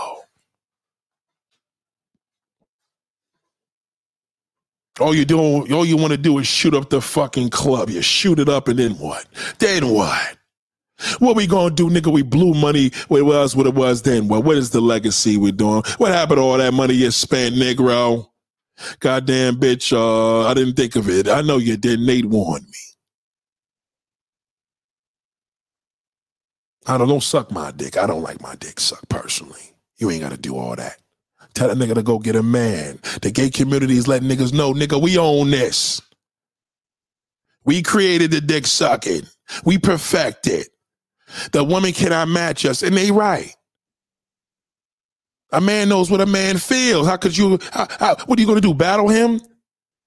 All you do, all you want to do is shoot up the fucking club. You shoot it up and then what? Then what? What we gonna do, nigga? We blew money. What it was what it was then. Well, what is the legacy we're doing? What happened to all that money you spent, Negro? Goddamn bitch, uh, I didn't think of it. I know you didn't. Nate warned me. I don't, don't suck my dick. I don't like my dick sucked personally. You ain't gotta do all that. Tell that nigga to go get a man. The gay community is letting niggas know, nigga, we own this. We created the dick sucking. We perfected. The woman cannot match us, and they right. A man knows what a man feels. How could you? How, how, what are you going to do? Battle him?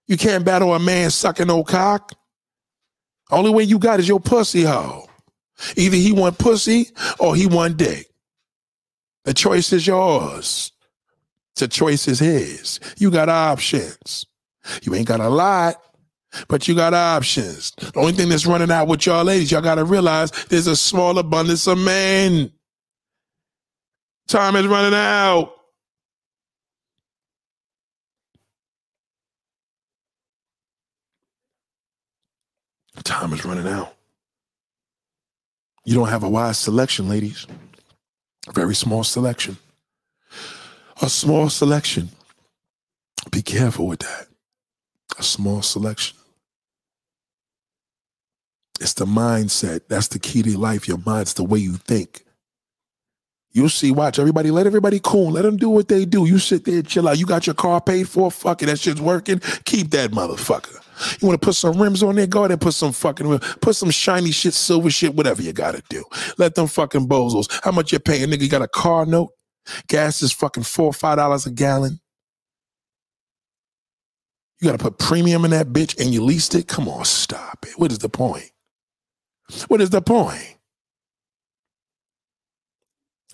You can't battle a man sucking no cock. Only way you got is your pussy hole. Either he want pussy or he want dick. The choice is yours. The choice is his. You got options. You ain't got a lot, but you got options. The only thing that's running out with y'all ladies, y'all got to realize there's a small abundance of men. Time is running out. Time is running out. You don't have a wise selection, ladies. Very small selection. A small selection. Be careful with that. A small selection. It's the mindset. That's the key to life. Your mind's the way you think. You'll see, watch everybody, let everybody cool. Let them do what they do. You sit there, chill out. You got your car paid for. Fuck it. That shit's working. Keep that motherfucker. You want to put some rims on there? Go ahead and put some fucking, rims. put some shiny shit, silver shit, whatever you got to do. Let them fucking bozos. How much you paying? Nigga, you got a car note? Gas is fucking four or five dollars a gallon. You got to put premium in that bitch and you leased it? Come on, stop it. What is the point? What is the point?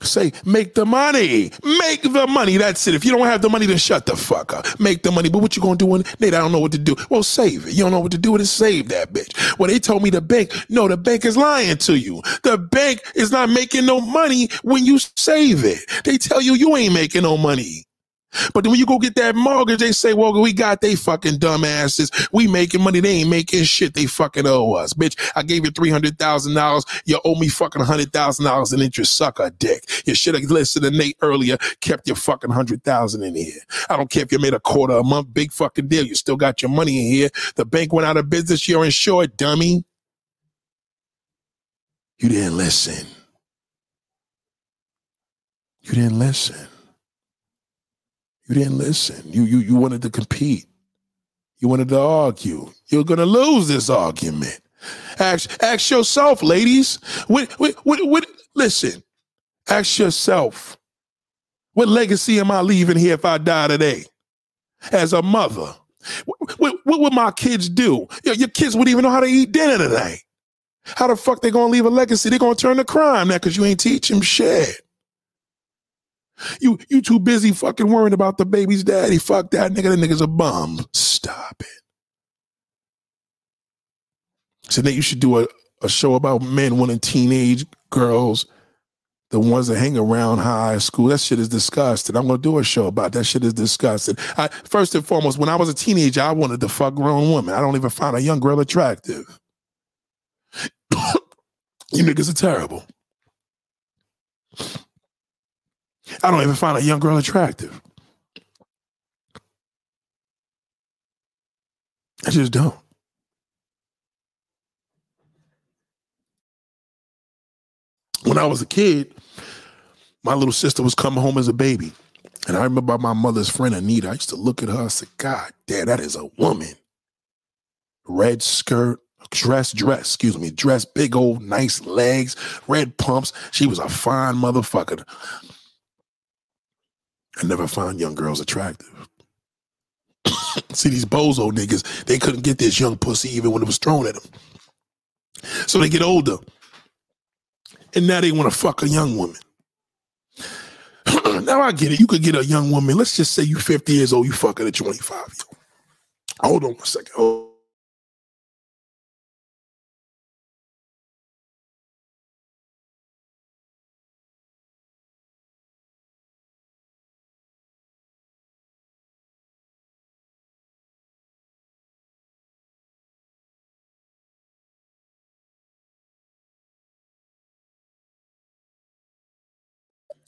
Say, make the money. Make the money. That's it. If you don't have the money, then shut the fuck up. Make the money. But what you gonna do when Nate, I don't know what to do. Well, save it. You don't know what to do with it, save that bitch. Well, they told me the bank, no, the bank is lying to you. The bank is not making no money when you save it. They tell you you ain't making no money. But then when you go get that mortgage, they say, well, we got they fucking dumbasses. We making money. They ain't making shit. They fucking owe us. Bitch, I gave you $300,000. You owe me fucking $100,000 in interest. Suck a dick. You should have listened to Nate earlier, kept your fucking 100000 in here. I don't care if you made a quarter a month. Big fucking deal. You still got your money in here. The bank went out of business. You're insured, dummy. You didn't listen. You didn't listen. You didn't listen. You you you wanted to compete. You wanted to argue. You're gonna lose this argument. Ask ask yourself, ladies. What what what, what listen? Ask yourself. What legacy am I leaving here if I die today? As a mother, what, what, what would my kids do? Your, your kids wouldn't even know how to eat dinner tonight. How the fuck they gonna leave a legacy? They gonna turn to crime now because you ain't teach them shit. You you too busy fucking worrying about the baby's daddy. Fuck that nigga. That nigga's a bum. Stop it. So that you should do a, a show about men wanting teenage girls, the ones that hang around high school. That shit is disgusting. I'm gonna do a show about that shit is disgusting. I, first and foremost, when I was a teenager, I wanted to fuck grown women. I don't even find a young girl attractive. you niggas are terrible. I don't even find a young girl attractive. I just don't. When I was a kid, my little sister was coming home as a baby. And I remember my mother's friend Anita. I used to look at her and say, God damn, that is a woman. red skirt, dress, dress, excuse me, dress, big old nice legs, red pumps. She was a fine motherfucker. I never find young girls attractive. See, these bozo niggas, they couldn't get this young pussy even when it was thrown at them. So they get older. And now they want to fuck a young woman. now I get it. You could get a young woman. Let's just say you're 50 years old, you fuck her at 25. Hold on one second. Hold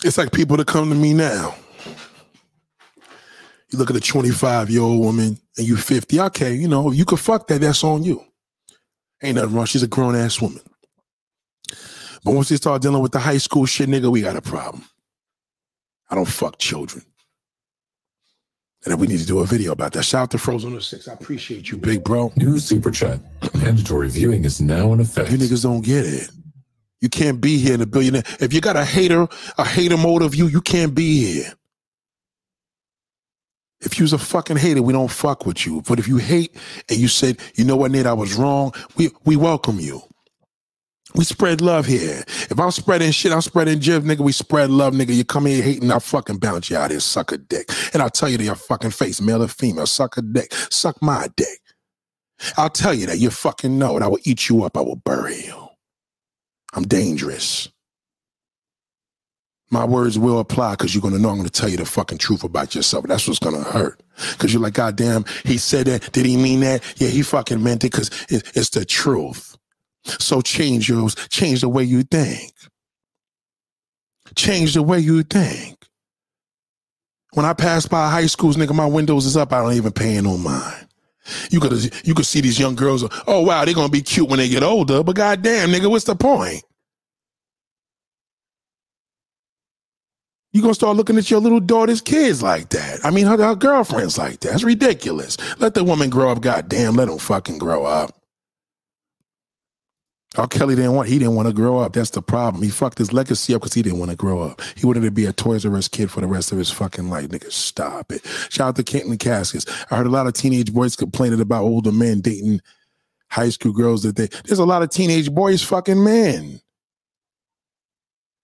It's like people that come to me now. You look at a 25 year old woman and you 50. Okay, you know, you could fuck that. That's on you. Ain't nothing wrong. She's a grown ass woman. But once you start dealing with the high school shit, nigga, we got a problem. I don't fuck children. And then we need to do a video about that. Shout out to Frozen 06. I appreciate you, big bro. New super chat. Mandatory viewing is now in effect. You niggas don't get it. You can't be here in a billionaire. If you got a hater, a hater mode of you, you can't be here. If you's a fucking hater, we don't fuck with you. But if you hate and you said, you know what, Nate, I was wrong, we we welcome you. We spread love here. If I'm spreading shit, I'm spreading jib, nigga. We spread love, nigga. You come here hating, I'll fucking bounce you out here, suck a dick. And I'll tell you to your fucking face, male or female, suck a dick, suck my dick. I'll tell you that you fucking know it. I will eat you up, I will bury you. I'm dangerous. My words will apply because you're gonna know I'm gonna tell you the fucking truth about yourself. That's what's gonna hurt. Cause you're like, God damn, he said that. Did he mean that? Yeah, he fucking meant it because it's the truth. So change yours, change the way you think. Change the way you think. When I pass by high schools, nigga, my windows is up. I don't even pay no mind. You could you could see these young girls. Oh wow, they're gonna be cute when they get older. But goddamn, nigga, what's the point? You gonna start looking at your little daughter's kids like that? I mean, her, her girlfriends like that. That's ridiculous. Let the woman grow up. Goddamn, let them fucking grow up. R. Kelly didn't want he didn't want to grow up. That's the problem. He fucked his legacy up because he didn't want to grow up. He wanted to be a Toys R Us kid for the rest of his fucking life. Nigga, stop it. Shout out to Kenton Caskets. I heard a lot of teenage boys complaining about older men dating high school girls that they there's a lot of teenage boys fucking men.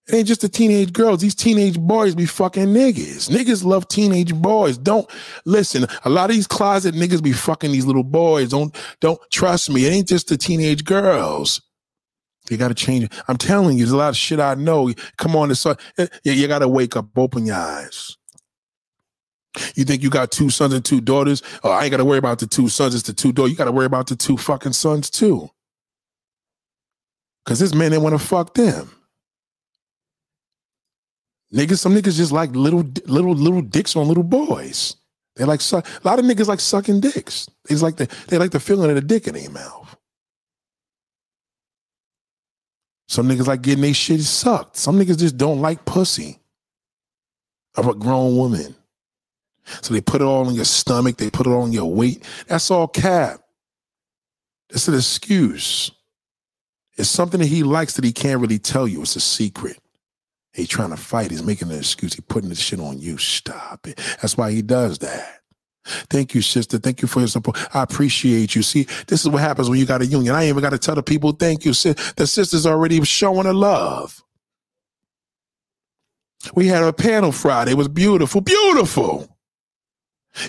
It ain't just the teenage girls. These teenage boys be fucking niggas. Niggas love teenage boys. Don't listen. A lot of these closet niggas be fucking these little boys. Don't don't trust me. It ain't just the teenage girls. You got to change it. I'm telling you, there's a lot of shit I know. Come on, this, eh, you, you got to wake up, open your eyes. You think you got two sons and two daughters? Oh, I ain't got to worry about the two sons. It's the two daughters. You got to worry about the two fucking sons too. Because this man, they want to fuck them. Niggas, some niggas just like little, little, little dicks on little boys. They like suck. A lot of niggas like sucking dicks. They like the, they like the feeling of the dick in their mouth. Some niggas like getting their shit sucked. Some niggas just don't like pussy of a grown woman. So they put it all in your stomach, they put it all your weight. That's all cap. It's an excuse. It's something that he likes that he can't really tell you. It's a secret. He trying to fight. He's making an excuse. He putting this shit on you. Stop it. That's why he does that. Thank you, sister. Thank you for your support. I appreciate you. See, this is what happens when you got a union. I ain't even got to tell the people thank you. Sis. The sister's already showing her love. We had a panel Friday. It was beautiful, beautiful.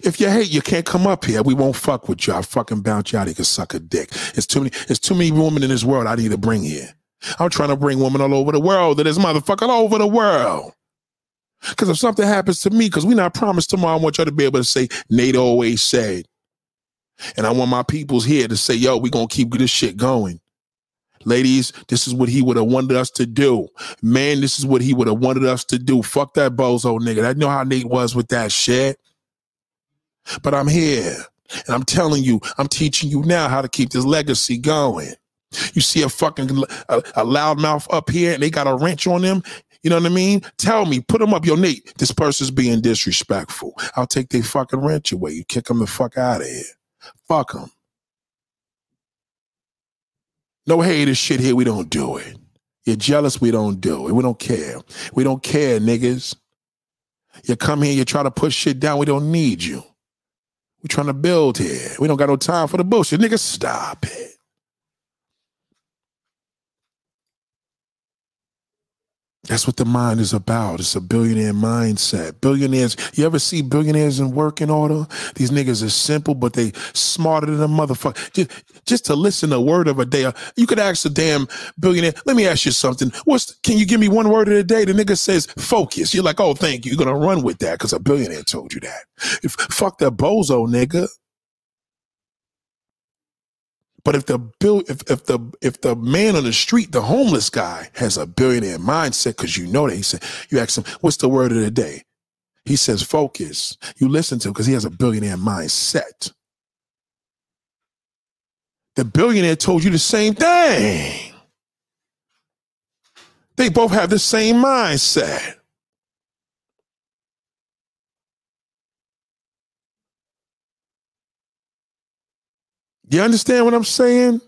If you hate, you can't come up here. We won't fuck with you. I'll fucking bounce you out. You can suck a dick. It's too many, it's too many women in this world I need to bring here. I'm trying to bring women all over the world that is motherfucking all over the world. Because if something happens to me, because we not promised tomorrow, I want y'all to be able to say, Nate always said. And I want my peoples here to say, yo, we going to keep this shit going. Ladies, this is what he would have wanted us to do. Man, this is what he would have wanted us to do. Fuck that bozo nigga. I know how Nate was with that shit. But I'm here. And I'm telling you, I'm teaching you now how to keep this legacy going. You see a fucking a, a loudmouth up here and they got a wrench on them. You know what I mean? Tell me, put them up. Yo, Nate, this person's being disrespectful. I'll take their fucking wrench away. You kick them the fuck out of here. Fuck them. No haters shit here. We don't do it. You're jealous. We don't do it. We don't care. We don't care, niggas. You come here, you try to push shit down. We don't need you. We're trying to build here. We don't got no time for the bullshit. Niggas, stop it. That's what the mind is about. It's a billionaire mindset. Billionaires, you ever see billionaires in working order? These niggas are simple, but they smarter than a motherfucker. Just, just to listen a word of a day. Uh, you could ask a damn billionaire, let me ask you something. What's can you give me one word of the day? The nigga says focus. You're like, oh, thank you. You're gonna run with that because a billionaire told you that. If, fuck that bozo nigga. But if the bill, if, if the if the man on the street, the homeless guy, has a billionaire mindset, because you know that he said, you ask him, what's the word of the day? He says focus. You listen to him because he has a billionaire mindset. The billionaire told you the same thing. They both have the same mindset. You understand what I'm saying?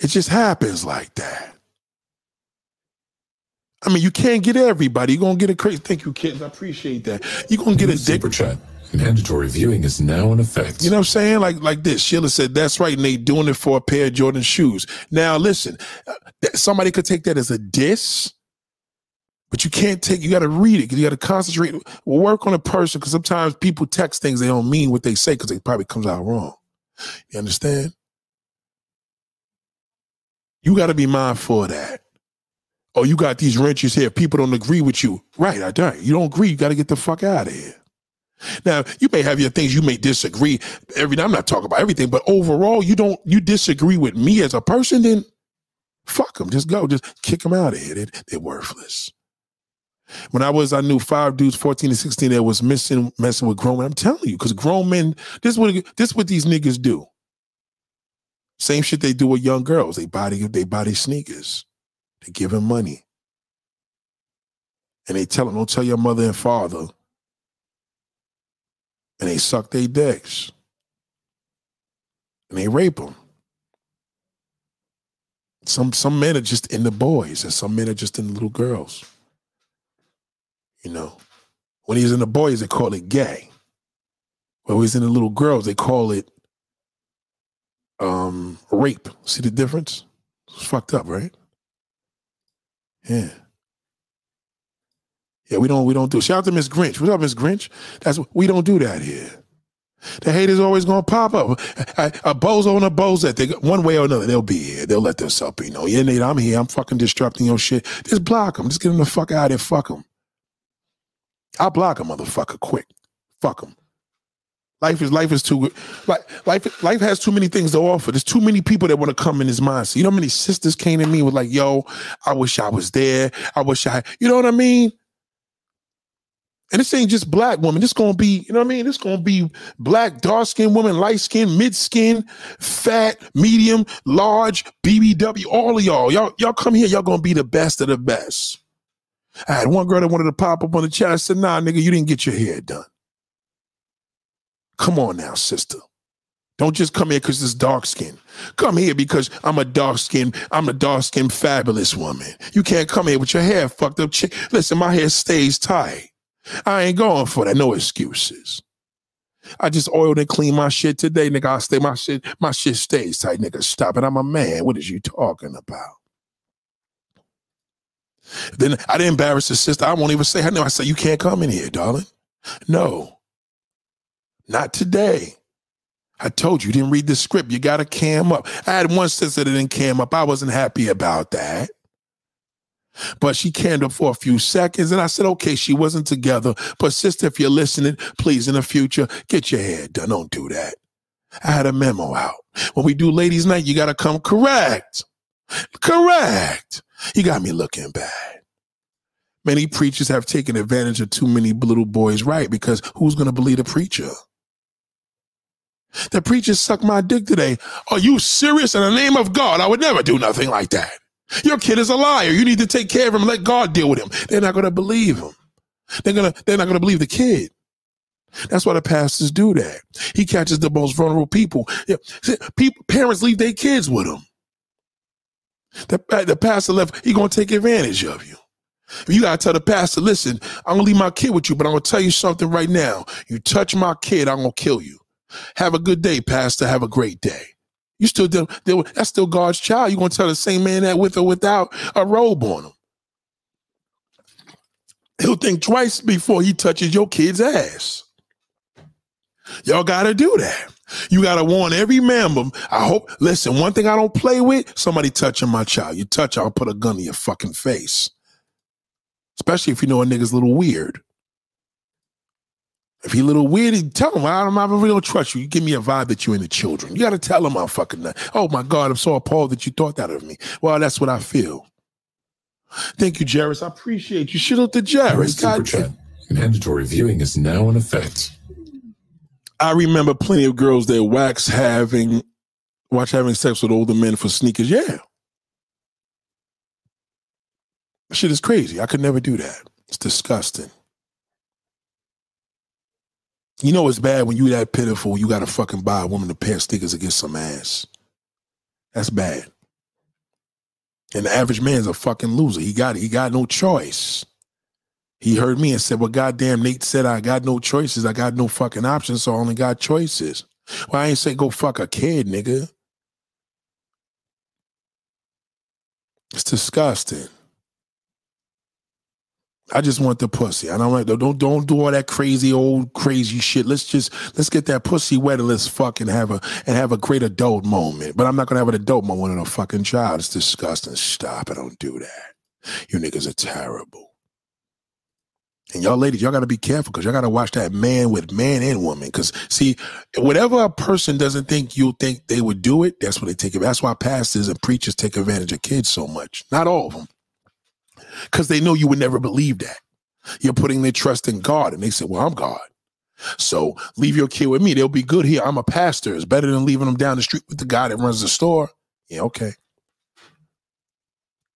It just happens like that. I mean, you can't get everybody. You're gonna get a crazy. Thank you, kids. I appreciate that. You're gonna get a dick. Super chat. Mandatory viewing is now in effect. You know what I'm saying? Like like this. Sheila said, "That's right." And they doing it for a pair of Jordan shoes. Now, listen, uh, somebody could take that as a diss, but you can't take. You got to read it. You got to concentrate. Work on a person because sometimes people text things they don't mean what they say because it probably comes out wrong. You understand? You got to be mindful of that. Oh, you got these wrenches here. People don't agree with you. Right, I don't. You don't agree. You got to get the fuck out of here. Now, you may have your things you may disagree. Every I'm not talking about everything, but overall, you don't you disagree with me as a person, then fuck them. Just go. Just kick them out of here. They, they're worthless. When I was, I knew five dudes, 14 to 16, that was missing, messing with grown men. I'm telling you, because grown men, this is what this is what these niggas do. Same shit they do with young girls. They buy they buy these sneakers. They give them money. And they tell them, don't tell your mother and father. And they suck their dicks. And they rape them. Some some men are just in the boys, and some men are just in the little girls. You know, when he's in the boys, they call it gay. When he's in the little girls, they call it um, rape. See the difference? It's fucked up, right? Yeah. Yeah, we don't we don't do. Shout out to Miss Grinch. What's up, Miss Grinch? That's we don't do that here. The haters always gonna pop up. A, a bozo and a bozette, they one way or another, they'll be here. They'll let themselves be know. Yeah, Nate, I'm here. I'm fucking disrupting your shit. Just block them. Just get them the fuck out of here. Fuck them. I'll block a motherfucker quick. Fuck them. Life is life is too. Like life life has too many things to offer. There's too many people that want to come in his mind. So you know how many sisters came to me with like, yo, I wish I was there. I wish I you know what I mean? And this ain't just black women. This gonna be, you know what I mean? This gonna be black, dark skinned woman, light skin, mid skin, fat, medium, large, BBW, all of y'all. Y'all, y'all come here, y'all gonna be the best of the best. I had one girl that wanted to pop up on the chat. I said, nah, nigga, you didn't get your hair done. Come on now, sister. Don't just come here because it's dark skin. Come here because I'm a dark skin, I'm a dark skin fabulous woman. You can't come here with your hair fucked up. Listen, my hair stays tight. I ain't going for that. No excuses. I just oiled and cleaned my shit today, nigga. I stay my shit, my shit stays tight, nigga. Stop it. I'm a man. What is you talking about? Then I didn't embarrass the sister. I won't even say her name. I said, You can't come in here, darling. No, not today. I told you, you didn't read the script. You got to cam up. I had one sister that didn't cam up. I wasn't happy about that. But she cammed up for a few seconds, and I said, okay, she wasn't together. But sister, if you're listening, please in the future, get your hair done. Don't do that. I had a memo out. When we do ladies' night, you got to come correct. Correct. You got me looking bad. Many preachers have taken advantage of too many little boys, right? Because who's going to believe the preacher? The preacher sucked my dick today. Are you serious? In the name of God, I would never do nothing like that. Your kid is a liar. You need to take care of him. Let God deal with him. They're not going to believe him. They're gonna. They're not going to believe the kid. That's why the pastors do that. He catches the most vulnerable people. People parents leave their kids with them. The, uh, the pastor left, he gonna take advantage of you. You gotta tell the pastor, listen, I'm gonna leave my kid with you, but I'm gonna tell you something right now. You touch my kid, I'm gonna kill you. Have a good day, pastor. Have a great day. You still deal, deal that's still God's child. You're gonna tell the same man that with or without a robe on him. He'll think twice before he touches your kid's ass. Y'all gotta do that. You gotta warn every member. I hope. Listen, one thing I don't play with: somebody touching my child. You touch, I'll put a gun in your fucking face. Especially if you know a nigga's a little weird. If he a little weird, tell him I don't, I really don't trust you. You give me a vibe that you're into children. You got to tell him I'm fucking. That. Oh my God, I'm so appalled that you thought that of me. Well, that's what I feel. Thank you, Jairus. I appreciate you. Shout out to. Super chat. Mandatory viewing is now in effect. I remember plenty of girls that wax having, watch having sex with older men for sneakers. Yeah. Shit is crazy. I could never do that. It's disgusting. You know it's bad when you that pitiful, you gotta fucking buy a woman a pair of sneakers to get some ass. That's bad. And the average man's a fucking loser. He got he got no choice. He heard me and said, Well, goddamn, Nate said I got no choices. I got no fucking options, so I only got choices. Well, I ain't say go fuck a kid, nigga. It's disgusting. I just want the pussy. I don't like don't don't do all that crazy old crazy shit. Let's just let's get that pussy wet and let's fucking have a and have a great adult moment. But I'm not gonna have an adult moment with a fucking child. It's disgusting. Stop it. Don't do that. You niggas are terrible. And y'all ladies, y'all gotta be careful because y'all gotta watch that man with man and woman. Cause see, whatever a person doesn't think you'll think they would do it, that's what they take it. That's why pastors and preachers take advantage of kids so much. Not all of them because they know you would never believe that. You're putting their trust in God, and they say, Well, I'm God. So leave your kid with me. They'll be good here. I'm a pastor. It's better than leaving them down the street with the guy that runs the store. Yeah, okay.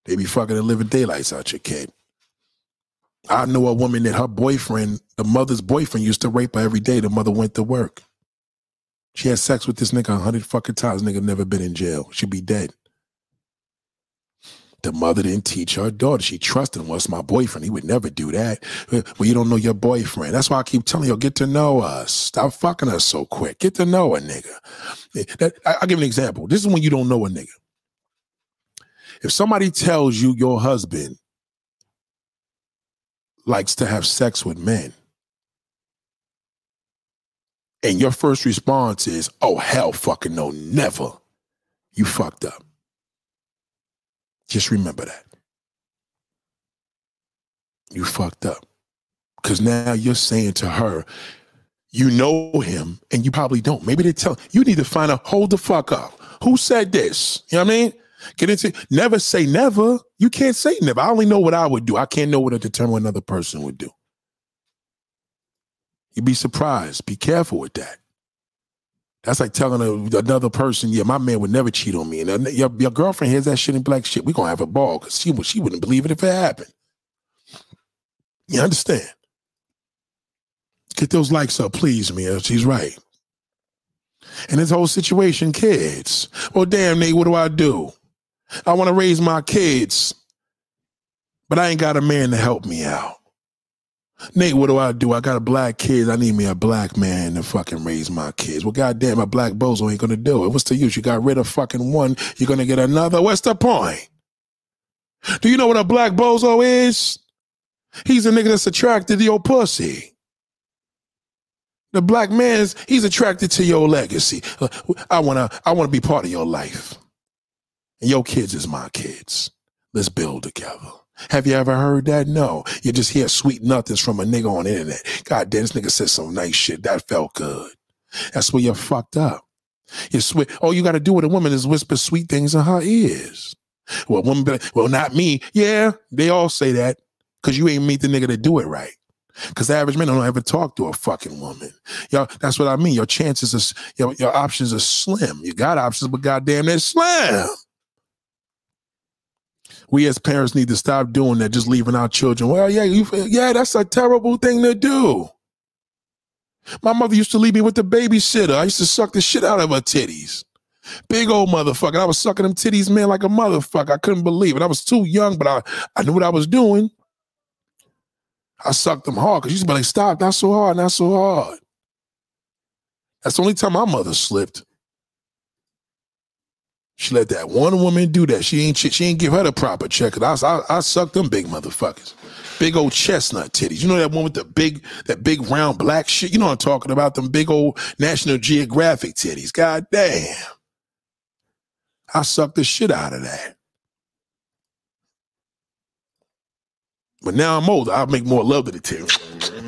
They be fucking the living daylights out your kid. I know a woman that her boyfriend, the mother's boyfriend, used to rape her every day. The mother went to work. She had sex with this nigga a hundred fucking times. Nigga never been in jail. She'd be dead. The mother didn't teach her daughter. She trusted him. What's my boyfriend? He would never do that. Well, you don't know your boyfriend. That's why I keep telling you, get to know us. Stop fucking us so quick. Get to know a nigga. Eh, I, I'll give an example. This is when you don't know a nigga. If somebody tells you your husband likes to have sex with men, and your first response is, oh, hell fucking no, never, you fucked up. Just remember that. You fucked up. Because now you're saying to her, you know him and you probably don't. Maybe they tell you need to find out, hold the fuck up. Who said this? You know what I mean? Get into never say never. You can't say never. I only know what I would do. I can't know what a determine what another person would do. You'd be surprised. Be careful with that. That's like telling a, another person, yeah, my man would never cheat on me. And uh, your, your girlfriend hears that shit in black shit. We're going to have a ball because she, she wouldn't believe it if it happened. You understand? Get those likes up, please, Mia. She's right. And this whole situation, kids. Well, damn, Nate, what do I do? I want to raise my kids, but I ain't got a man to help me out. Nate, what do I do? I got a black kid. I need me a black man to fucking raise my kids. Well, goddamn, a black bozo ain't gonna do it. What's the use? You got rid of fucking one, you're gonna get another. What's the point? Do you know what a black bozo is? He's a nigga that's attracted to your pussy. The black man is he's attracted to your legacy. Uh, I wanna I wanna be part of your life. And your kids is my kids. Let's build together. Have you ever heard that? No. You just hear sweet nothings from a nigga on the internet. God damn, this nigga said some nice shit. That felt good. That's where you're fucked up. You sweet. All you got to do with a woman is whisper sweet things in her ears. Well, woman, be like, well, not me. Yeah, they all say that because you ain't meet the nigga to do it right. Because average man don't ever talk to a fucking woman. Yo, that's what I mean. Your chances are, your, your options are slim. You got options, but goddamn, they're slim we as parents need to stop doing that, just leaving our children. Well, yeah, you, yeah, that's a terrible thing to do. My mother used to leave me with the babysitter. I used to suck the shit out of her titties. Big old motherfucker. I was sucking them titties, man, like a motherfucker. I couldn't believe it. I was too young, but I, I knew what I was doing. I sucked them hard because she used to be like, stop, not so hard, not so hard. That's the only time my mother slipped. She let that one woman do that. She ain't she ain't give her the proper check. I, I, I sucked them big motherfuckers. Big old chestnut titties. You know that one with the big, that big round black shit? You know I'm talking about? Them big old National Geographic titties. God damn. I sucked the shit out of that. But now I'm older. I make more love to the titty.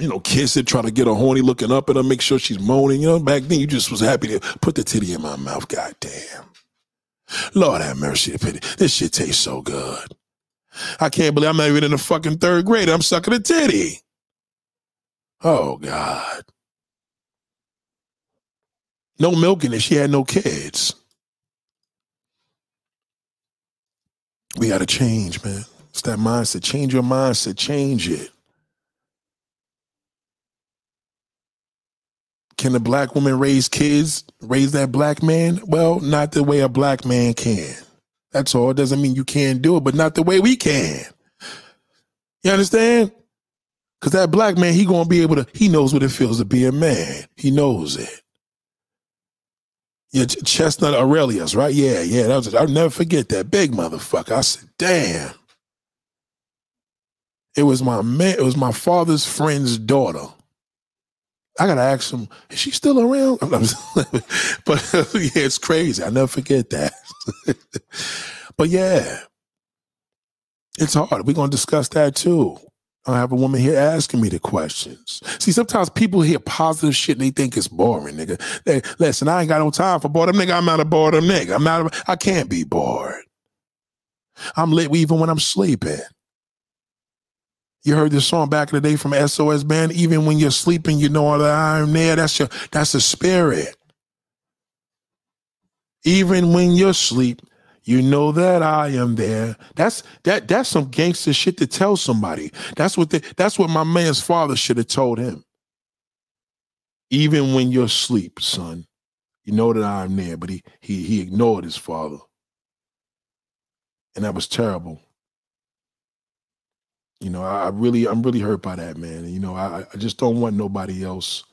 You know, kiss it, try to get her horny looking up at her, make sure she's moaning. You know, back then you just was happy to put the titty in my mouth. God damn. Lord have mercy. This shit tastes so good. I can't believe I'm not even in the fucking third grade. I'm sucking a titty. Oh God. No milking it. She had no kids. We got to change, man. It's that mindset. Change your mindset. Change it. Can a black woman raise kids, raise that black man? Well, not the way a black man can. That's all. It doesn't mean you can't do it, but not the way we can. You understand? Because that black man, he gonna be able to. He knows what it feels to be a man. He knows it. Yeah, Chestnut Aurelius, right? Yeah, yeah. That was. I'll never forget that big motherfucker. I said, "Damn." It was my man. It was my father's friend's daughter. I gotta ask him, is she still around? but yeah, it's crazy. I never forget that. but yeah, it's hard. We're gonna discuss that too. I have a woman here asking me the questions. See, sometimes people hear positive shit and they think it's boring, nigga. They, listen, I ain't got no time for boredom, nigga. I'm not a boredom nigga. I'm not. I can't be bored. I'm lit even when I'm sleeping. You heard this song back in the day from SOS Band. Even when you're sleeping, you know that I'm there. That's your that's the spirit. Even when you're asleep, you know that I am there. That's that that's some gangster shit to tell somebody. That's what the, that's what my man's father should have told him. Even when you're asleep, son, you know that I'm there. But he he he ignored his father. And that was terrible you know, I, I really, I'm really hurt by that, man. you know, I, I just don't want nobody else.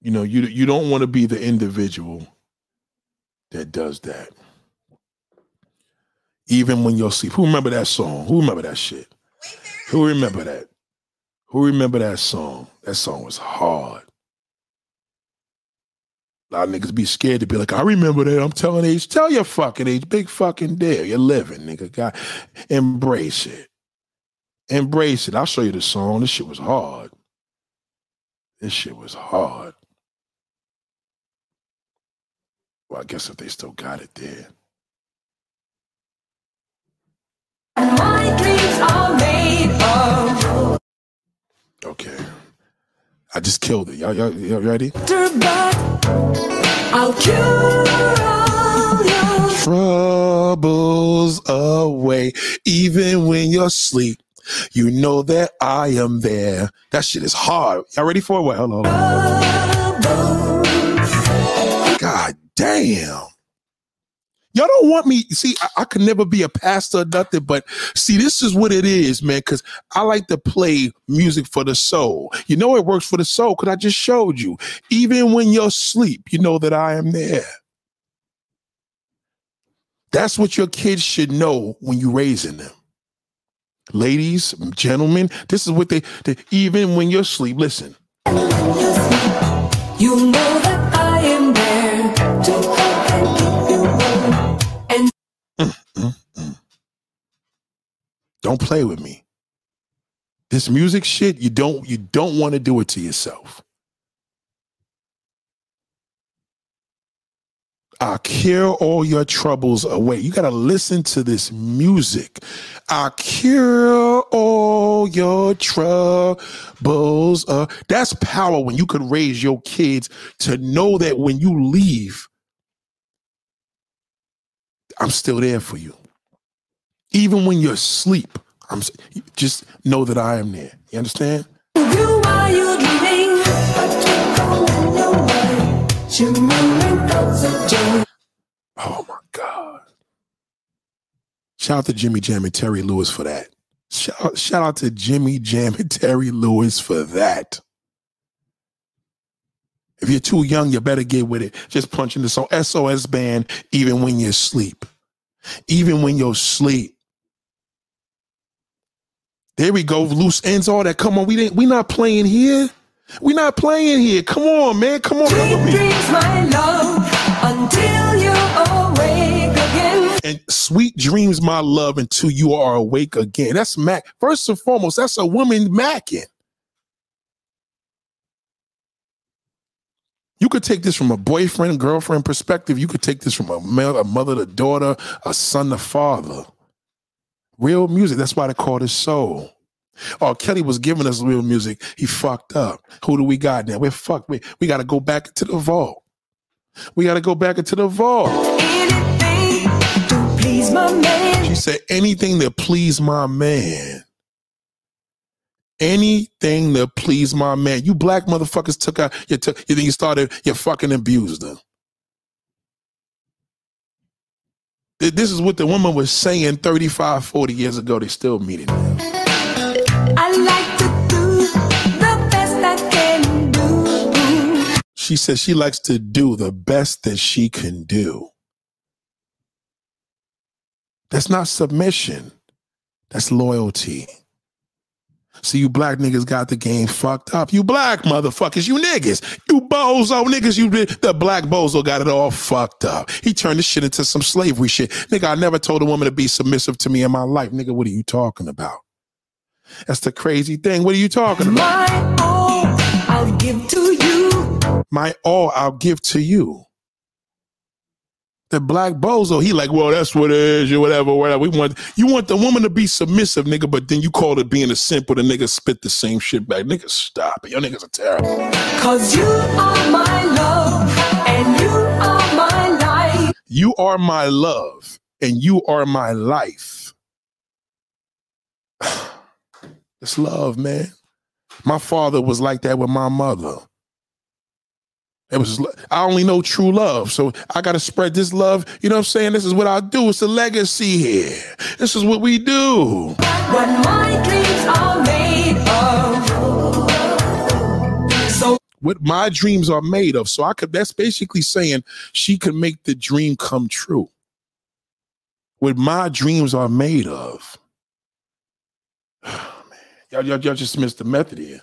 You know, you you don't want to be the individual that does that. Even when you're asleep. Who remember that song? Who remember that shit? Who remember that? Who remember that song? That song was hard. A lot of niggas be scared to be like, I remember that. I'm telling age. Tell your fucking age. Big fucking deal. You're living, nigga. God, embrace it. Embrace it. I'll show you the song. This shit was hard. This shit was hard. Well, I guess if they still got it there. My dreams are made of. Okay. I just killed it. Y'all, y'all, y'all ready? I'll cure all troubles away, even when you're asleep. You know that I am there. That shit is hard. Y'all ready for it? Wait, hold on. God damn. Y'all don't want me. See, I, I could never be a pastor or nothing, but see, this is what it is, man. Because I like to play music for the soul. You know, it works for the soul because I just showed you. Even when you're asleep, you know that I am there. That's what your kids should know when you're raising them. Ladies, gentlemen, this is what they, they even when you're asleep, listen. You know that I am there Don't play with me. This music shit, you don't you don't want to do it to yourself. I cure all your troubles away. You got to listen to this music. I cure all your troubles. Uh, that's power when you could raise your kids to know that when you leave, I'm still there for you. Even when you're asleep, I'm just know that I am there. You understand? You are you dreaming? But you go in your mind, shimmering thoughts of joy. Oh my God. Shout out to Jimmy Jam and Terry Lewis for that. Shout, shout out to Jimmy Jam and Terry Lewis for that. If you're too young, you better get with it. Just punching the song SOS band even when you're asleep. Even when you're asleep. There we go. Loose ends, all that. Come on, we didn't we not playing here. We not playing here. Come on, man. Come on. Come Sweet me. dreams, my love, until you're awake again. and sweet dreams, my love, until you are awake again. That's Mac. First and foremost, that's a woman macking. You could take this from a boyfriend, girlfriend perspective. You could take this from a male, a mother to daughter, a son to father. Real music. That's why they call it soul. Oh, Kelly was giving us real music. He fucked up. Who do we got now? We're fucked. We, we got to go back into the vault. We got to go back into the vault. Anything to please my man. She said, anything to please my man. Anything to please my man. You black motherfuckers took out, you took, you think you started, you fucking abused them. Th- This is what the woman was saying 35, 40 years ago. They still mean it now. I like to do the best I can do. She says she likes to do the best that she can do. That's not submission. That's loyalty. See, you black niggas got the game fucked up. You black motherfuckers, you niggas, you bozo niggas, you the black bozo got it all fucked up. He turned this shit into some slavery shit. Nigga, I never told a woman to be submissive to me in my life. Nigga, what are you talking about? That's the crazy thing. What are you talking about? My all I'll give to you. my all I'll give to you. The black bozo, he like, well, that's what it is, or whatever, whatever. We want you want the woman to be submissive, nigga, but then you call it being a simp the nigga spit the same shit back. Nigga, stop it. Your niggas are terrible. Cause you are my love and you are my life. You are my love, and you are my life. It's love, man. My father was like that with my mother. It was I only know true love. So I gotta spread this love. You know what I'm saying? This is what I do. It's a legacy here. This is what we do. What my dreams are made of. So What my dreams are made of. So I could that's basically saying she could make the dream come true. What my dreams are made of. Oh, man. Y'all, y'all, y'all just missed the method here.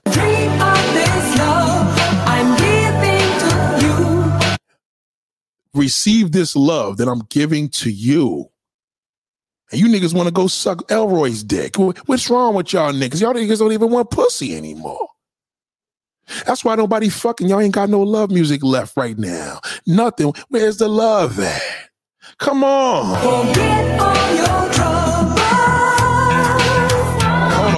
Receive this love that I'm giving to you. And you niggas want to go suck Elroy's dick. What's wrong with y'all niggas? Y'all niggas don't even want pussy anymore. That's why nobody fucking y'all ain't got no love music left right now. Nothing. Where's the love at? Come on.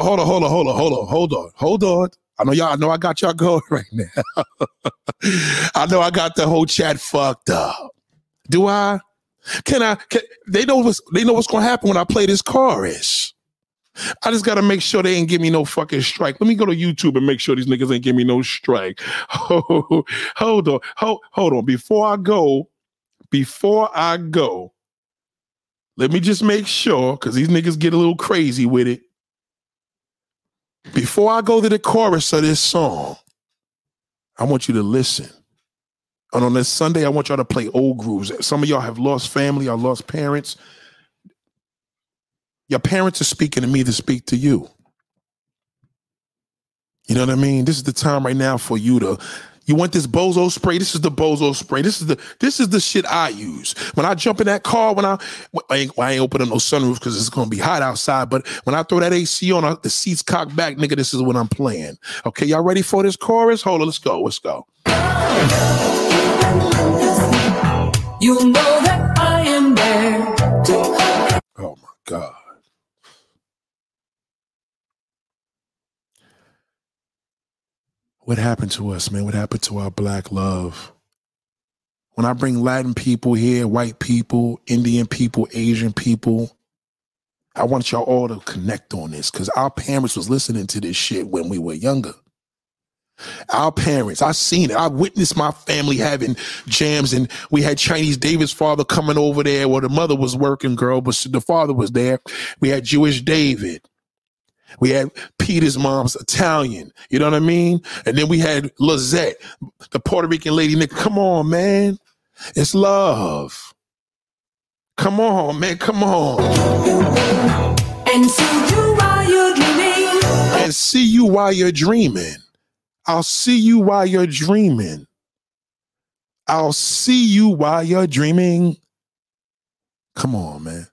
Hold on, hold on, hold on, hold on, hold on, hold on, hold on. I know y'all, I know I got y'all going right now. I know I got the whole chat fucked up. Do I? Can I? Can, they know what's they know what's gonna happen when I play this chorus. I just gotta make sure they ain't give me no fucking strike. Let me go to YouTube and make sure these niggas ain't give me no strike. hold on, hold, hold on. Before I go, before I go, let me just make sure because these niggas get a little crazy with it. Before I go to the chorus of this song, I want you to listen. And on this Sunday, I want y'all to play old grooves. Some of y'all have lost family or lost parents. Your parents are speaking to me to speak to you. You know what I mean? This is the time right now for you to. You want this bozo spray? This is the bozo spray. This is the this is the shit I use when I jump in that car. When I I ain't, I ain't opening no sunroof because it's gonna be hot outside. But when I throw that AC on, uh, the seats cocked back, nigga. This is what I'm playing. Okay, y'all ready for this chorus? Hold on, let's go. Let's go. You know that I am there Oh my God. What happened to us, man? What happened to our black love? When I bring Latin people here, white people, Indian people, Asian people, I want y'all all to connect on this because our parents was listening to this shit when we were younger. Our parents, I seen it. I witnessed my family having jams, and we had Chinese David's father coming over there where the mother was working, girl, but the father was there. We had Jewish David. We had Peter's mom's Italian. You know what I mean? And then we had Lizette, the Puerto Rican lady. Nick, come on, man. It's love. Come on, man. Come on. And see you while you're dreaming. And see you while you're dreaming. I'll see you while you're dreaming. I'll see you while you're dreaming. Come on, man.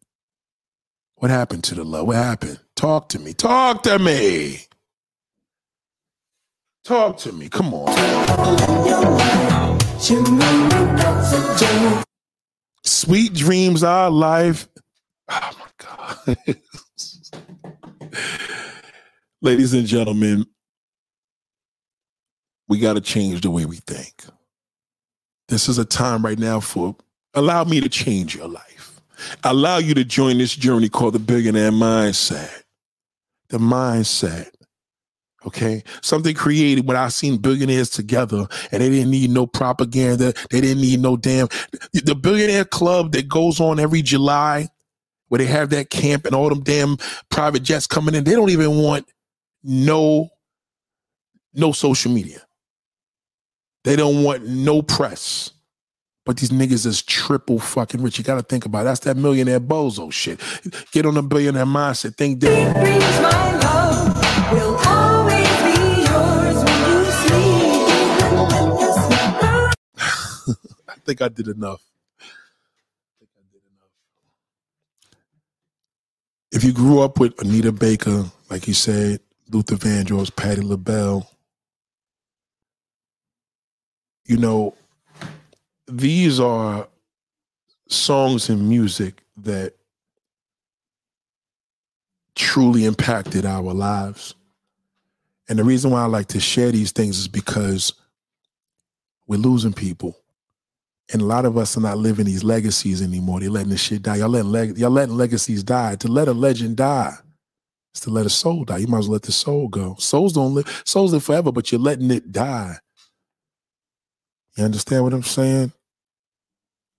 What happened to the love? What happened? Talk to me. Talk to me. Talk to me. Come on. Sweet dreams are life. Oh my God. Ladies and gentlemen, we got to change the way we think. This is a time right now for allow me to change your life. Allow you to join this journey called the billionaire mindset. The mindset. Okay. Something created when I seen billionaires together and they didn't need no propaganda. They didn't need no damn. The billionaire club that goes on every July where they have that camp and all them damn private jets coming in. They don't even want no, no social media. They don't want no press. But these niggas is triple fucking rich. You got to think about it. That's that millionaire bozo shit. Get on a billionaire mindset. Think different. Dreams, my love, will always be yours when you sleep. Even when the sun I think I did enough. I think I did enough. If you grew up with Anita Baker, like you said, Luther Vandross, Patti LaBelle, you know, these are songs and music that truly impacted our lives. And the reason why I like to share these things is because we're losing people. And a lot of us are not living these legacies anymore. They're letting this shit die. Y'all letting, leg- y'all letting legacies die. To let a legend die is to let a soul die. You might as well let the soul go. Souls don't live, souls live forever, but you're letting it die. You understand what I'm saying?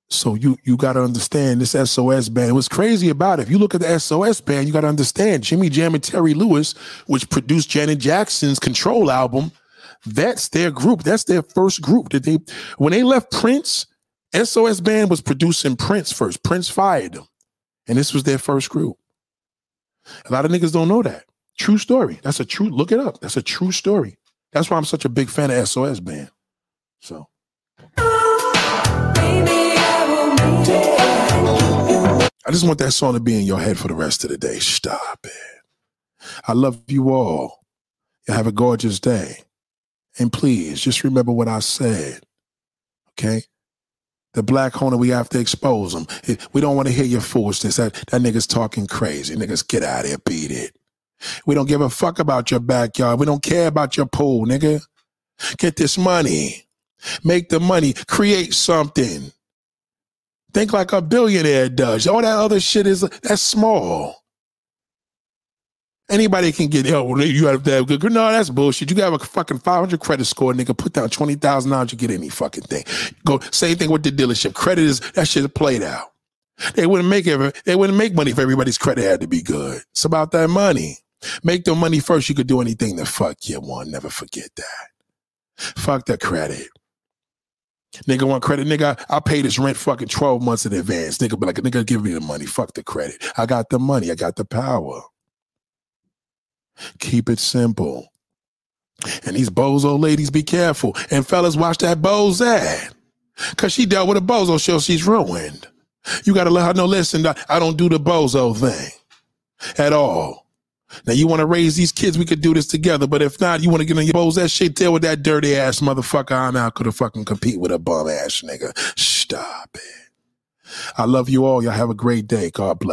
So you you got to understand this SOS band. What's crazy about it? If you look at the SOS band, you got to understand Jimmy Jam and Terry Lewis, which produced Janet Jackson's Control album. That's their group. That's their first group. That they when they left Prince, SOS band was producing Prince first. Prince fired them, and this was their first group. A lot of niggas don't know that. True story. That's a true. Look it up. That's a true story. That's why I'm such a big fan of SOS band. So. I just want that song to be in your head for the rest of the day. Stop it. I love you all. You have a gorgeous day. And please just remember what I said. Okay? The black Honor, we have to expose them. We don't want to hear your foolishness. That, that nigga's talking crazy. Niggas, get out of here, beat it. We don't give a fuck about your backyard. We don't care about your pool, nigga. Get this money. Make the money. Create something. Think like a billionaire does. All that other shit is that's small. Anybody can get, oh, you have to have good. No, that's bullshit. You got a fucking 500 credit score, nigga. Put down $20,000, you get any fucking thing. Go, same thing with the dealership. Credit is, that shit played out. They wouldn't make it, they wouldn't make money if everybody's credit had to be good. It's about that money. Make the money first. You could do anything the fuck you want. Never forget that. Fuck the credit. Nigga want credit. Nigga, I pay this rent fucking 12 months in advance. Nigga be like, nigga, give me the money. Fuck the credit. I got the money. I got the power. Keep it simple. And these bozo ladies, be careful. And fellas, watch that Bozat. Cause she dealt with a bozo show. She's ruined. You gotta let her know, listen, I I don't do the bozo thing at all. Now you want to raise these kids, we could do this together. But if not, you want to get on your bows that shit, deal with that dirty ass motherfucker. I'm out could have fucking compete with a bum ass nigga. Stop it. I love you all. Y'all have a great day. God bless.